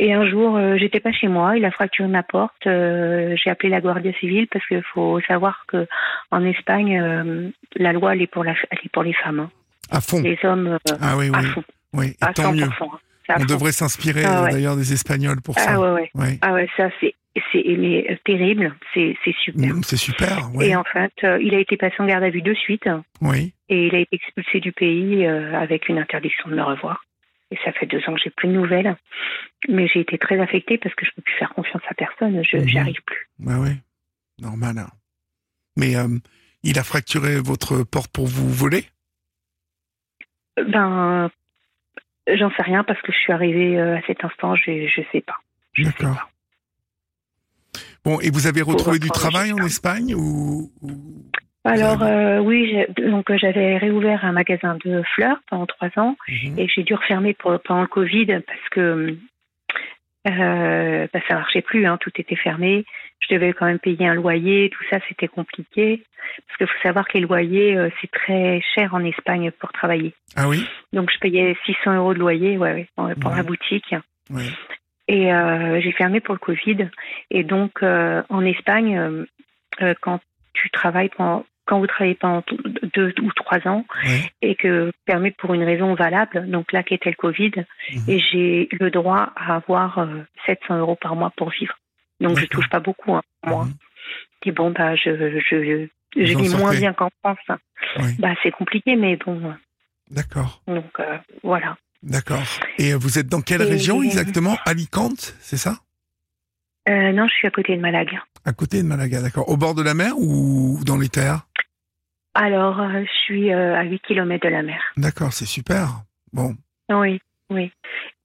et un jour, euh, j'étais pas chez moi, il a fracturé ma porte. euh, j'ai appelé la Guardia civile parce qu'il faut savoir que en Espagne, euh, la loi elle est pour la, elle est pour les femmes. hein. À fond. Les hommes euh, Ah oui, à oui. fond, oui. Et à tant 100%. mieux. hein. On devrait s'inspirer Ah ouais. d'ailleurs des Espagnols pour ça. Ah ouais, ouais. Ouais. Ah ouais, ça c'est mais, terrible, c'est super. Mm, C'est super. ouais. Et en fait, euh, il a été passé en garde à vue de suite. Oui. Et il a été expulsé du pays euh, avec une interdiction de me revoir. Et ça fait deux ans que j'ai plus de nouvelles. Mais j'ai été très affectée parce que je peux plus faire confiance à personne. Je Mhm. j'y arrive plus. Bah oui. Normal. hein. Mais euh, il a fracturé votre porte pour vous voler? Ben, j'en sais rien parce que je suis arrivée euh, à cet instant. Je je sais pas. D'accord. Bon, et vous avez retrouvé du travail en. Espagne ou, Alors euh, oui, donc euh, j'avais réouvert un magasin de fleurs pendant trois ans. Mhm. Et j'ai dû refermer pour, pendant le Covid parce que euh, bah, ça marchait plus, hein, tout était fermé. Je devais quand même payer un loyer, tout ça c'était compliqué. Parce qu'il faut savoir que les loyers, euh, c'est très cher en Espagne pour travailler. Ah oui? Donc je payais 600 euros de loyer ouais, ouais, pour, Ouais. ma boutique. Et euh, j'ai fermé pour le Covid. Et donc euh, en Espagne, quand tu travailles pendant, quand vous travaillez pendant deux ou trois ans, Oui. et que permet pour une raison valable, donc là qui était le Covid, Mhm. et j'ai le droit à avoir euh, 700 euros par mois pour vivre. Donc je touche pas beaucoup, hein, moi. Mhm. Et bon, bah, je, je, vis moins bien qu'en France. Oui. Bah, c'est compliqué, mais bon, D'accord. donc euh, voilà. D'accord. Et euh, vous êtes dans quelle Et- région exactement? Alicante, c'est ça? Euh, non, je suis à côté de Malaga. À côté de Malaga, d'accord. Au bord de la mer ou dans les terres? Alors, euh, je suis à 8 km de la mer. D'accord, c'est super. Bon. Oui, oui.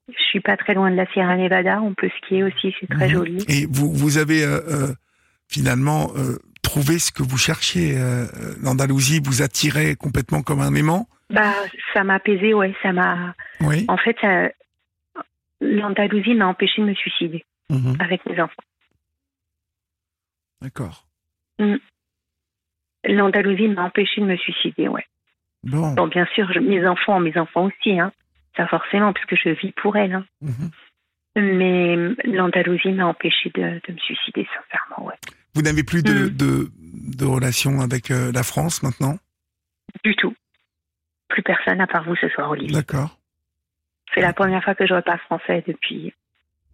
Je suis pas très loin de la Sierra Nevada. On peut skier aussi, c'est très Mhm. joli. Et vous, vous avez euh, euh, finalement euh, trouvé ce que vous cherchiez. L'Andalousie vous attirait complètement comme un aimant? Bah, ça m'a apaisé, ouais. Ça m'a. Oui. En fait, ça- l'Andalousie m'a empêché de me suicider Mhm. avec mes enfants. D'accord. L'Andalousie m'a empêché de me suicider, ouais. Bon. Bon, bien sûr, je- mes enfants, mes enfants aussi, hein. Ça forcément, parce que je vis pour elles. hein. Mhm. Mais l'Andalousie m'a empêché de, de me suicider, sincèrement, ouais. Vous n'avez plus de, Mhm. de, de relation avec euh, la France maintenant? Du tout. Plus personne à part vous ce soir, Olivier. D'accord. C'est la première fois que je reparle français depuis.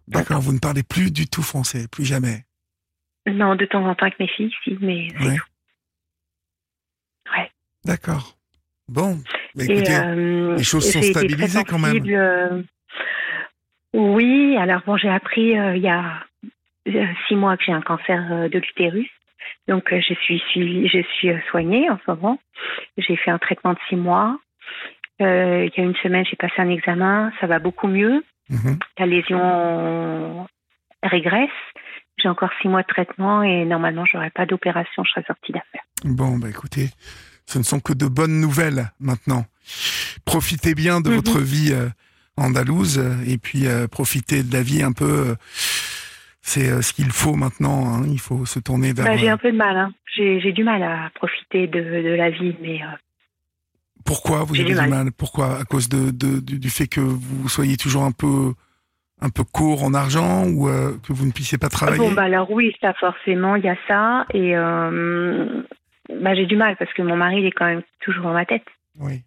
D'accord. Vous ne parlez plus du tout français, plus jamais. Non, de temps en temps avec mes filles, si, mais Ouais. tout. Ouais. D'accord. Bon. Bah, écoutez, euh, les choses sont stabilisées quand même. euh, Oui, alors bon, j'ai appris euh, il y a six mois que j'ai un cancer de l'utérus. Donc je suis je suis soignée en ce moment. J'ai fait un traitement de six mois. Euh, il y a une semaine, j'ai passé un examen, ça va beaucoup mieux. Mhm. La lésion régresse. J'ai encore six mois de traitement et normalement, j'aurai pas d'opération, je serai sortie d'affaire. Bon, bah écoutez, ce ne sont que de bonnes nouvelles maintenant. Profitez bien de Mhm. votre vie euh, andalouse euh, et puis euh, profitez de la vie un peu. euh, c'est ce qu'il faut maintenant. hein. Il faut se tourner vers. Bah, j'ai un peu de mal. Hein. J'ai du mal à profiter de, de la vie, mais Pourquoi vous avez du du mal. mal? Pourquoi? À cause de, de- du, du fait que vous soyez toujours un peu un peu court en argent ou euh, que vous ne puissiez pas travailler Bon, bah alors oui, ça forcément, il y a ça. Et euh, bah, j'ai du mal parce que mon mari, il est quand même toujours dans ma tête. Oui.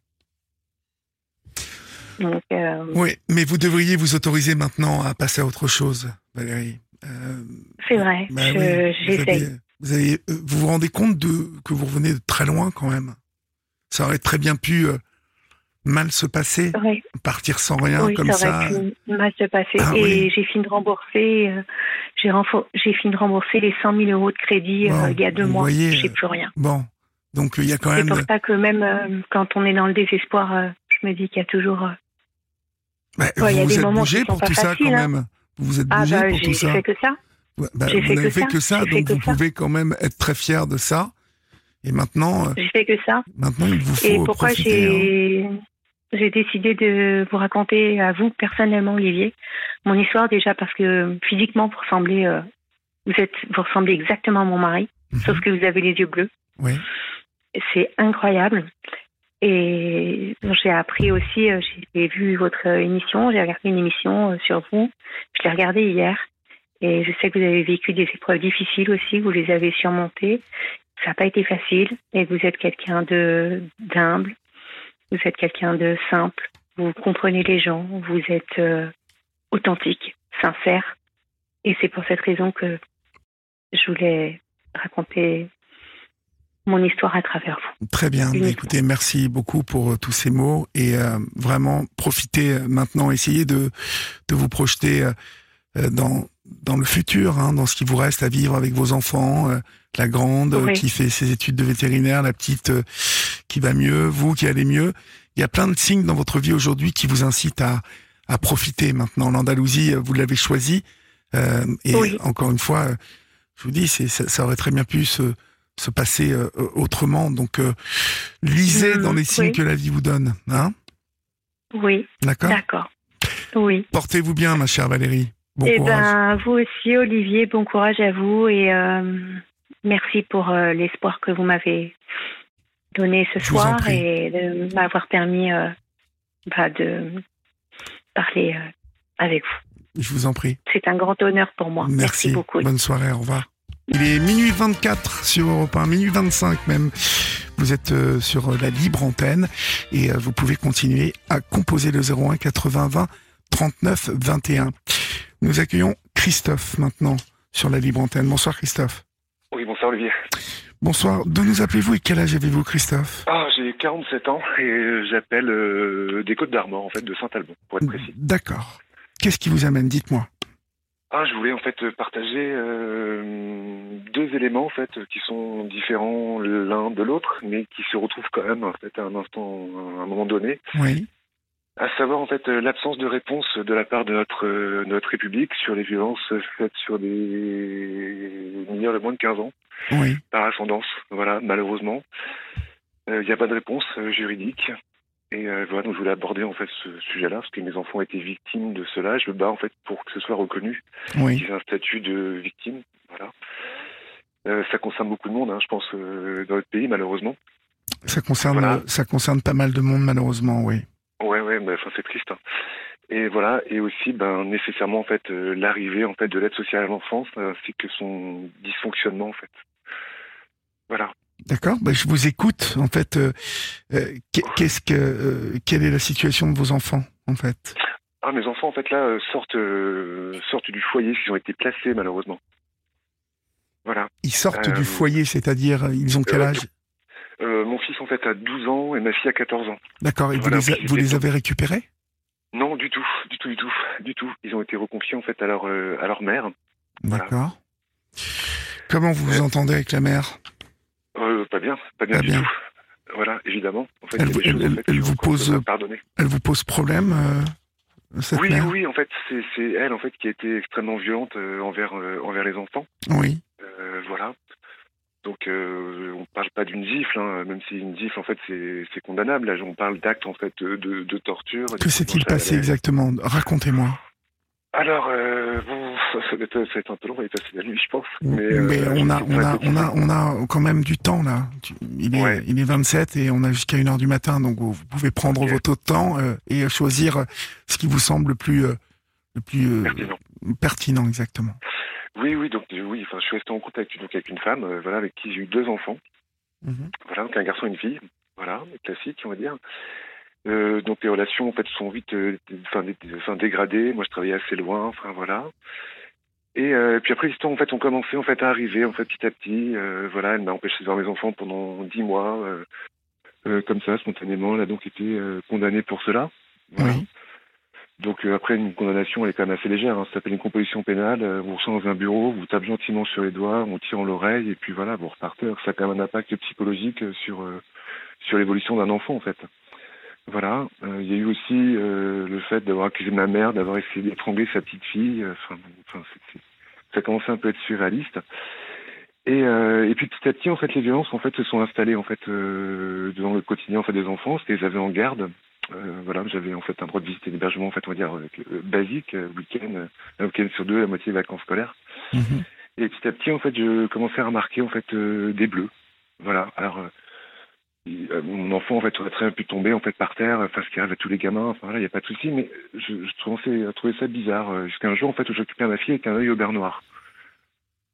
Donc, euh, Oui, mais vous devriez vous autoriser maintenant à passer à autre chose, Valérie. Euh, c'est vrai, bah oui, vous j'essaye. Vous, euh, vous vous rendez compte de que vous revenez de très loin quand même? Ça aurait très bien pu mal se passer, Oui, partir sans rien oui comme ça mal se passer. Ah et oui. j'ai fini de rembourser, euh, j'ai j'ai fini de rembourser les 100 000 euros de crédit euh, il y a deux mois. J'ai plus rien. Bon, donc il y a quand C'est même. pour ça que même euh, quand on est dans le désespoir, je me dis qu'il y a toujours. Bah, Ouais, il y a vous des êtes moments bougé pour tout ça quand hein. même. Vous vous êtes Ah bougé bah pour j'ai tout ça. fait que ça. Ouais, bah, j'ai vous fait n'avez que fait ça, que ça, j'ai fait donc vous pouvez quand même être très fier de ça. Et maintenant, J'ai fait que ça. maintenant il vous faut Et pourquoi hein. J'ai décidé de vous raconter à vous personnellement, Olivier, mon histoire déjà parce que physiquement vous ressemblez, euh, vous êtes, vous ressemblez exactement à mon mari, Mhm. sauf que vous avez les yeux bleus. Oui. C'est incroyable. Et j'ai appris aussi, euh, j'ai vu votre émission, j'ai regardé une émission euh, sur vous. Je l'ai regardée hier. Et je sais que vous avez vécu des épreuves difficiles aussi, vous les avez surmontées. Ça n'a pas été facile. Et vous êtes quelqu'un de d'humble. Vous êtes quelqu'un de simple. Vous comprenez les gens. Vous êtes euh, authentique, sincère. Et c'est pour cette raison que je voulais raconter mon histoire à travers vous. Très bien. Bah, écoutez, merci beaucoup pour euh, tous ces mots et euh, vraiment profitez euh, maintenant, essayez de de vous projeter dans dans le futur, hein, dans ce qui vous reste à vivre avec vos enfants. La grande euh, Oui. qui fait ses études de vétérinaire, la petite euh, qui va mieux, vous qui allez mieux. Il y a plein de signes dans votre vie aujourd'hui qui vous incitent à à profiter maintenant. L'Andalousie, euh, vous l'avez choisi euh, et Oui. encore une fois, je vous dis, c'est ça, ça aurait très bien pu se se passer euh, autrement. Donc, lisez Mhm, dans les signes oui. que la vie vous donne. Hein? Oui, D'accord? D'accord. Oui. Portez-vous bien, ma chère Valérie. Bon Eh courage. ben, vous aussi, Olivier, bon courage à vous et euh, merci pour euh, l'espoir que vous m'avez donné ce Je soir et de m'avoir permis euh, bah, de parler euh, avec vous. Je vous en prie. C'est un grand honneur pour moi. Merci, beaucoup. Bonne soirée. Au revoir. Il est minuit 24 sur Europe 1, minuit 25 même. Vous êtes sur la libre antenne et vous pouvez continuer à composer le 01 80 20 39 21. Nous accueillons Christophe maintenant sur la libre antenne. Bonsoir Christophe. Oui, bonsoir Olivier. Bonsoir. D'où nous appelez-vous et quel âge avez-vous Christophe? Ah, j'ai 47 ans et j'appelle euh, des Côtes d'Armor, en fait, de Saint-Albon, pour être précis. D'accord. Qu'est-ce qui vous amène? Dites-moi. Ah, je voulais en fait partager euh, deux éléments en fait qui sont différents l'un de l'autre, mais qui se retrouvent quand même en fait à un instant, à un moment donné. Oui. À savoir en fait euh, l'absence de réponse de la part de notre euh, notre République sur les violences faites sur des mineurs de moins de 15 ans Oui. par ascendance. Voilà, malheureusement, Euh, il n'y a pas de réponse euh, juridique. Et euh, voilà, donc je voulais aborder en fait ce sujet-là parce que mes enfants étaient victimes de cela. Je me bats en fait pour que ce soit reconnu Oui. qu'ils aient un statut de victime. Voilà. Euh, ça concerne beaucoup de monde, hein, je pense, euh, dans notre pays, malheureusement. Ça concerne, Voilà. ça concerne pas mal de monde malheureusement, oui. Mais enfin c'est triste. hein. Et voilà, et aussi, ben nécessairement en fait euh, l'arrivée en fait de l'aide sociale à l'enfance ainsi que son dysfonctionnement en fait. Voilà. D'accord. Ben, je vous écoute. En fait, euh, euh, qu'est- qu'est-ce que, euh, quelle est la situation de vos enfants, en fait? Ah, mes enfants en fait là euh, sortent euh, sortent du foyer, ils ont été placés malheureusement. Voilà. Ils sortent Euh, du foyer, c'est-à-dire, euh, ils ont quel euh, âge? Euh, mon fils en fait a 12 ans et ma fille a 14 ans. D'accord. Et vous voilà, les, a- puis vous les c'était- avez récupérés? Non, du tout, du tout, du tout, du tout. Ils ont été reconfiés en fait à leur euh, à leur mère. Voilà. D'accord. Comment vous vous Euh, entendez avec la mère? Euh, pas bien, pas bien Pas du bien. tout. Voilà, évidemment. En fait, Elle vous- des choses, elle- en fait, elle qu'il vous faut qu'on pose- doit pardonner. Elle vous pose problème, cette Oui, mère? oui, en fait, c'est c'est elle en fait qui a été extrêmement violente euh, envers euh, envers les enfants. Oui. Euh, voilà. Donc, euh, on parle pas d'une gifle, hein, même si une gifle, en fait, c'est condamnable. Là, on parle d'actes, en fait, de, torture. Que s'est-il passé exactement? Racontez-moi. Alors, euh, bon, ça, va être, un peu long, on va y passer la nuit, je pense. Mais, euh, on a, on a, on a, on a quand même du temps là. Il est, Ouais. il est 27 et on a jusqu'à une heure du matin, donc vous pouvez prendre votre temps euh, et choisir ce qui vous semble le plus, le plus Pertinent. pertinent exactement. Oui, oui, donc euh, oui, enfin, je suis resté en contact donc, avec une femme, euh, voilà, avec qui j'ai eu deux enfants. Mhm. Voilà, donc un garçon et une fille, voilà, classique, on va dire. Euh, donc les relations en fait sont vite, euh, dégradées. Moi, je travaillais assez loin, enfin voilà. Et puis après, les histoires en fait ont commencé en fait à arriver en fait petit à petit. Voilà, elle m'a empêché de voir mes enfants pendant dix mois. Comme ça, spontanément. Elle a donc été condamnée pour cela. Voilà. Donc après une condamnation, elle est quand même assez légère. Hein. Ça s'appelle une composition pénale. vous ressent dans un bureau, vous tape gentiment sur les doigts, on tire en l'oreille et puis voilà, vous repartez. Ça a quand même un impact psychologique sur sur l'évolution d'un enfant en fait. Voilà. Euh, il y a eu aussi euh, le fait d'avoir accusé ma mère d'avoir essayé d'étrangler sa petite fille. Enfin, enfin ça commençait un peu à être surréaliste. Et, euh, et puis petit à petit, en fait, les violences en fait se sont installées en fait dans le quotidien en fait des enfants. C'était les avaient en garde. Voilà, j'avais en fait un droit de visite et d'hébergement en fait on va dire basique, week-end, un week-end sur deux, la moitié vacances scolaires. Mhm. Et petit à petit, en fait, je commençais à remarquer en fait des bleus. Voilà. Alors euh, mon enfant en fait aurait très bien pu tomber en fait par terre, enfin ce qui arrive à tous les gamins, enfin voilà, il n'y a pas de souci, mais je, je commençais à trouver ça bizarre. Euh, jusqu'à un jour en fait où j'occupais ma fille avec un œil au beurre noir.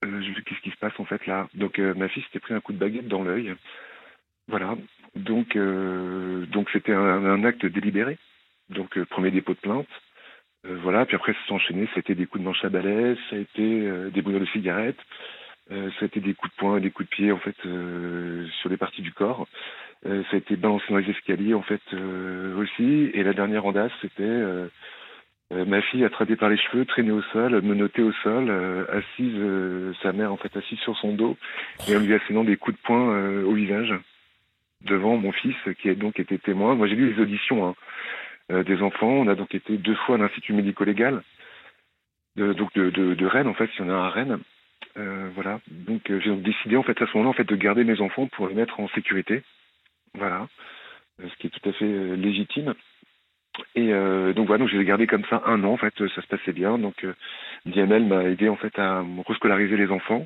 Euh, Qu'est-ce qui se passe en fait là? Donc euh, ma fille s'était pris un coup de baguette dans l'œil. Voilà. Donc donc c'était un, acte délibéré. Donc premier dépôt de plainte. voilà. Puis après ça s'est enchaîné. C'était des coups de manche à balai, ça a été des bouillons de cigarettes. Euh, ça a été des coups de poing, des coups de pied en fait euh, sur les parties du corps. Euh, ça a été balancé dans les escaliers en fait aussi. Et la dernière audace, c'était ma fille attrapée par les cheveux, traînée au sol, menottée au sol, assise, sa mère en fait assise sur son dos, et en lui assénant des coups de poing au visage devant mon fils qui a donc été témoin. Moi j'ai lu les auditions hein, des enfants. On a donc été deux fois à l'institut médico-légal, donc de, de, de Rennes en fait, si on a un Rennes. Euh, voilà. Donc euh, j'ai décidé en fait à ce moment-là de garder mes enfants pour les mettre en sécurité. Voilà. Euh, ce qui est tout à fait légitime. Et donc voilà, donc je les ai gardés comme ça un an en fait, ça se passait bien. Donc DML m'a aidé en fait à rescolariser les enfants.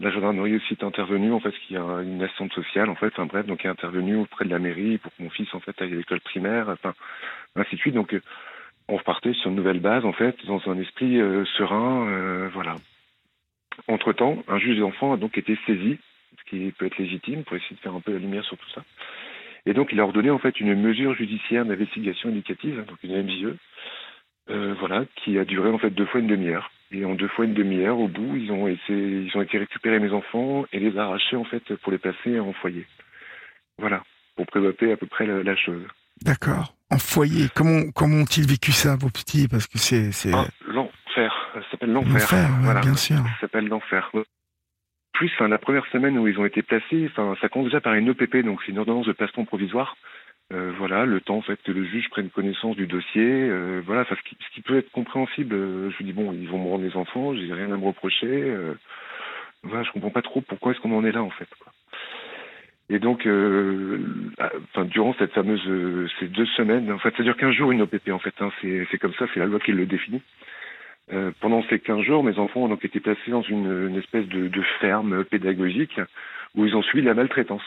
La gendarmerie aussi est intervenue en fait, qui a une assistante sociale en fait, enfin bref, donc est intervenue auprès de la mairie pour que mon fils en fait aille à l'école primaire, enfin ainsi de suite. Donc on repartait sur une nouvelle base en fait, dans un esprit serein, voilà. Entre-temps, un juge des enfants a donc été saisi, ce qui peut être légitime pour essayer de faire un peu la lumière sur tout ça. Et donc, il a ordonné en fait une mesure judiciaire d'investigation éducative, donc une MJE, euh, voilà, qui a duré en fait deux fois une demi-heure. Et en deux fois une demi-heure, au bout, ils ont été, ils ont été récupérer mes enfants et les arracher en fait pour les passer en foyer. Voilà, pour présenter à peu près la, chose. D'accord. En foyer, comment comment ont-ils vécu ça, vos petits? Parce que c'est c'est. Ah, ça s'appelle l'enfer. voilà. bien sûr. Ça s'appelle l'enfer. Plus, enfin, la première semaine où ils ont été placés, enfin, ça commence déjà par une EPP, donc c'est une ordonnance de placement provisoire. Euh, voilà, le temps en fait que le juge prenne connaissance du dossier, euh, voilà, ce qui, peut être compréhensible. Euh, je me dis bon, ils vont me rendre les enfants, j'ai rien à me reprocher. Voilà, je comprends pas trop pourquoi est-ce qu'on en est là en fait. Et donc, durant cette fameuse ces deux semaines, en fait, ça dure 15 jours une OPP en fait. Hein, c'est comme ça, c'est la loi qui le définit. Pendant ces 15 jours, mes enfants ont donc été placés dans une, espèce de, de, ferme pédagogique où ils ont suivi la maltraitance.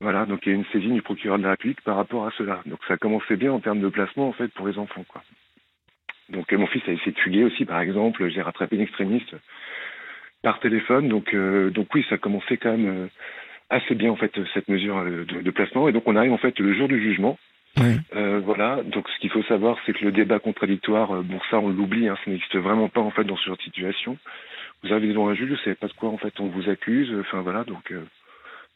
Voilà, donc il y a une saisine du procureur de la République par rapport à cela. Donc ça a commencé bien en termes de placement en fait pour les enfants. Quoi. Donc mon fils a essayé de fuguer aussi, par exemple. J'ai rattrapé une extrémiste par téléphone. Donc euh, donc oui, ça a commencé quand même euh, assez bien en fait cette mesure de, de, placement. Et donc on arrive en fait le jour du jugement. Euh, voilà. Donc, ce qu'il faut savoir, c'est que le débat contradictoire, euh, bon, ça, on l'oublie. Hein, ça n'existe vraiment pas en fait dans ce genre de situation. Vous avez devant un juge, vous savez pas de quoi en fait on vous accuse. Enfin voilà. Donc, euh,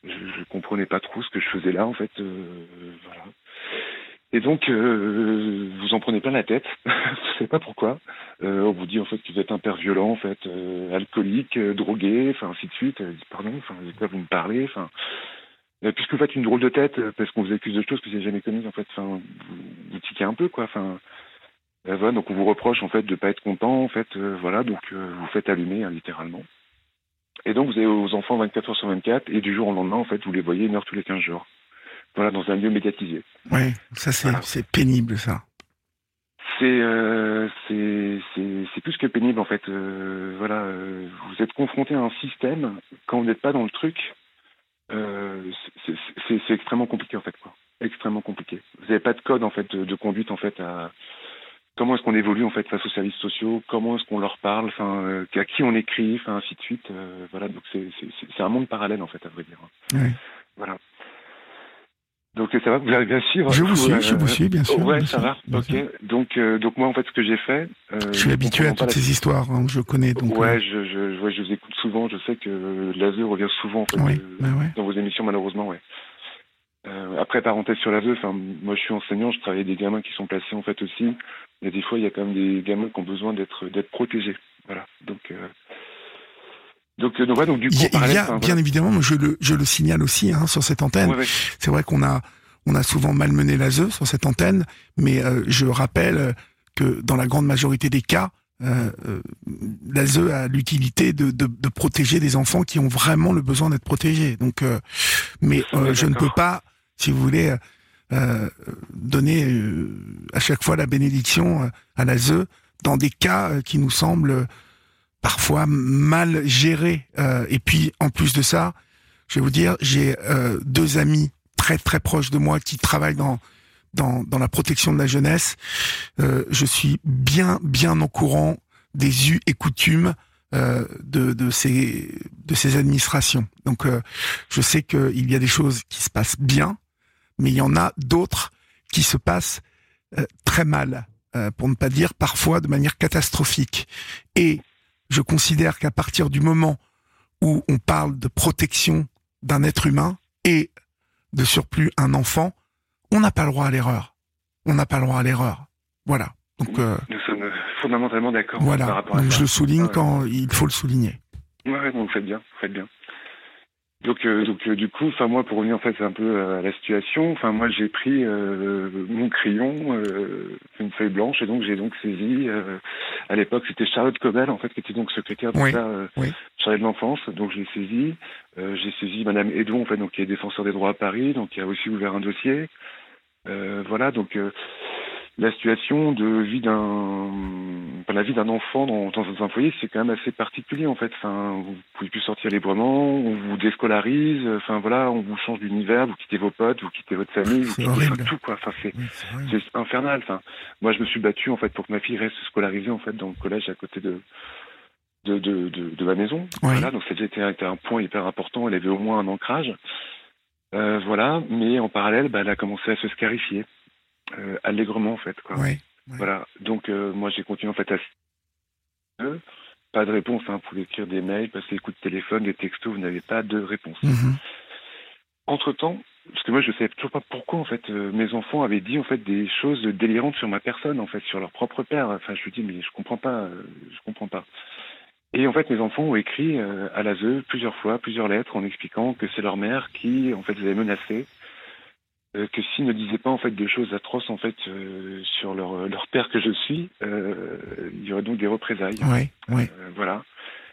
je, je comprenais pas trop ce que je faisais là en fait. Euh, voilà. Et donc, euh, vous en prenez plein la tête. je sais pas pourquoi. on vous dit en fait que vous êtes un père violent, en fait, alcoolique, drogué, enfin ainsi de suite. pardon, enfin, de vous me parlez, enfin. Euh, puisque vous faites une drôle de tête euh, parce qu'on vous accuse de choses que vous n'avez jamais commises en fait enfin vous, vous tiquez un peu quoi enfin euh, voilà, donc on vous reproche en fait de pas être content en fait euh, voilà donc euh, vous faites allumer hein, littéralement et donc vous avez vos enfants 24 heures sur 24 et du jour au lendemain en fait vous les voyez une heure tous les 15 jours. Voilà dans un lieu médiatisé. Oui ça c'est voilà. pénible ça. C'est euh, plus que pénible en fait. Euh, voilà vous êtes confronté à un système quand vous n'êtes pas dans le truc euh, c'est extrêmement compliqué en fait quoi. Extrêmement compliqué. Vous n'avez pas de code en fait de, de conduite en fait à comment est-ce qu'on évolue en fait face aux services sociaux? Comment est-ce qu'on leur parle? Enfin euh, à qui on écrit? Enfin ainsi de suite euh, voilà donc c'est un monde parallèle en fait à vrai dire oui. voilà donc ça va, vous arrivez à suivre Je vous suis, euh, je vous suis, bien sûr. Ouais, bien ça sûr, va. Ok. Sûr. Donc, euh, donc moi en fait, ce que j'ai fait. Je suis habitué à toutes la... ces histoires, hein, je connais. Donc, ouais, je, je, ouais, je vous écoute souvent. Je sais que l'ASE revient souvent en fait, oui, bah ouais. dans vos émissions, malheureusement, ouais. Euh, après, parenthèse sur la enfin, moi je suis enseignant, je travaille avec des gamins qui sont placés en fait aussi. Mais des fois, il y a quand même des gamins qui ont besoin d'être d'être protégés. Voilà. Donc, euh, donc, euh, donc, ouais, donc du coup, il y a, il y a enfin, bien voilà. évidemment, je le, je le signale aussi hein, sur cette antenne. Ouais, ouais. C'est vrai qu'on a, on a souvent malmené l'ASE sur cette antenne, mais euh, je rappelle que dans la grande majorité des cas, euh, l'ASE a l'utilité de, de, de protéger des enfants qui ont vraiment le besoin d'être protégés. Donc, euh, mais je ne peux pas, si vous voulez, euh, donner euh, à chaque fois la bénédiction euh, à l'ASE dans des cas euh, qui nous semblent euh, parfois mal gérés. Euh, et puis, en plus de ça, je vais vous dire, j'ai euh, deux amis très très proches de moi qui travaillent dans dans, dans la protection de la jeunesse. Euh, je suis bien bien au courant des us et coutumes euh, de, de ces de ces administrations. Donc, euh, je sais qu'il y a des choses qui se passent bien, mais il y en a d'autres qui se passent euh, très mal, euh, pour ne pas dire parfois de manière catastrophique. Et je considère qu'à partir du moment où on parle de protection d'un être humain et de surplus un enfant, on n'a pas le droit à l'erreur. On n'a pas le droit à l'erreur. Voilà. Donc euh, Nous sommes fondamentalement d'accord par voilà. rapport à Donc ça. je le souligne Ouais. quand il faut le souligner. Ouais, donc faites bien, vous faites bien. Donc, euh, donc euh, du coup, enfin moi, pour revenir en fait un peu à la situation, enfin moi j'ai pris euh, mon crayon, euh, une feuille blanche, et donc j'ai donc saisi. euh, à l'époque, c'était Charlotte Cobel en fait qui était donc secrétaire de Oui, euh, oui. chargée de l'enfance. Donc j'ai saisi. Euh, j'ai saisi Madame Edouard en fait, donc qui est défenseur des droits à Paris, donc qui a aussi ouvert un dossier. Euh, voilà, donc euh, la situation de vie d'un, enfin, la vie d'un enfant dans, dans un foyer, c'est quand même assez particulier en fait. Enfin, vous pouvez plus sortir librement, on vous déscolarise, enfin voilà, on vous change d'univers, vous quittez vos potes, vous quittez votre famille, vous quittez enfin, tout quoi. Enfin, c'est Oui, infernal. Enfin, moi, je me suis battu en fait pour que ma fille reste scolarisée en fait dans le collège à côté de de, de, de, de ma maison. Oui. Voilà, donc été un point hyper important. Elle avait au moins un ancrage. Euh, voilà, mais en parallèle, bah, elle a commencé à se scarifier euh, allègrement en fait. Quoi. Voilà. Donc euh, moi, j'ai continué en fait à pas de réponse. Hein. Vous pouvez écrire des mails, passer des coups de téléphone, des textos, vous n'avez pas de réponse. Mhm. Entre temps, parce que moi je savais toujours pas pourquoi en fait euh, mes enfants avaient dit en fait des choses délirantes sur ma personne en fait sur leur propre père. Enfin je me dis mais je comprends pas, euh, je comprends pas. Et en fait mes enfants ont écrit euh, à l'ASE plusieurs fois, plusieurs lettres en expliquant que c'est leur mère qui en fait les avait menacés, euh, que s'ils ne disaient pas en fait des choses atroces en fait euh, sur leur leur père que je suis, euh, il y aurait donc des représailles. Oui, oui. Euh, voilà.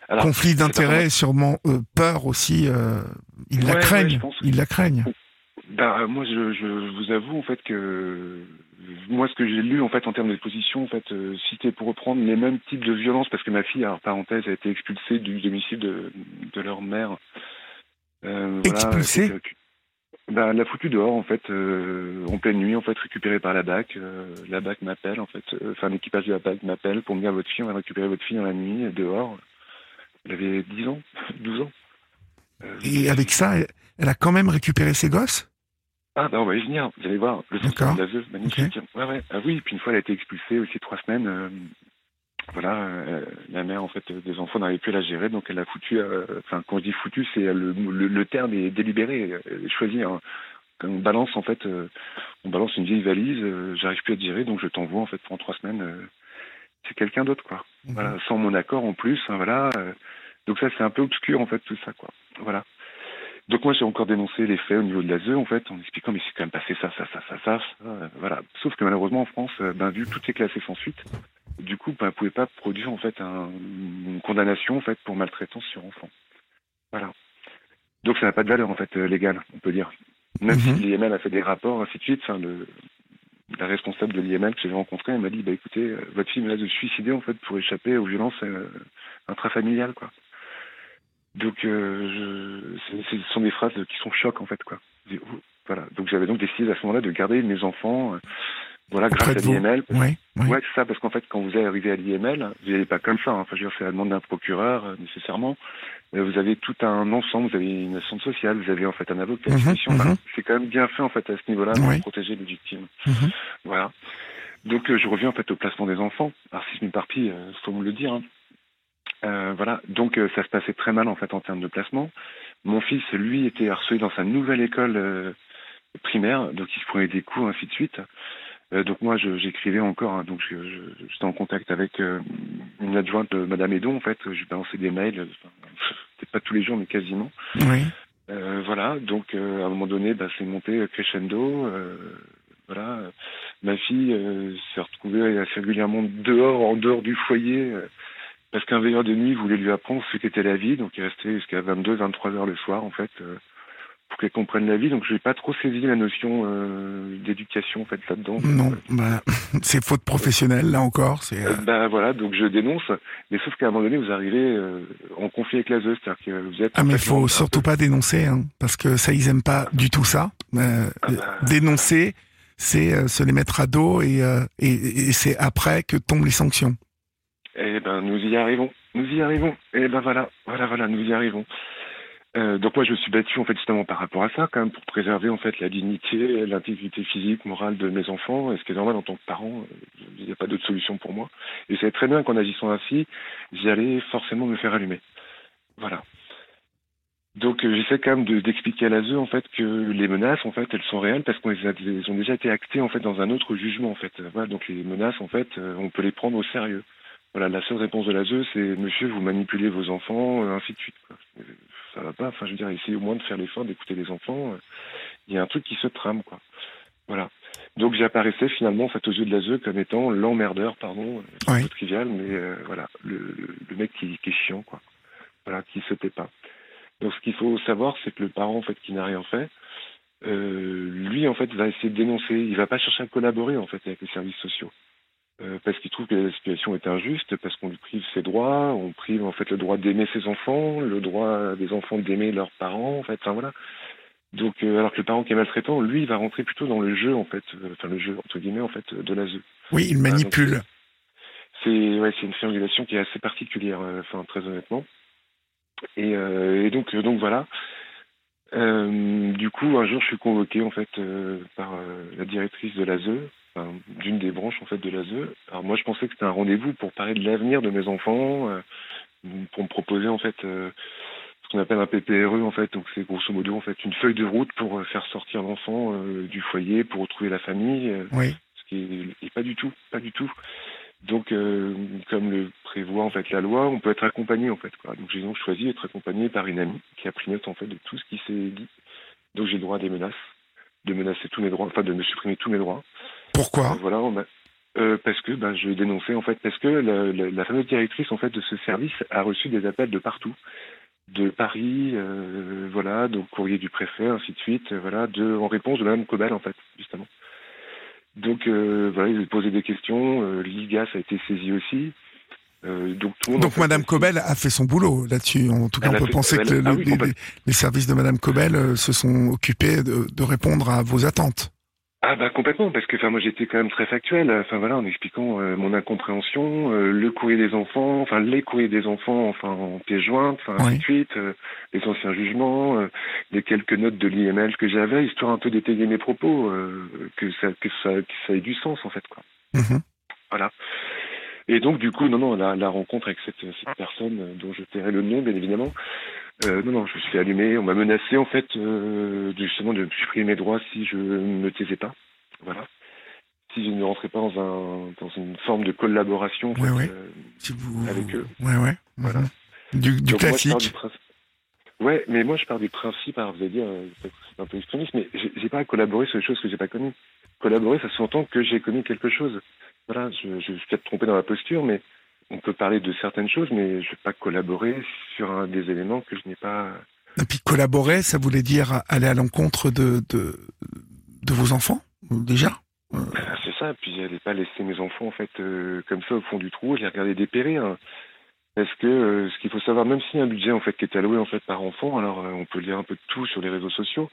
Alors, Conflit d'intérêts sûrement euh, peur aussi. euh, ils la Ouais, ouais, craignent. pense. ils la craignent. Bah, moi, je, je vous avoue en fait que moi, ce que j'ai lu en fait en termes de position, en fait, euh, c'était pour reprendre les mêmes types de violences, parce que ma fille, alors parenthèse, a été expulsée du domicile de, de leur mère. Euh, Expulsée bah, elle l'a foutue dehors en fait, euh, en pleine nuit, en fait, récupérée par la BAC. Euh, la BAC m'appelle en fait, euh, enfin l'équipage de la BAC m'appelle pour me dire votre fille, on va récupérer votre fille dans la nuit dehors. Elle avait 10 ans, 12 ans. Euh, Et avec ça, elle, a quand même récupéré ses gosses? Ah, bah on va y venir, vous allez voir. Le centre de magnifique. Ouais, ouais. Ah oui, puis une fois, elle a été expulsée aussi trois semaines. Voilà, euh, la mère, en fait, des enfants n'arrivait plus à la gérer, donc elle a foutu. euh, Enfin, quand je dis foutu, c'est euh, le, le, le terme est délibéré, choisi. Hein. Quand on balance, en fait, euh, on balance une vieille valise, euh, j'arrive plus à te gérer, donc je t'envoie, en fait, pendant trois semaines. euh, c'est quelqu'un d'autre, quoi. Mhm. Voilà, sans mon accord en plus, hein, voilà. euh, donc ça, c'est un peu obscur, en fait, tout ça, quoi. Voilà. Donc moi j'ai encore dénoncé les faits au niveau de l'ASE en fait en expliquant mais c'est quand même passé ça, ça, ça, ça, ça, ça, euh, voilà. Sauf que malheureusement en France, euh, ben vu que tout est classé sans suite, du coup ben, vous pouvez pas produire en fait un- une condamnation en fait pour maltraitance sur enfant. Voilà. Donc ça n'a pas de valeur en fait euh, légale, on peut dire. Même Mhm. si l'IML a fait des rapports ainsi de suite, le, la responsable de l'IML que j'avais rencontrée, elle m'a dit bah écoutez, votre fille menace de se suicider en fait pour échapper aux violences euh, intrafamiliales quoi. Donc, euh, je, ce sont des phrases qui sont chocs en fait, quoi. Voilà. Donc, j'avais donc décidé à ce moment-là de garder mes enfants, euh, voilà, grâce à l'IML. Oui, oui. Ouais, c'est ça, parce qu'en fait, quand vous arrivez à l'IML, vous n'allez pas comme ça. hein. Enfin, je veux dire, c'est la demande d'un procureur, euh, nécessairement. Euh, vous avez tout un ensemble, vous avez une assistante sociale, vous avez en fait un avocat, Mhm, mhm. c'est quand même bien fait en fait à ce niveau-là Oui. pour protéger les victimes. Mhm. Voilà. Donc euh, je reviens en fait au placement des enfants. Alors si je m'éparpille, faut me le dire. hein. Euh, voilà. Donc euh, ça se passait très mal en fait en termes de placement. Mon fils, lui, était harcelé dans sa nouvelle école euh, primaire, donc il se prenait des coups, ainsi de suite. Euh, donc moi, j'écrivais encore, hein, donc j'étais en contact avec euh, une adjointe de Madame Edon, en fait. Je balançais des mails, peut-être pas tous les jours, mais quasiment. Oui. Euh, voilà, donc à un moment donné, bah, c'est monté crescendo. voilà, ma fille s'est retrouvée assez régulièrement dehors, en dehors du foyer, parce qu'un veilleur de nuit voulait lui apprendre ce qu'était la vie. Donc il restait jusqu'à 22, 23 heures le soir, en fait pour qu'elles comprennent la vie. Donc, je n'ai pas trop saisi la notion euh, d'éducation en fait là-dedans. Non, bah, c'est faute professionnelle là encore. C'est. Euh... Bah voilà, donc je dénonce. Mais sauf qu'à un moment donné, vous arrivez euh, en conflit avec la ZEU, c'est-à-dire que vous êtes. Ah mais faut surtout pas dénoncer, hein, parce que ça ils aiment pas du tout ça. Euh, ah bah... Dénoncer, c'est se les mettre à dos et, et, et c'est après que tombent les sanctions. Eh ben nous y arrivons, nous y arrivons. Eh ben voilà, voilà, voilà, nous y arrivons. Euh, donc moi je me suis battu en fait justement par rapport à ça quand même pour préserver en fait la dignité, l'intégrité physique, morale de mes enfants. Et ce qui est normal en tant que parent, euh, il n'y a pas d'autre solution pour moi. Et c'est très bien qu'en agissant ainsi, j'allais forcément me faire allumer. Voilà. Donc euh, j'essaie quand même d'expliquer à l'ASE en fait que les menaces en fait elles sont réelles parce qu'elles ont déjà été actées en fait dans un autre jugement en fait. Voilà, donc les menaces en fait on peut les prendre au sérieux. Voilà, la seule réponse de l'ASE c'est monsieur vous manipulez vos enfants, ainsi de suite. Quoi ça va pas. Enfin, je veux dire, essayer au moins de faire l'effort d'écouter les enfants. Il y a un truc qui se trame, quoi. Voilà. Donc j'apparaissais finalement en fait aux yeux de l'ASE comme étant l'emmerdeur, pardon, c'est peu trivial, mais euh, voilà, le, le, mec qui, qui, est chiant, quoi. Voilà, qui se tait pas. Donc ce qu'il faut savoir, c'est que le parent en fait qui n'a rien fait, euh, lui en fait va essayer de dénoncer. Il va pas chercher à collaborer en fait avec les services sociaux. Euh, parce qu'il trouve que la situation est injuste, parce qu'on lui prive ses droits, on prive en fait le droit d'aimer ses enfants, le droit des enfants d'aimer leurs parents, en fait, enfin voilà. Donc, euh, alors que le parent qui est maltraitant, lui, il va rentrer plutôt dans le jeu, en fait, euh, enfin le jeu entre guillemets, en fait, de l'ASE. Oui, il manipule. c'est ouais, c'est une triangulation qui est assez particulière, enfin très honnêtement. Et, et donc, donc voilà. du coup, un jour, je suis convoqué en fait par la directrice de d'une des branches en fait de l'ASE. Alors moi je pensais que c'était un rendez-vous pour parler de l'avenir de mes enfants, euh, pour me proposer en fait euh, ce qu'on appelle un PPRE en fait, donc c'est grosso modo en fait une feuille de route pour euh, faire sortir l'enfant du foyer, pour retrouver la famille. Oui. Ce qui est, pas du tout, pas du tout. Donc comme le prévoit en fait la loi, on peut être accompagné en fait. Quoi. Donc j'ai donc choisi d'être accompagné par une amie qui a pris note en fait de tout ce qui s'est dit. Donc j'ai le droit à des menaces, de menacer tous mes droits, enfin de me supprimer tous mes droits. Pourquoi euh, Voilà, euh, parce que ben, je dénonçais en fait, parce que la, la, la, fameuse directrice en fait de ce service a reçu des appels de partout, de Paris, euh, voilà, donc courrier du préfet, ainsi de suite, euh, voilà, de, en réponse de Madame Cobel en fait, justement. Donc euh, voilà, ils ont posé des questions, l'IGAS a été saisi aussi. donc tout le monde, donc fait, Madame Cobel a fait son boulot là-dessus. En tout cas, on peut penser que le, ah, oui, les, les, services de Madame Cobel se sont occupés de, de répondre à vos attentes. Ah bah complètement parce que enfin moi j'étais quand même très factuel. Enfin voilà en expliquant euh, mon incompréhension euh, le courrier des enfants enfin les courriers des enfants enfin en pièce jointe enfin ainsi de suite euh, les anciens jugements les quelques notes de l'IML que j'avais histoire un peu d'étayer mes propos que ça que ça que ça ait du sens en fait quoi. Mmh. voilà. Et donc du coup non non la, la rencontre avec cette, cette personne dont je tairai le nom bien évidemment euh, non, non, je me suis fait allumer. On m'a menacé, en fait, euh, justement de supprimer mes droits si je ne me taisais pas. Voilà. Si je ne rentrais pas dans, un, dans une forme de collaboration ouais, ouais. Euh, si vous... avec eux. Ouais, ouais. Voilà. Du, du classique. Moi. Ouais, mais moi, je pars du principe, alors vous allez dire, c'est un peu extrémiste, mais j'ai pas à collaborer sur des choses que j'ai pas connues. Collaborer, ça s'entend que j'ai connu quelque chose. Voilà, je, je suis peut-être trompé dans la posture, mais on peut parler de certaines choses, mais je ne vais pas collaborer sur un des éléments que je n'ai pas. Et puis collaborer, ça voulait dire aller à l'encontre de, de, de vos enfants, déjà? C'est ça, puis n'allais pas laisser mes enfants en fait euh, comme ça au fond du trou, les regarder dépérir. Hein. Parce que euh, ce qu'il faut savoir, même s'il y a un budget en fait qui est alloué en fait par enfant, alors euh, on peut lire un peu de tout sur les réseaux sociaux,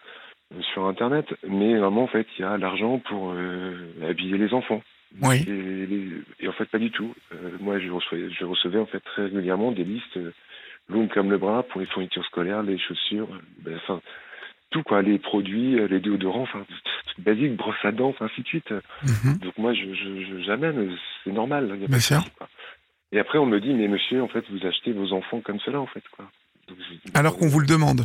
euh, sur internet, mais vraiment en fait il y a l'argent pour euh, habiller les enfants. Oui. Et, en fait, pas du tout. Euh, moi, je recevais, je recevais en fait très régulièrement des listes euh, longues comme le bras pour les fournitures scolaires, les chaussures, ben, enfin tout quoi, les produits, les déodorants, enfin basique, brosse à dents, ainsi de suite. Mm -hmm. Donc moi, je, je, j'amène, c'est normal. Y a Bien sûr. Quoi. Et après, on me dit, mais monsieur, en fait, vous achetez vos enfants comme cela, en fait, quoi. Donc, Alors qu'on vous le demande.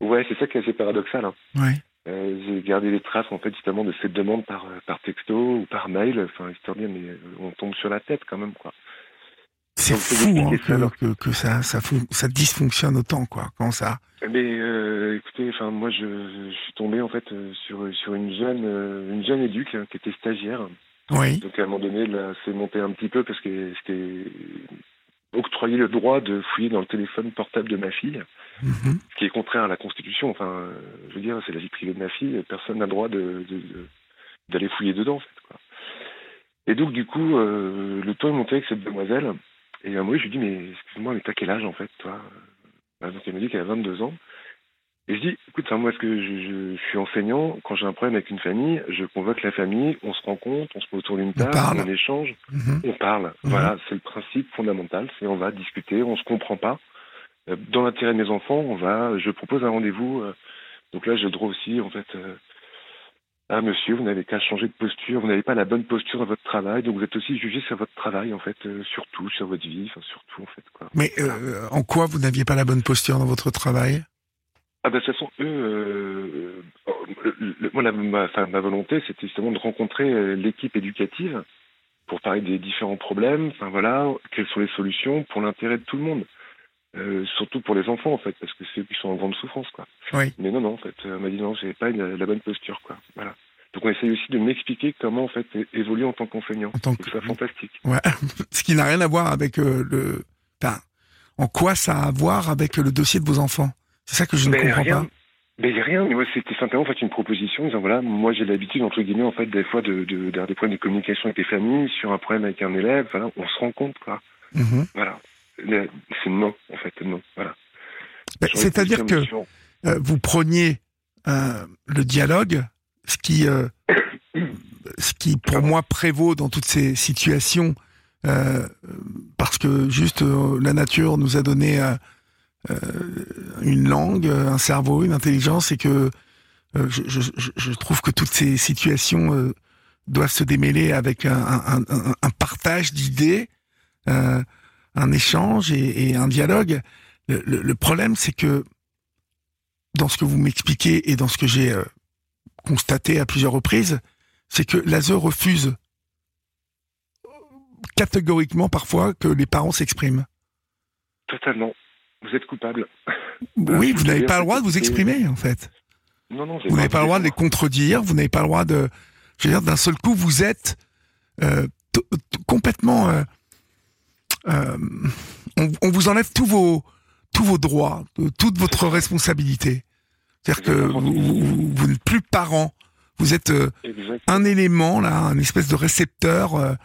Ouais, c'est ça qui est assez paradoxal. Hein. Ouais. Euh, j'ai gardé les traces en fait justement de cette demande par par texto ou par mail, enfin histoire de dire mais on tombe sur la tête quand même quoi. C'est fou hein, que, que, ça, ça, ça dysfonctionne autant, quoi, quand ça. Mais euh, écoutez, enfin moi je, je, suis tombé en fait sur sur une jeune une jeune éduque hein, qui était stagiaire. Oui. Donc à un moment donné, là, c'est monté un petit peu parce que c'était octroyer le droit de fouiller dans le téléphone portable de ma fille, mhm. ce qui est contraire à la Constitution. Enfin, je veux dire, c'est la vie privée de ma fille, personne n'a le droit de, d'aller fouiller dedans, en fait. Quoi. Et donc, du coup, euh, le temps est monté avec cette demoiselle, et à moi, je lui dis, mais excuse-moi, mais t'as quel âge, en fait, toi? Donc, elle me dit qu'elle a 22 ans. Et je dis, écoute, moi, est-ce que je, suis enseignant Quand j'ai un problème avec une famille, je convoque la famille, on se rencontre, on se met autour d'une table, on, échange, mhm. on parle. Mhm. Voilà, c'est le principe fondamental. C'est on va discuter, on se comprend pas. Euh, dans l'intérêt de mes enfants, on va. Je propose un rendez-vous. Euh, donc là, j'ai le droit aussi, en fait. Euh, ah monsieur, vous n'avez qu'à changer de posture, vous n'avez pas la bonne posture dans votre travail, donc vous êtes aussi jugé sur votre travail en fait, surtout sur votre vie, enfin surtout en fait quoi. Mais en quoi vous n'aviez pas la bonne posture dans votre travail? Ah ben, de toute façon, eux, euh, euh, moi, ma, ma volonté, c'était justement de rencontrer euh, l'équipe éducative pour parler des différents problèmes, enfin voilà, quelles sont les solutions pour l'intérêt de tout le monde. surtout pour les enfants en fait, parce que c'est eux qui sont en grande souffrance quoi. Oui. Mais non non en fait, elle m'a dit non, j'avais pas la bonne posture quoi. Voilà. Donc on essaye aussi de m'expliquer comment en fait évoluer en tant qu'enseignant. En tant que... C'est fantastique. Ouais. Ce qui n'a rien à voir avec le. Enfin, en quoi ça a à voir avec le dossier de vos enfants c'est ça que je ne comprends rien. pas. Mais rien, mais moi c'était simplement en fait une proposition disant voilà, moi j'ai l'habitude entre guillemets en fait des fois de, de, d'avoir des problèmes de communication avec les familles, sur un problème avec un élève, voilà, on se rend compte quoi. Mhm. Voilà, c'est non en fait non, voilà. Ben, c'est-à-dire que euh, vous preniez euh, le dialogue, ce qui, euh, ce qui pour moi prévaut dans toutes ces situations, parce que juste la nature nous a donné une langue, un cerveau, une intelligence, et que euh, je, je, je, trouve que toutes ces situations euh, doivent se démêler avec un, un, un, un partage d'idées, euh, un échange et, et, un dialogue. Le, le, le problème, c'est que dans ce que vous m'expliquez et dans ce que j'ai constaté à plusieurs reprises, c'est que l'ASE refuse catégoriquement parfois que les parents s'expriment. Totalement vous êtes coupable. Oui, vous n'avez pas le droit de vous exprimer, en fait. Non, non, vous n'avez pas le droit de les contredire, vous n'avez pas le droit de... Je veux dire, d'un seul coup, vous êtes euh, complètement... Euh, euh, on, vous enlève tous vos, tous vos droits, toute votre responsabilité. C'est-à-dire que vous, vous, n'êtes plus parent, vous êtes un élément, là, un espèce de récepteur,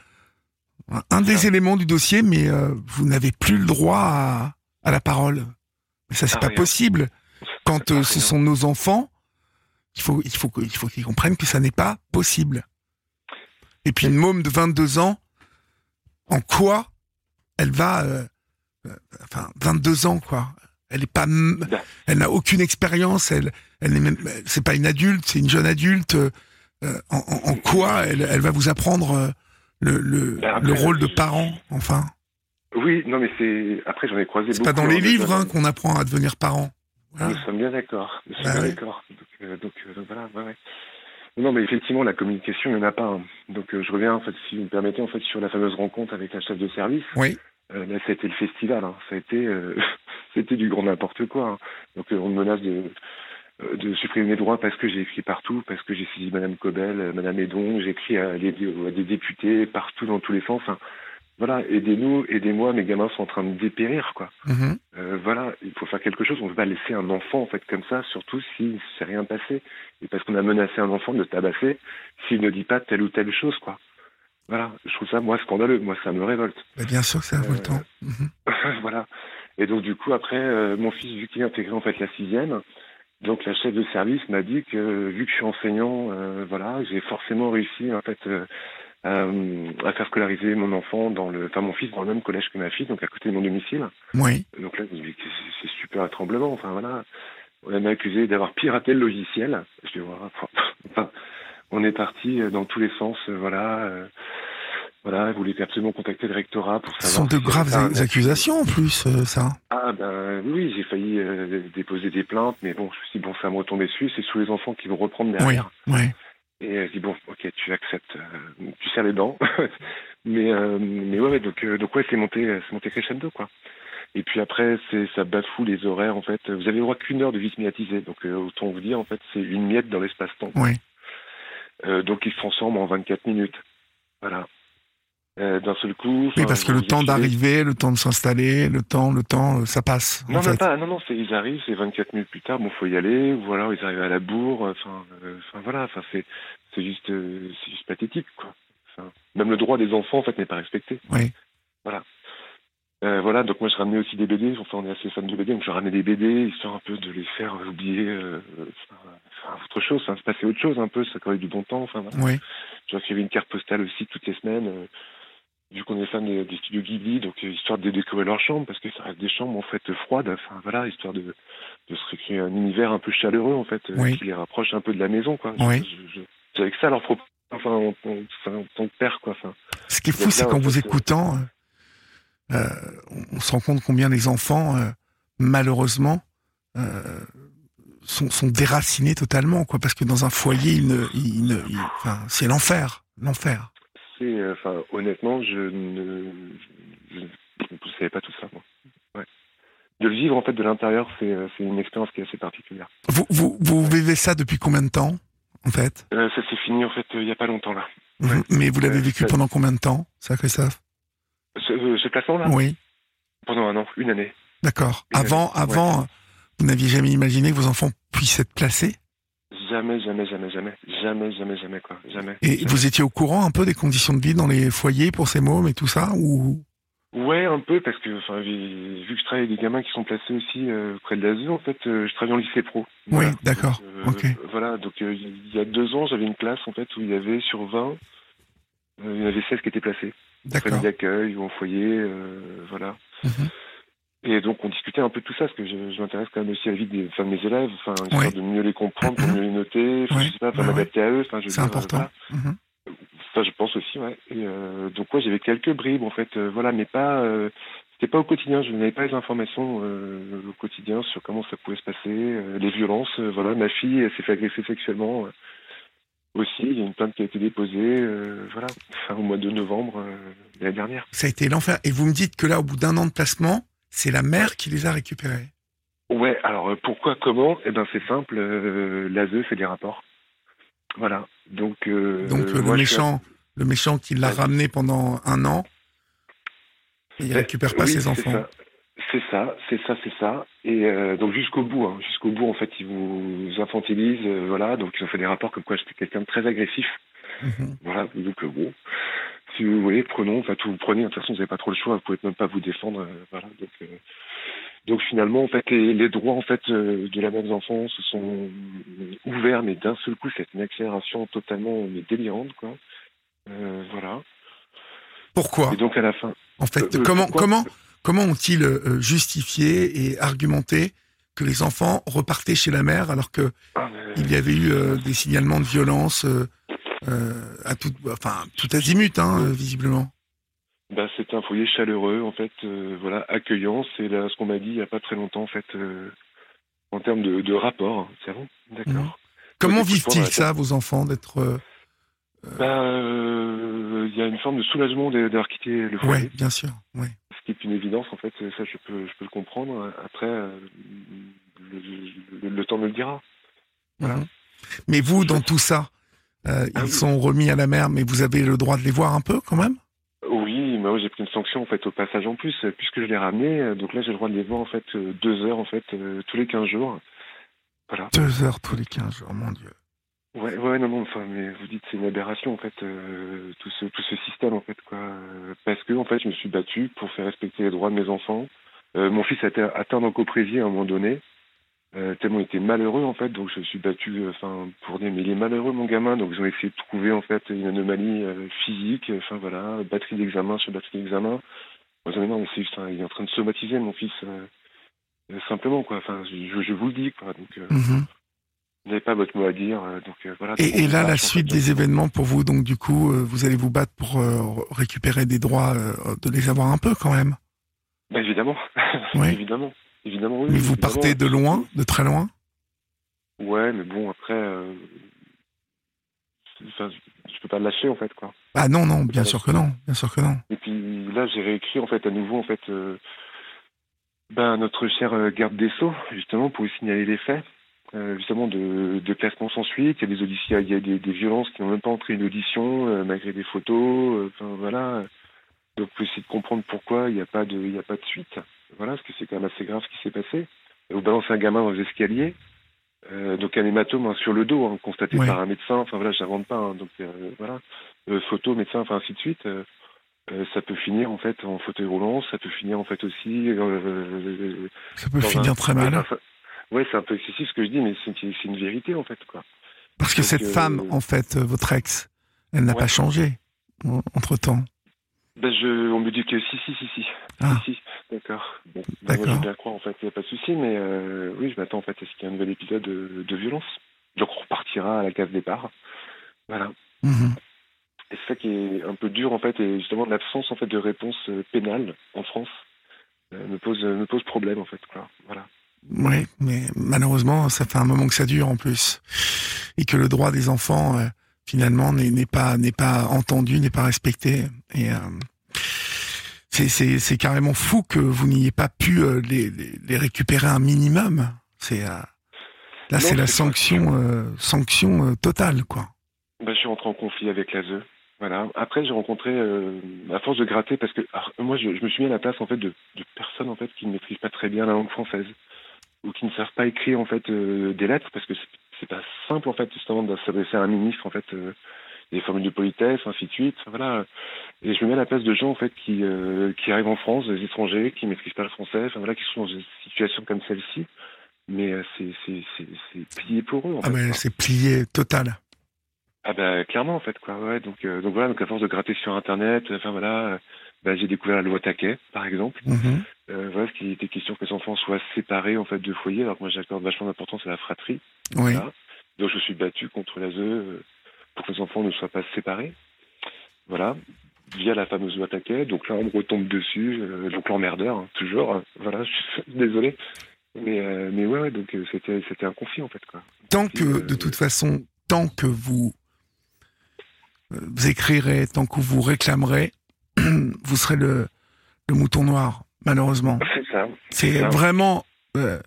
un des éléments du dossier, mais vous n'avez plus le droit à à la parole. Mais ça, c'est pas possible. Quand euh, ce sont nos enfants, il faut, il faut, il faut qu'ils comprennent que ça n'est pas possible. Et puis une môme de 22 ans, en quoi elle va, euh, euh, enfin 22 ans quoi. Elle est pas, elle n'a aucune expérience. Elle, elle n'est même, c'est pas une adulte, c'est une jeune adulte. en, en, quoi elle, elle va vous apprendre le, le, le rôle de parent, enfin? Oui, non, mais c'est. Après, j'en ai croisé beaucoup. C'est pas dans les livres hein, qu'on apprend à devenir parent. Nous sommes bien d'accord. Nous sommes bah bien d'accord. Donc, euh, donc, euh, voilà, ouais, ouais. Non, mais effectivement, la communication, il n'y en a pas. Hein. Donc, euh, je reviens, en fait, si vous me permettez, en fait, sur la fameuse rencontre avec la chef de service. Oui. là, ça a été le festival. Hein. Ça a été, c'était du grand n'importe quoi. Hein. Donc, on me menace de de supprimer mes droits parce que j'ai écrit partout, parce que j'ai saisi Madame Cobel, Madame Edon, j'ai écrit à, des députés partout dans tous les sens. Enfin, voilà, aidez-nous, aidez-moi, mes gamins sont en train de dépérir, quoi. Mhm. Euh, voilà, il faut faire quelque chose. On ne peut pas laisser un enfant, en fait, comme ça, surtout s'il ne s'est rien passé. Et parce qu'on a menacé un enfant de tabasser s'il ne dit pas telle ou telle chose, quoi. Voilà, je trouve ça, moi, scandaleux. Moi, ça me révolte. Bah, bien sûr que c'est révoltant. Euh, mhm. voilà. Et donc, du coup, après, euh, mon fils, vu qu'il intégré, en fait, la sixième, donc la chef de service m'a dit que, vu que je suis enseignant, voilà, j'ai forcément réussi, en fait euh, à faire scolariser mon enfant dans le, enfin mon fils dans le même collège que ma fille, donc à côté de mon domicile. Oui. Donc là, c'est super tremblement. Enfin voilà, on m'a accusé d'avoir piraté le logiciel. Je dis voilà, enfin, on est parti dans tous les sens, voilà. Euh, Voilà, elle voulait absolument contacter le rectorat pour savoir. Ce sont de si graves un accusations en plus, euh, ça. Ah ben oui, j'ai failli euh, déposer des plaintes, mais bon, je me suis dit, bon, ça me retomber dessus, c'est sous les enfants qui vont reprendre Oui, derrière. oui. Et je dis bon, ok, tu acceptes, euh, tu serres les dents, mais euh, mais ouais, ouais, donc euh, donc ouais, c'est monté, c'est monté crescendo quoi. Et puis après, c'est ça bafoue les horaires en fait. Vous avez le droit qu'une heure de vis médiatisée, donc euh, autant vous dire en fait, c'est une miette dans l'espace-temps. Oui. Euh, donc ils se transforment en 24 minutes, voilà. Euh, D'un seul coup. Oui, parce que le temps d'arriver, le temps de s'installer, le temps, le temps, euh, ça passe. en Non, fait. pas. Non, non, c'est, ils arrivent, c'est 24 minutes plus tard, bon, faut y aller, ou alors ils arrivent à la bourre, enfin, euh, enfin voilà, enfin, c'est, c'est juste, euh, c'est juste pathétique, quoi. Enfin, même le droit des enfants, en fait, n'est pas respecté. Oui. Voilà. Voilà, donc moi je ramenais aussi des BD, enfin on est assez fan de BD, donc je ramenais des BD, histoire un peu de les faire oublier enfin, autre chose, enfin, se passer autre chose un peu, ça quand même du bon temps, enfin voilà. Oui. Je recevais une carte postale aussi toutes les semaines, vu qu'on est fan des, des studios Ghibli, donc euh, histoire de décorer leur chambre, parce que ça reste des chambres en fait froides, enfin voilà, histoire de, de se recréer un univers un peu chaleureux en fait, euh, Oui. qui les rapproche un peu de la maison, quoi. Oui. C'est avec ça leur propos, enfin en, tant que père, quoi. Enfin, Ce qui est fou, c'est qu'en en vous écoutant, euh, euh, on se rend compte combien les enfants, euh, malheureusement, euh, sont, sont déracinés totalement, quoi. Parce que dans un foyer, ils ne, ils ne, ils- enfin, c'est l'enfer, l'enfer. Euh, enfin, honnêtement, je ne, je, ne savais pas tout ça, moi. Ouais. De le vivre en fait de l'intérieur, c'est, euh, une expérience qui est assez particulière. Vous, vous, vous vivez ça depuis combien de temps, en fait? Euh, ça s'est fini en fait il y a pas longtemps là. Vous- Mais vous l'avez vécu pendant combien de temps, ça, Christophe? Ce, ce placement là, Oui, pendant un an, une année. d'accord. Avant, année, avant, vous n'aviez jamais imaginé que vos enfants puissent être placés Jamais, jamais, jamais, jamais, jamais, jamais, jamais quoi, jamais. Et Jamais. vous étiez au courant un peu des conditions de vie dans les foyers pour ces mômes et tout ça ou? Ouais, un peu parce que enfin, vu que je travaille avec des gamins qui sont placés aussi euh, près de l'ASE, en fait, euh, je travaille en lycée pro. Oui, d'accord, euh, Voilà, donc euh, il y a deux ans, j'avais une classe en fait où il y avait sur 20, euh, il y en avait 16 qui étaient placés. D'accord. d'accueil ou en foyer, voilà. Mhm. Et donc on discutait un peu de tout ça, parce que je, je m'intéresse quand même aussi à la vie des, enfin, de mes élèves, enfin, histoire Ouais. de mieux les comprendre, pour mieux les noter, enfin, Ouais, je sais pas, enfin, ouais. m'adapter à eux, enfin, je C'est important. Mhm. Ça, je pense aussi, ouais. Et, euh, donc, ouais, j'avais quelques bribes, en fait, euh, voilà, mais pas, euh, c'était pas au quotidien. Je n'avais pas les informations euh, au quotidien sur comment ça pouvait se passer, euh, les violences. voilà, ma fille s'est fait agresser sexuellement aussi. Il y a une plainte qui a été déposée, euh, voilà, fin, au mois de novembre euh, de l'année dernière. Ça a été l'enfer. Et vous me dites que là, au bout d'un an de placement, c'est la mère qui les a récupérés. Ouais, alors euh, pourquoi, comment? Eh ben, c'est simple. Euh, L'ASE fait des rapports. Voilà. Donc, euh, Donc moi, le suis- méchant, le méchant qui l'a Ouais. ramené pendant un an, il Ouais, récupère pas oui, ses enfants. C'est ça, c'est ça, c'est ça. Et euh, donc jusqu'au bout, hein, jusqu'au bout, en fait, ils vous infantilisent, euh, voilà. Donc ils ont fait des rapports comme quoi j'étais quelqu'un de très agressif, Mhm. voilà. Donc bon, si vous voulez, prenons, enfin tout vous prenez. De toute façon, vous n'avez pas trop le choix, vous pouvez même pas vous défendre, euh, voilà. Donc, euh, donc finalement, en fait, les, les droits en fait euh, de la mère des enfants se sont ouverts, mais d'un seul coup, c'est une accélération totalement mais délirante, quoi. Voilà. Pourquoi Et donc à la fin, En fait, Euh, comment pourquoi comment comment ont-ils euh, justifié et argumenté que les enfants repartaient chez la mère alors que ah, mais- il y avait eu euh, des signalements de violence à tout, enfin tout azimut, hein, euh, visiblement. Bah, c'est un foyer chaleureux, en fait, euh, voilà, accueillant. C'est là ce qu'on m'a dit il n'y a pas très longtemps, en fait, euh, en termes de, de rapport. hein. C'est bon D'accord. Mhm. Comment vivent-ils ça, vos enfants, d'être euh, Bah, euh, il y a une forme de soulagement d'avoir quitté le foyer, bien sûr. Ouais. ce qui est une évidence, en fait. Ça, je peux, je peux le comprendre. Après, euh, le, le- le temps me le dira. Voilà. Mhm. Mais vous, dans tout ça, euh, Ah ils oui. sont remis à la mer, mais vous avez le droit de les voir un peu quand même? Oui, moi j'ai pris une sanction en fait au passage en plus, puisque je l'ai ramené. euh, Donc là j'ai le droit de les voir en fait euh, deux heures en fait euh, tous les 15 jours. Voilà. Deux heures tous les quinze jours, mon Dieu. Ouais, ouais, non, non, enfin, mais vous dites c'est une aberration en fait, euh, tout ce tout ce système en fait quoi, parce que en fait je me suis battu pour faire respecter les droits de mes enfants. Euh, mon fils a été atteint d'encoprésie à un moment donné, euh, tellement il était malheureux en fait, donc je me suis battu, euh, enfin pour dire mais il est malheureux mon gamin, donc ils ont essayé de trouver en fait une anomalie euh, physique, enfin voilà, batterie d'examen sur batterie d'examen. Moi marre, mais c'est juste, hein, il est en train de somatiser mon fils, euh, simplement quoi, enfin je, je vous le dis quoi, donc. Mhm. Vous n'avez pas votre mot à dire. donc voilà. Et, Donc, et on là, la suite des événements pour vous, donc du coup, vous allez vous battre pour récupérer des droits, de les avoir un peu quand même. Bah, évidemment. Oui. évidemment. Évidemment, oui. Mais vous évidemment. partez de loin, de très loin? Ouais, mais bon, après, euh, enfin, je peux pas lâcher en fait, quoi. Ah non, non, bien sûr que non, bien sûr que non. Et puis là, j'ai réécrit en fait à nouveau en fait, euh, ben, notre cher euh, garde des sceaux justement pour signaler les faits. Euh, justement de, de classement sans suite, il y a des auditions, il y a des, des violences qui n'ont même pas entré une audition euh, malgré des photos. euh, Enfin voilà, donc faut essayer de comprendre pourquoi il n'y a pas de, il y a pas de suite. Voilà, parce que c'est quand même assez grave ce qui s'est passé. Vous balancez un gamin dans les escaliers, euh, donc un hématome hein, sur le dos, hein, constaté Ouais. par un médecin. Enfin voilà, j'invente pas. hein, donc euh, voilà, euh, photo, médecin, enfin ainsi de suite. euh, ça peut finir en fait en fauteuil roulant, ça peut finir en fait aussi. Ça peut finir un- très mal. enfin, Ouais, c'est un peu excessif ce que je dis, mais c'est une vérité en fait quoi. Parce que donc, cette femme, en fait, votre ex, elle n'a Ouais. pas changé entre temps. Ben je, on me dit que si, si, si, si, Ah. si, si. d'accord. Bon, ben, moi D'accord. je bien croire en fait, il n'y a pas de souci, mais euh, oui, je m'attends en fait à ce qu'il y ait un nouvel épisode de, de violence. Donc on repartira à la case départ. Voilà. Mhm. Et c'est ça qui est un peu dur en fait, et justement l'absence en fait de réponse euh, pénale en France euh, me pose me pose problème en fait quoi. Voilà. Oui, mais malheureusement, ça fait un moment que ça dure en plus, et que le droit des enfants, euh, finalement, n'est pas n'est pas entendu, n'est pas respecté. Et euh, c'est carrément fou que vous n'ayez pas pu euh, les, les récupérer un minimum. C'est euh, là, c'est la sanction euh, sanction totale, quoi. Ben, je suis rentré en conflit avec l'ASE. Voilà. Après, j'ai rencontré, à force de gratter, parce que alors, moi, je, je me suis mis à la place en fait de, de personnes en fait qui ne maîtrisent pas très bien la langue française ou qui ne savent pas écrire en fait des lettres, parce que c'est- pas simple en fait justement de s'adresser à un ministre en fait. euh, des formules de politesse, ainsi de suite. Voilà. Et je me mets à la place de gens en fait qui euh, qui arrivent en France, des étrangers, qui maîtrisent pas le français, enfin voilà, qui sont dans une situation comme celle-ci. Mais euh, c'est c'est plié pour eux. En Ah fait, mais c'est plié total. Ah bah clairement en fait quoi ouais donc euh, donc voilà donc à force de gratter sur internet enfin voilà bah, j'ai découvert la loi Taquet par exemple Mhm. Euh, voilà ce qui était question que les enfants soient séparés en fait de foyer alors que moi j'accorde vachement d'importance à la fratrie. Oui. Voilà. donc je suis battu contre l'ASE euh, pour que les enfants ne soient pas séparés. Voilà. Via la fameuse loi Taquet. Donc là on me retombe dessus euh, donc l'emmerdeur hein, toujours. Hein. voilà je suis désolé. Mais euh, mais ouais, ouais donc c'était c'était un conflit en fait quoi. Tant Puis, que, de toute façon, tant que vous, vous écrirez, tant que vous réclamerez, vous serez le, le mouton noir, malheureusement. c'est ça C'est vraiment euh,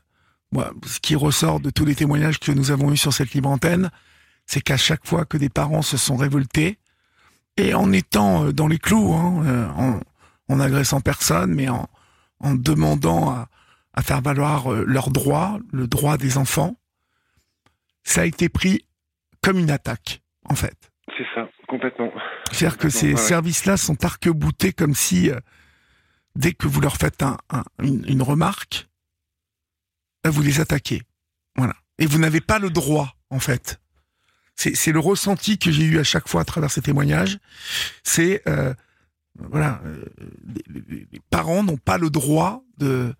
moi, ce qui ressort de tous les témoignages que nous avons eus sur cette libre antenne, c'est qu'à chaque fois que des parents se sont révoltés, et en étant euh, dans les clous, hein, euh, en, en agressant personne, mais en, en demandant à, à faire valoir leurs droits, le droit des enfants, ça a été pris comme une attaque, en fait. c'est ça complètement C'est-à-dire que ces ouais, services-là sont arc-boutés comme si, dès que vous leur faites un- un- une, une remarque, là, vous les attaquez. Voilà. Et vous n'avez pas le droit, en fait. C'est le ressenti que j'ai eu à chaque fois à travers ces témoignages. C'est, euh, voilà, euh, les, parents n'ont pas le droit de,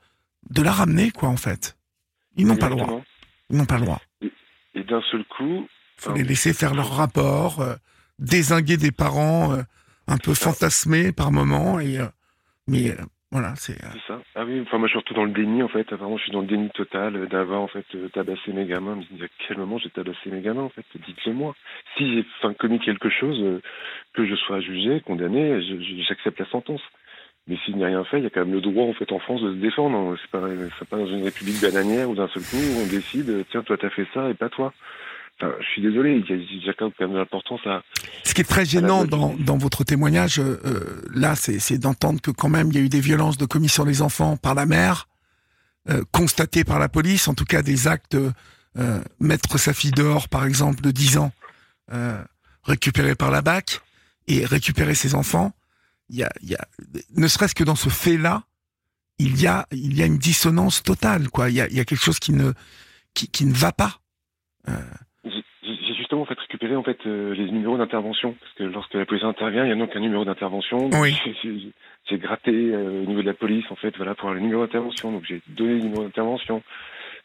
de la ramener, quoi, en fait. Ils n'ont pas le droit. Ils n'ont pas le droit. Et d'un seul coup, faut les laisser faire leur rapport, euh, désinguer des parents euh, un peu fantasmés par moment. Et, euh, mais euh, voilà, c'est. euh, c'est ça. Ah oui, enfin moi je suis surtout dans le déni en fait. Vraiment, je suis dans le déni total d'avoir en fait euh, tabassé mes gamins. Dis à quel moment j'ai tabassé mes gamins en fait? Dites-le moi. Si j'ai enfin, commis quelque chose, euh, que je sois jugé, condamné, j'accepte la sentence. Mais si je n'ai rien fait, il y a quand même le droit en fait en France de se défendre. C'est pas, pas dans une république bananière où d'un seul coup on décide tiens toi t'as fait ça et pas toi. Enfin, je suis désolé, il y a- quand même de l'importance à, Ce qui est très gênant dans, dans votre témoignage, euh, euh, là, c'est d'entendre que quand même il y a eu des violences de commis sur les enfants par la mère, euh, constatées par la police, en tout cas des actes, euh, mettre sa fille dehors, par exemple, de 10 ans, euh, récupéré par la BAC, et récupérer ses enfants. Il y a, il y a, ne serait-ce que dans ce fait-là, il y a, il y a une dissonance totale, quoi. Il y a, il y a quelque chose qui ne, qui, qui ne va pas. Euh, justement en fait récupéré en fait euh, les numéros d'intervention parce que lorsque la police intervient, il y a donc un numéro d'intervention. Oui. j'ai- gratté euh, au niveau de la police en fait voilà pour avoir le numéro d'intervention. Donc j'ai donné le numéro d'intervention.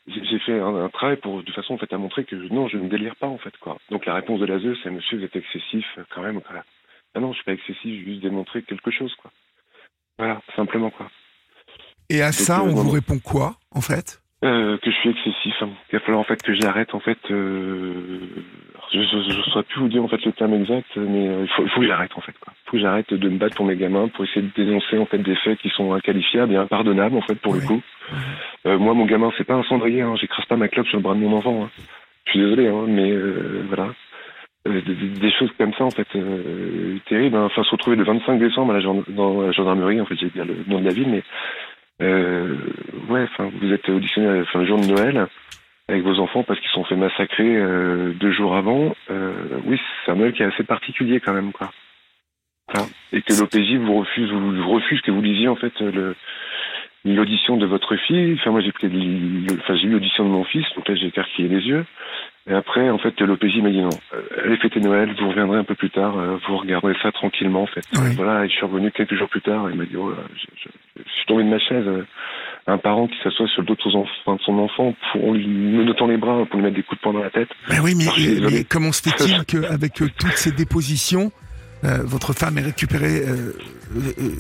j'ai fait un, travail pour de façon en fait à montrer que non, je ne délire pas en fait quoi. Donc la réponse de la ZEU, c'est Monsieur, vous êtes excessif quand même. Ah non, je suis pas excessif, j'ai juste démontré quelque chose quoi. Voilà, simplement quoi. Et à ça, on vous répond quoi en fait? Euh, que je suis excessif. Hein. Il va falloir en fait que j'arrête en fait. Euh... Je ne saurais plus vous dire en fait le terme exact, mais euh, il faut, faut, que j'arrête en fait. Il faut que j'arrête de me battre pour mes gamins, pour essayer de dénoncer en fait des faits qui sont inqualifiables et impardonnables en fait pour le coup. Euh, moi, mon gamin, c'est pas un cendrier. Hein. J'écrasse pas ma clope sur le bras de mon enfant. Hein. Je suis désolé, hein, mais euh, voilà. Des, des, choses comme ça en fait terribles. Hein. Enfin, se retrouver le 25 décembre à la, dans la gendarmerie, en fait, j'ai bien le nom de la ville, mais ouais, enfin, vous êtes auditionné le jour de Noël avec vos enfants parce qu'ils sont fait massacrer euh, deux jours avant. Euh, oui, c'est un Noël qui est assez particulier quand même, quoi. Hein et que l'OPJ vous refuse, vous refuse que vous lisiez en fait le l'audition de votre fille. Enfin, moi j'ai pris, enfin j'ai eu l'audition de mon fils, donc là j'ai écarquillé les yeux. Et après, en fait, l'OPJ m'a dit non, euh, allez fêter Noël, vous reviendrez un peu plus tard, euh, vous regarderez ça tranquillement, en fait. Voilà, et je suis revenu quelques jours plus tard, et il m'a dit, oh je, suis tombé de ma chaise. Euh, un parent qui s'assoit sur le dos de son enfant, pour lui notant les bras pour lui mettre des coups de poing dans la tête. Ben oui, mais, comment se fait-il qu'avec toutes ces dépositions, votre femme ait récupéré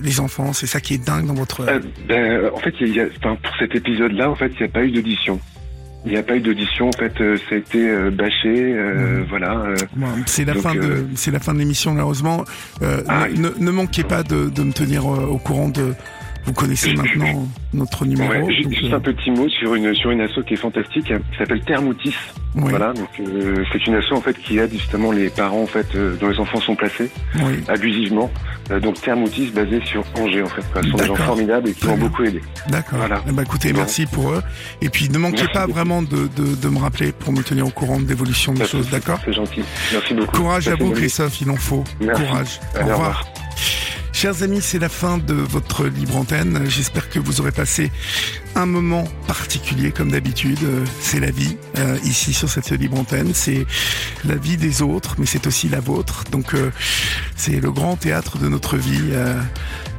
les enfants C'est ça qui est dingue dans votre. ben, en fait, y a, pour cet épisode-là, en fait, il n'y a pas eu d'audition. Il n'y a pas eu d'audition, en fait, euh, ça a été euh, bâché, euh, voilà. c'est la, fin de, c'est la fin de l'émission, malheureusement. Ah, ne, ne, manquez pas de, de me tenir au courant de, vous connaissez maintenant notre numéro. Ouais, juste un petit mot sur une sur une asso qui est fantastique, qui s'appelle Thermoutis. Voilà, donc euh, c'est une asso en fait qui aide justement les parents en fait euh, dont les enfants sont placés abusivement. Euh, donc Thermoutis basé sur Angers en fait. Ce sont des gens formidables et qui m'ont beaucoup aidé. D'accord. Voilà. Eh ben, écoutez, merci pour eux. Et puis ne manquez pas vraiment de, de, de, me rappeler pour me tenir au courant de l'évolution des choses. D'accord. C'est gentil. Merci beaucoup. Courage à vous, Christophe. Il en faut. Courage. au revoir. Chers amis, c'est la fin de votre libre antenne. J'espère que vous aurez passé un moment particulier comme d'habitude. C'est la vie euh, ici sur cette libre antenne. C'est la vie des autres, mais c'est aussi la vôtre. Donc euh, c'est le grand théâtre de notre vie. Euh,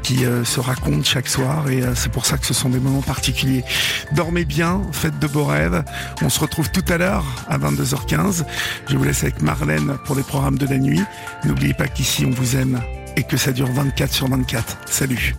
qui se raconte chaque soir et c'est pour ça que ce sont des moments particuliers. Dormez bien, faites de beaux rêves. On se retrouve tout à l'heure à 22h15. Je vous laisse avec Marlène pour les programmes de la nuit. N'oubliez pas qu'ici on vous aime et que ça dure 24 sur 24. Salut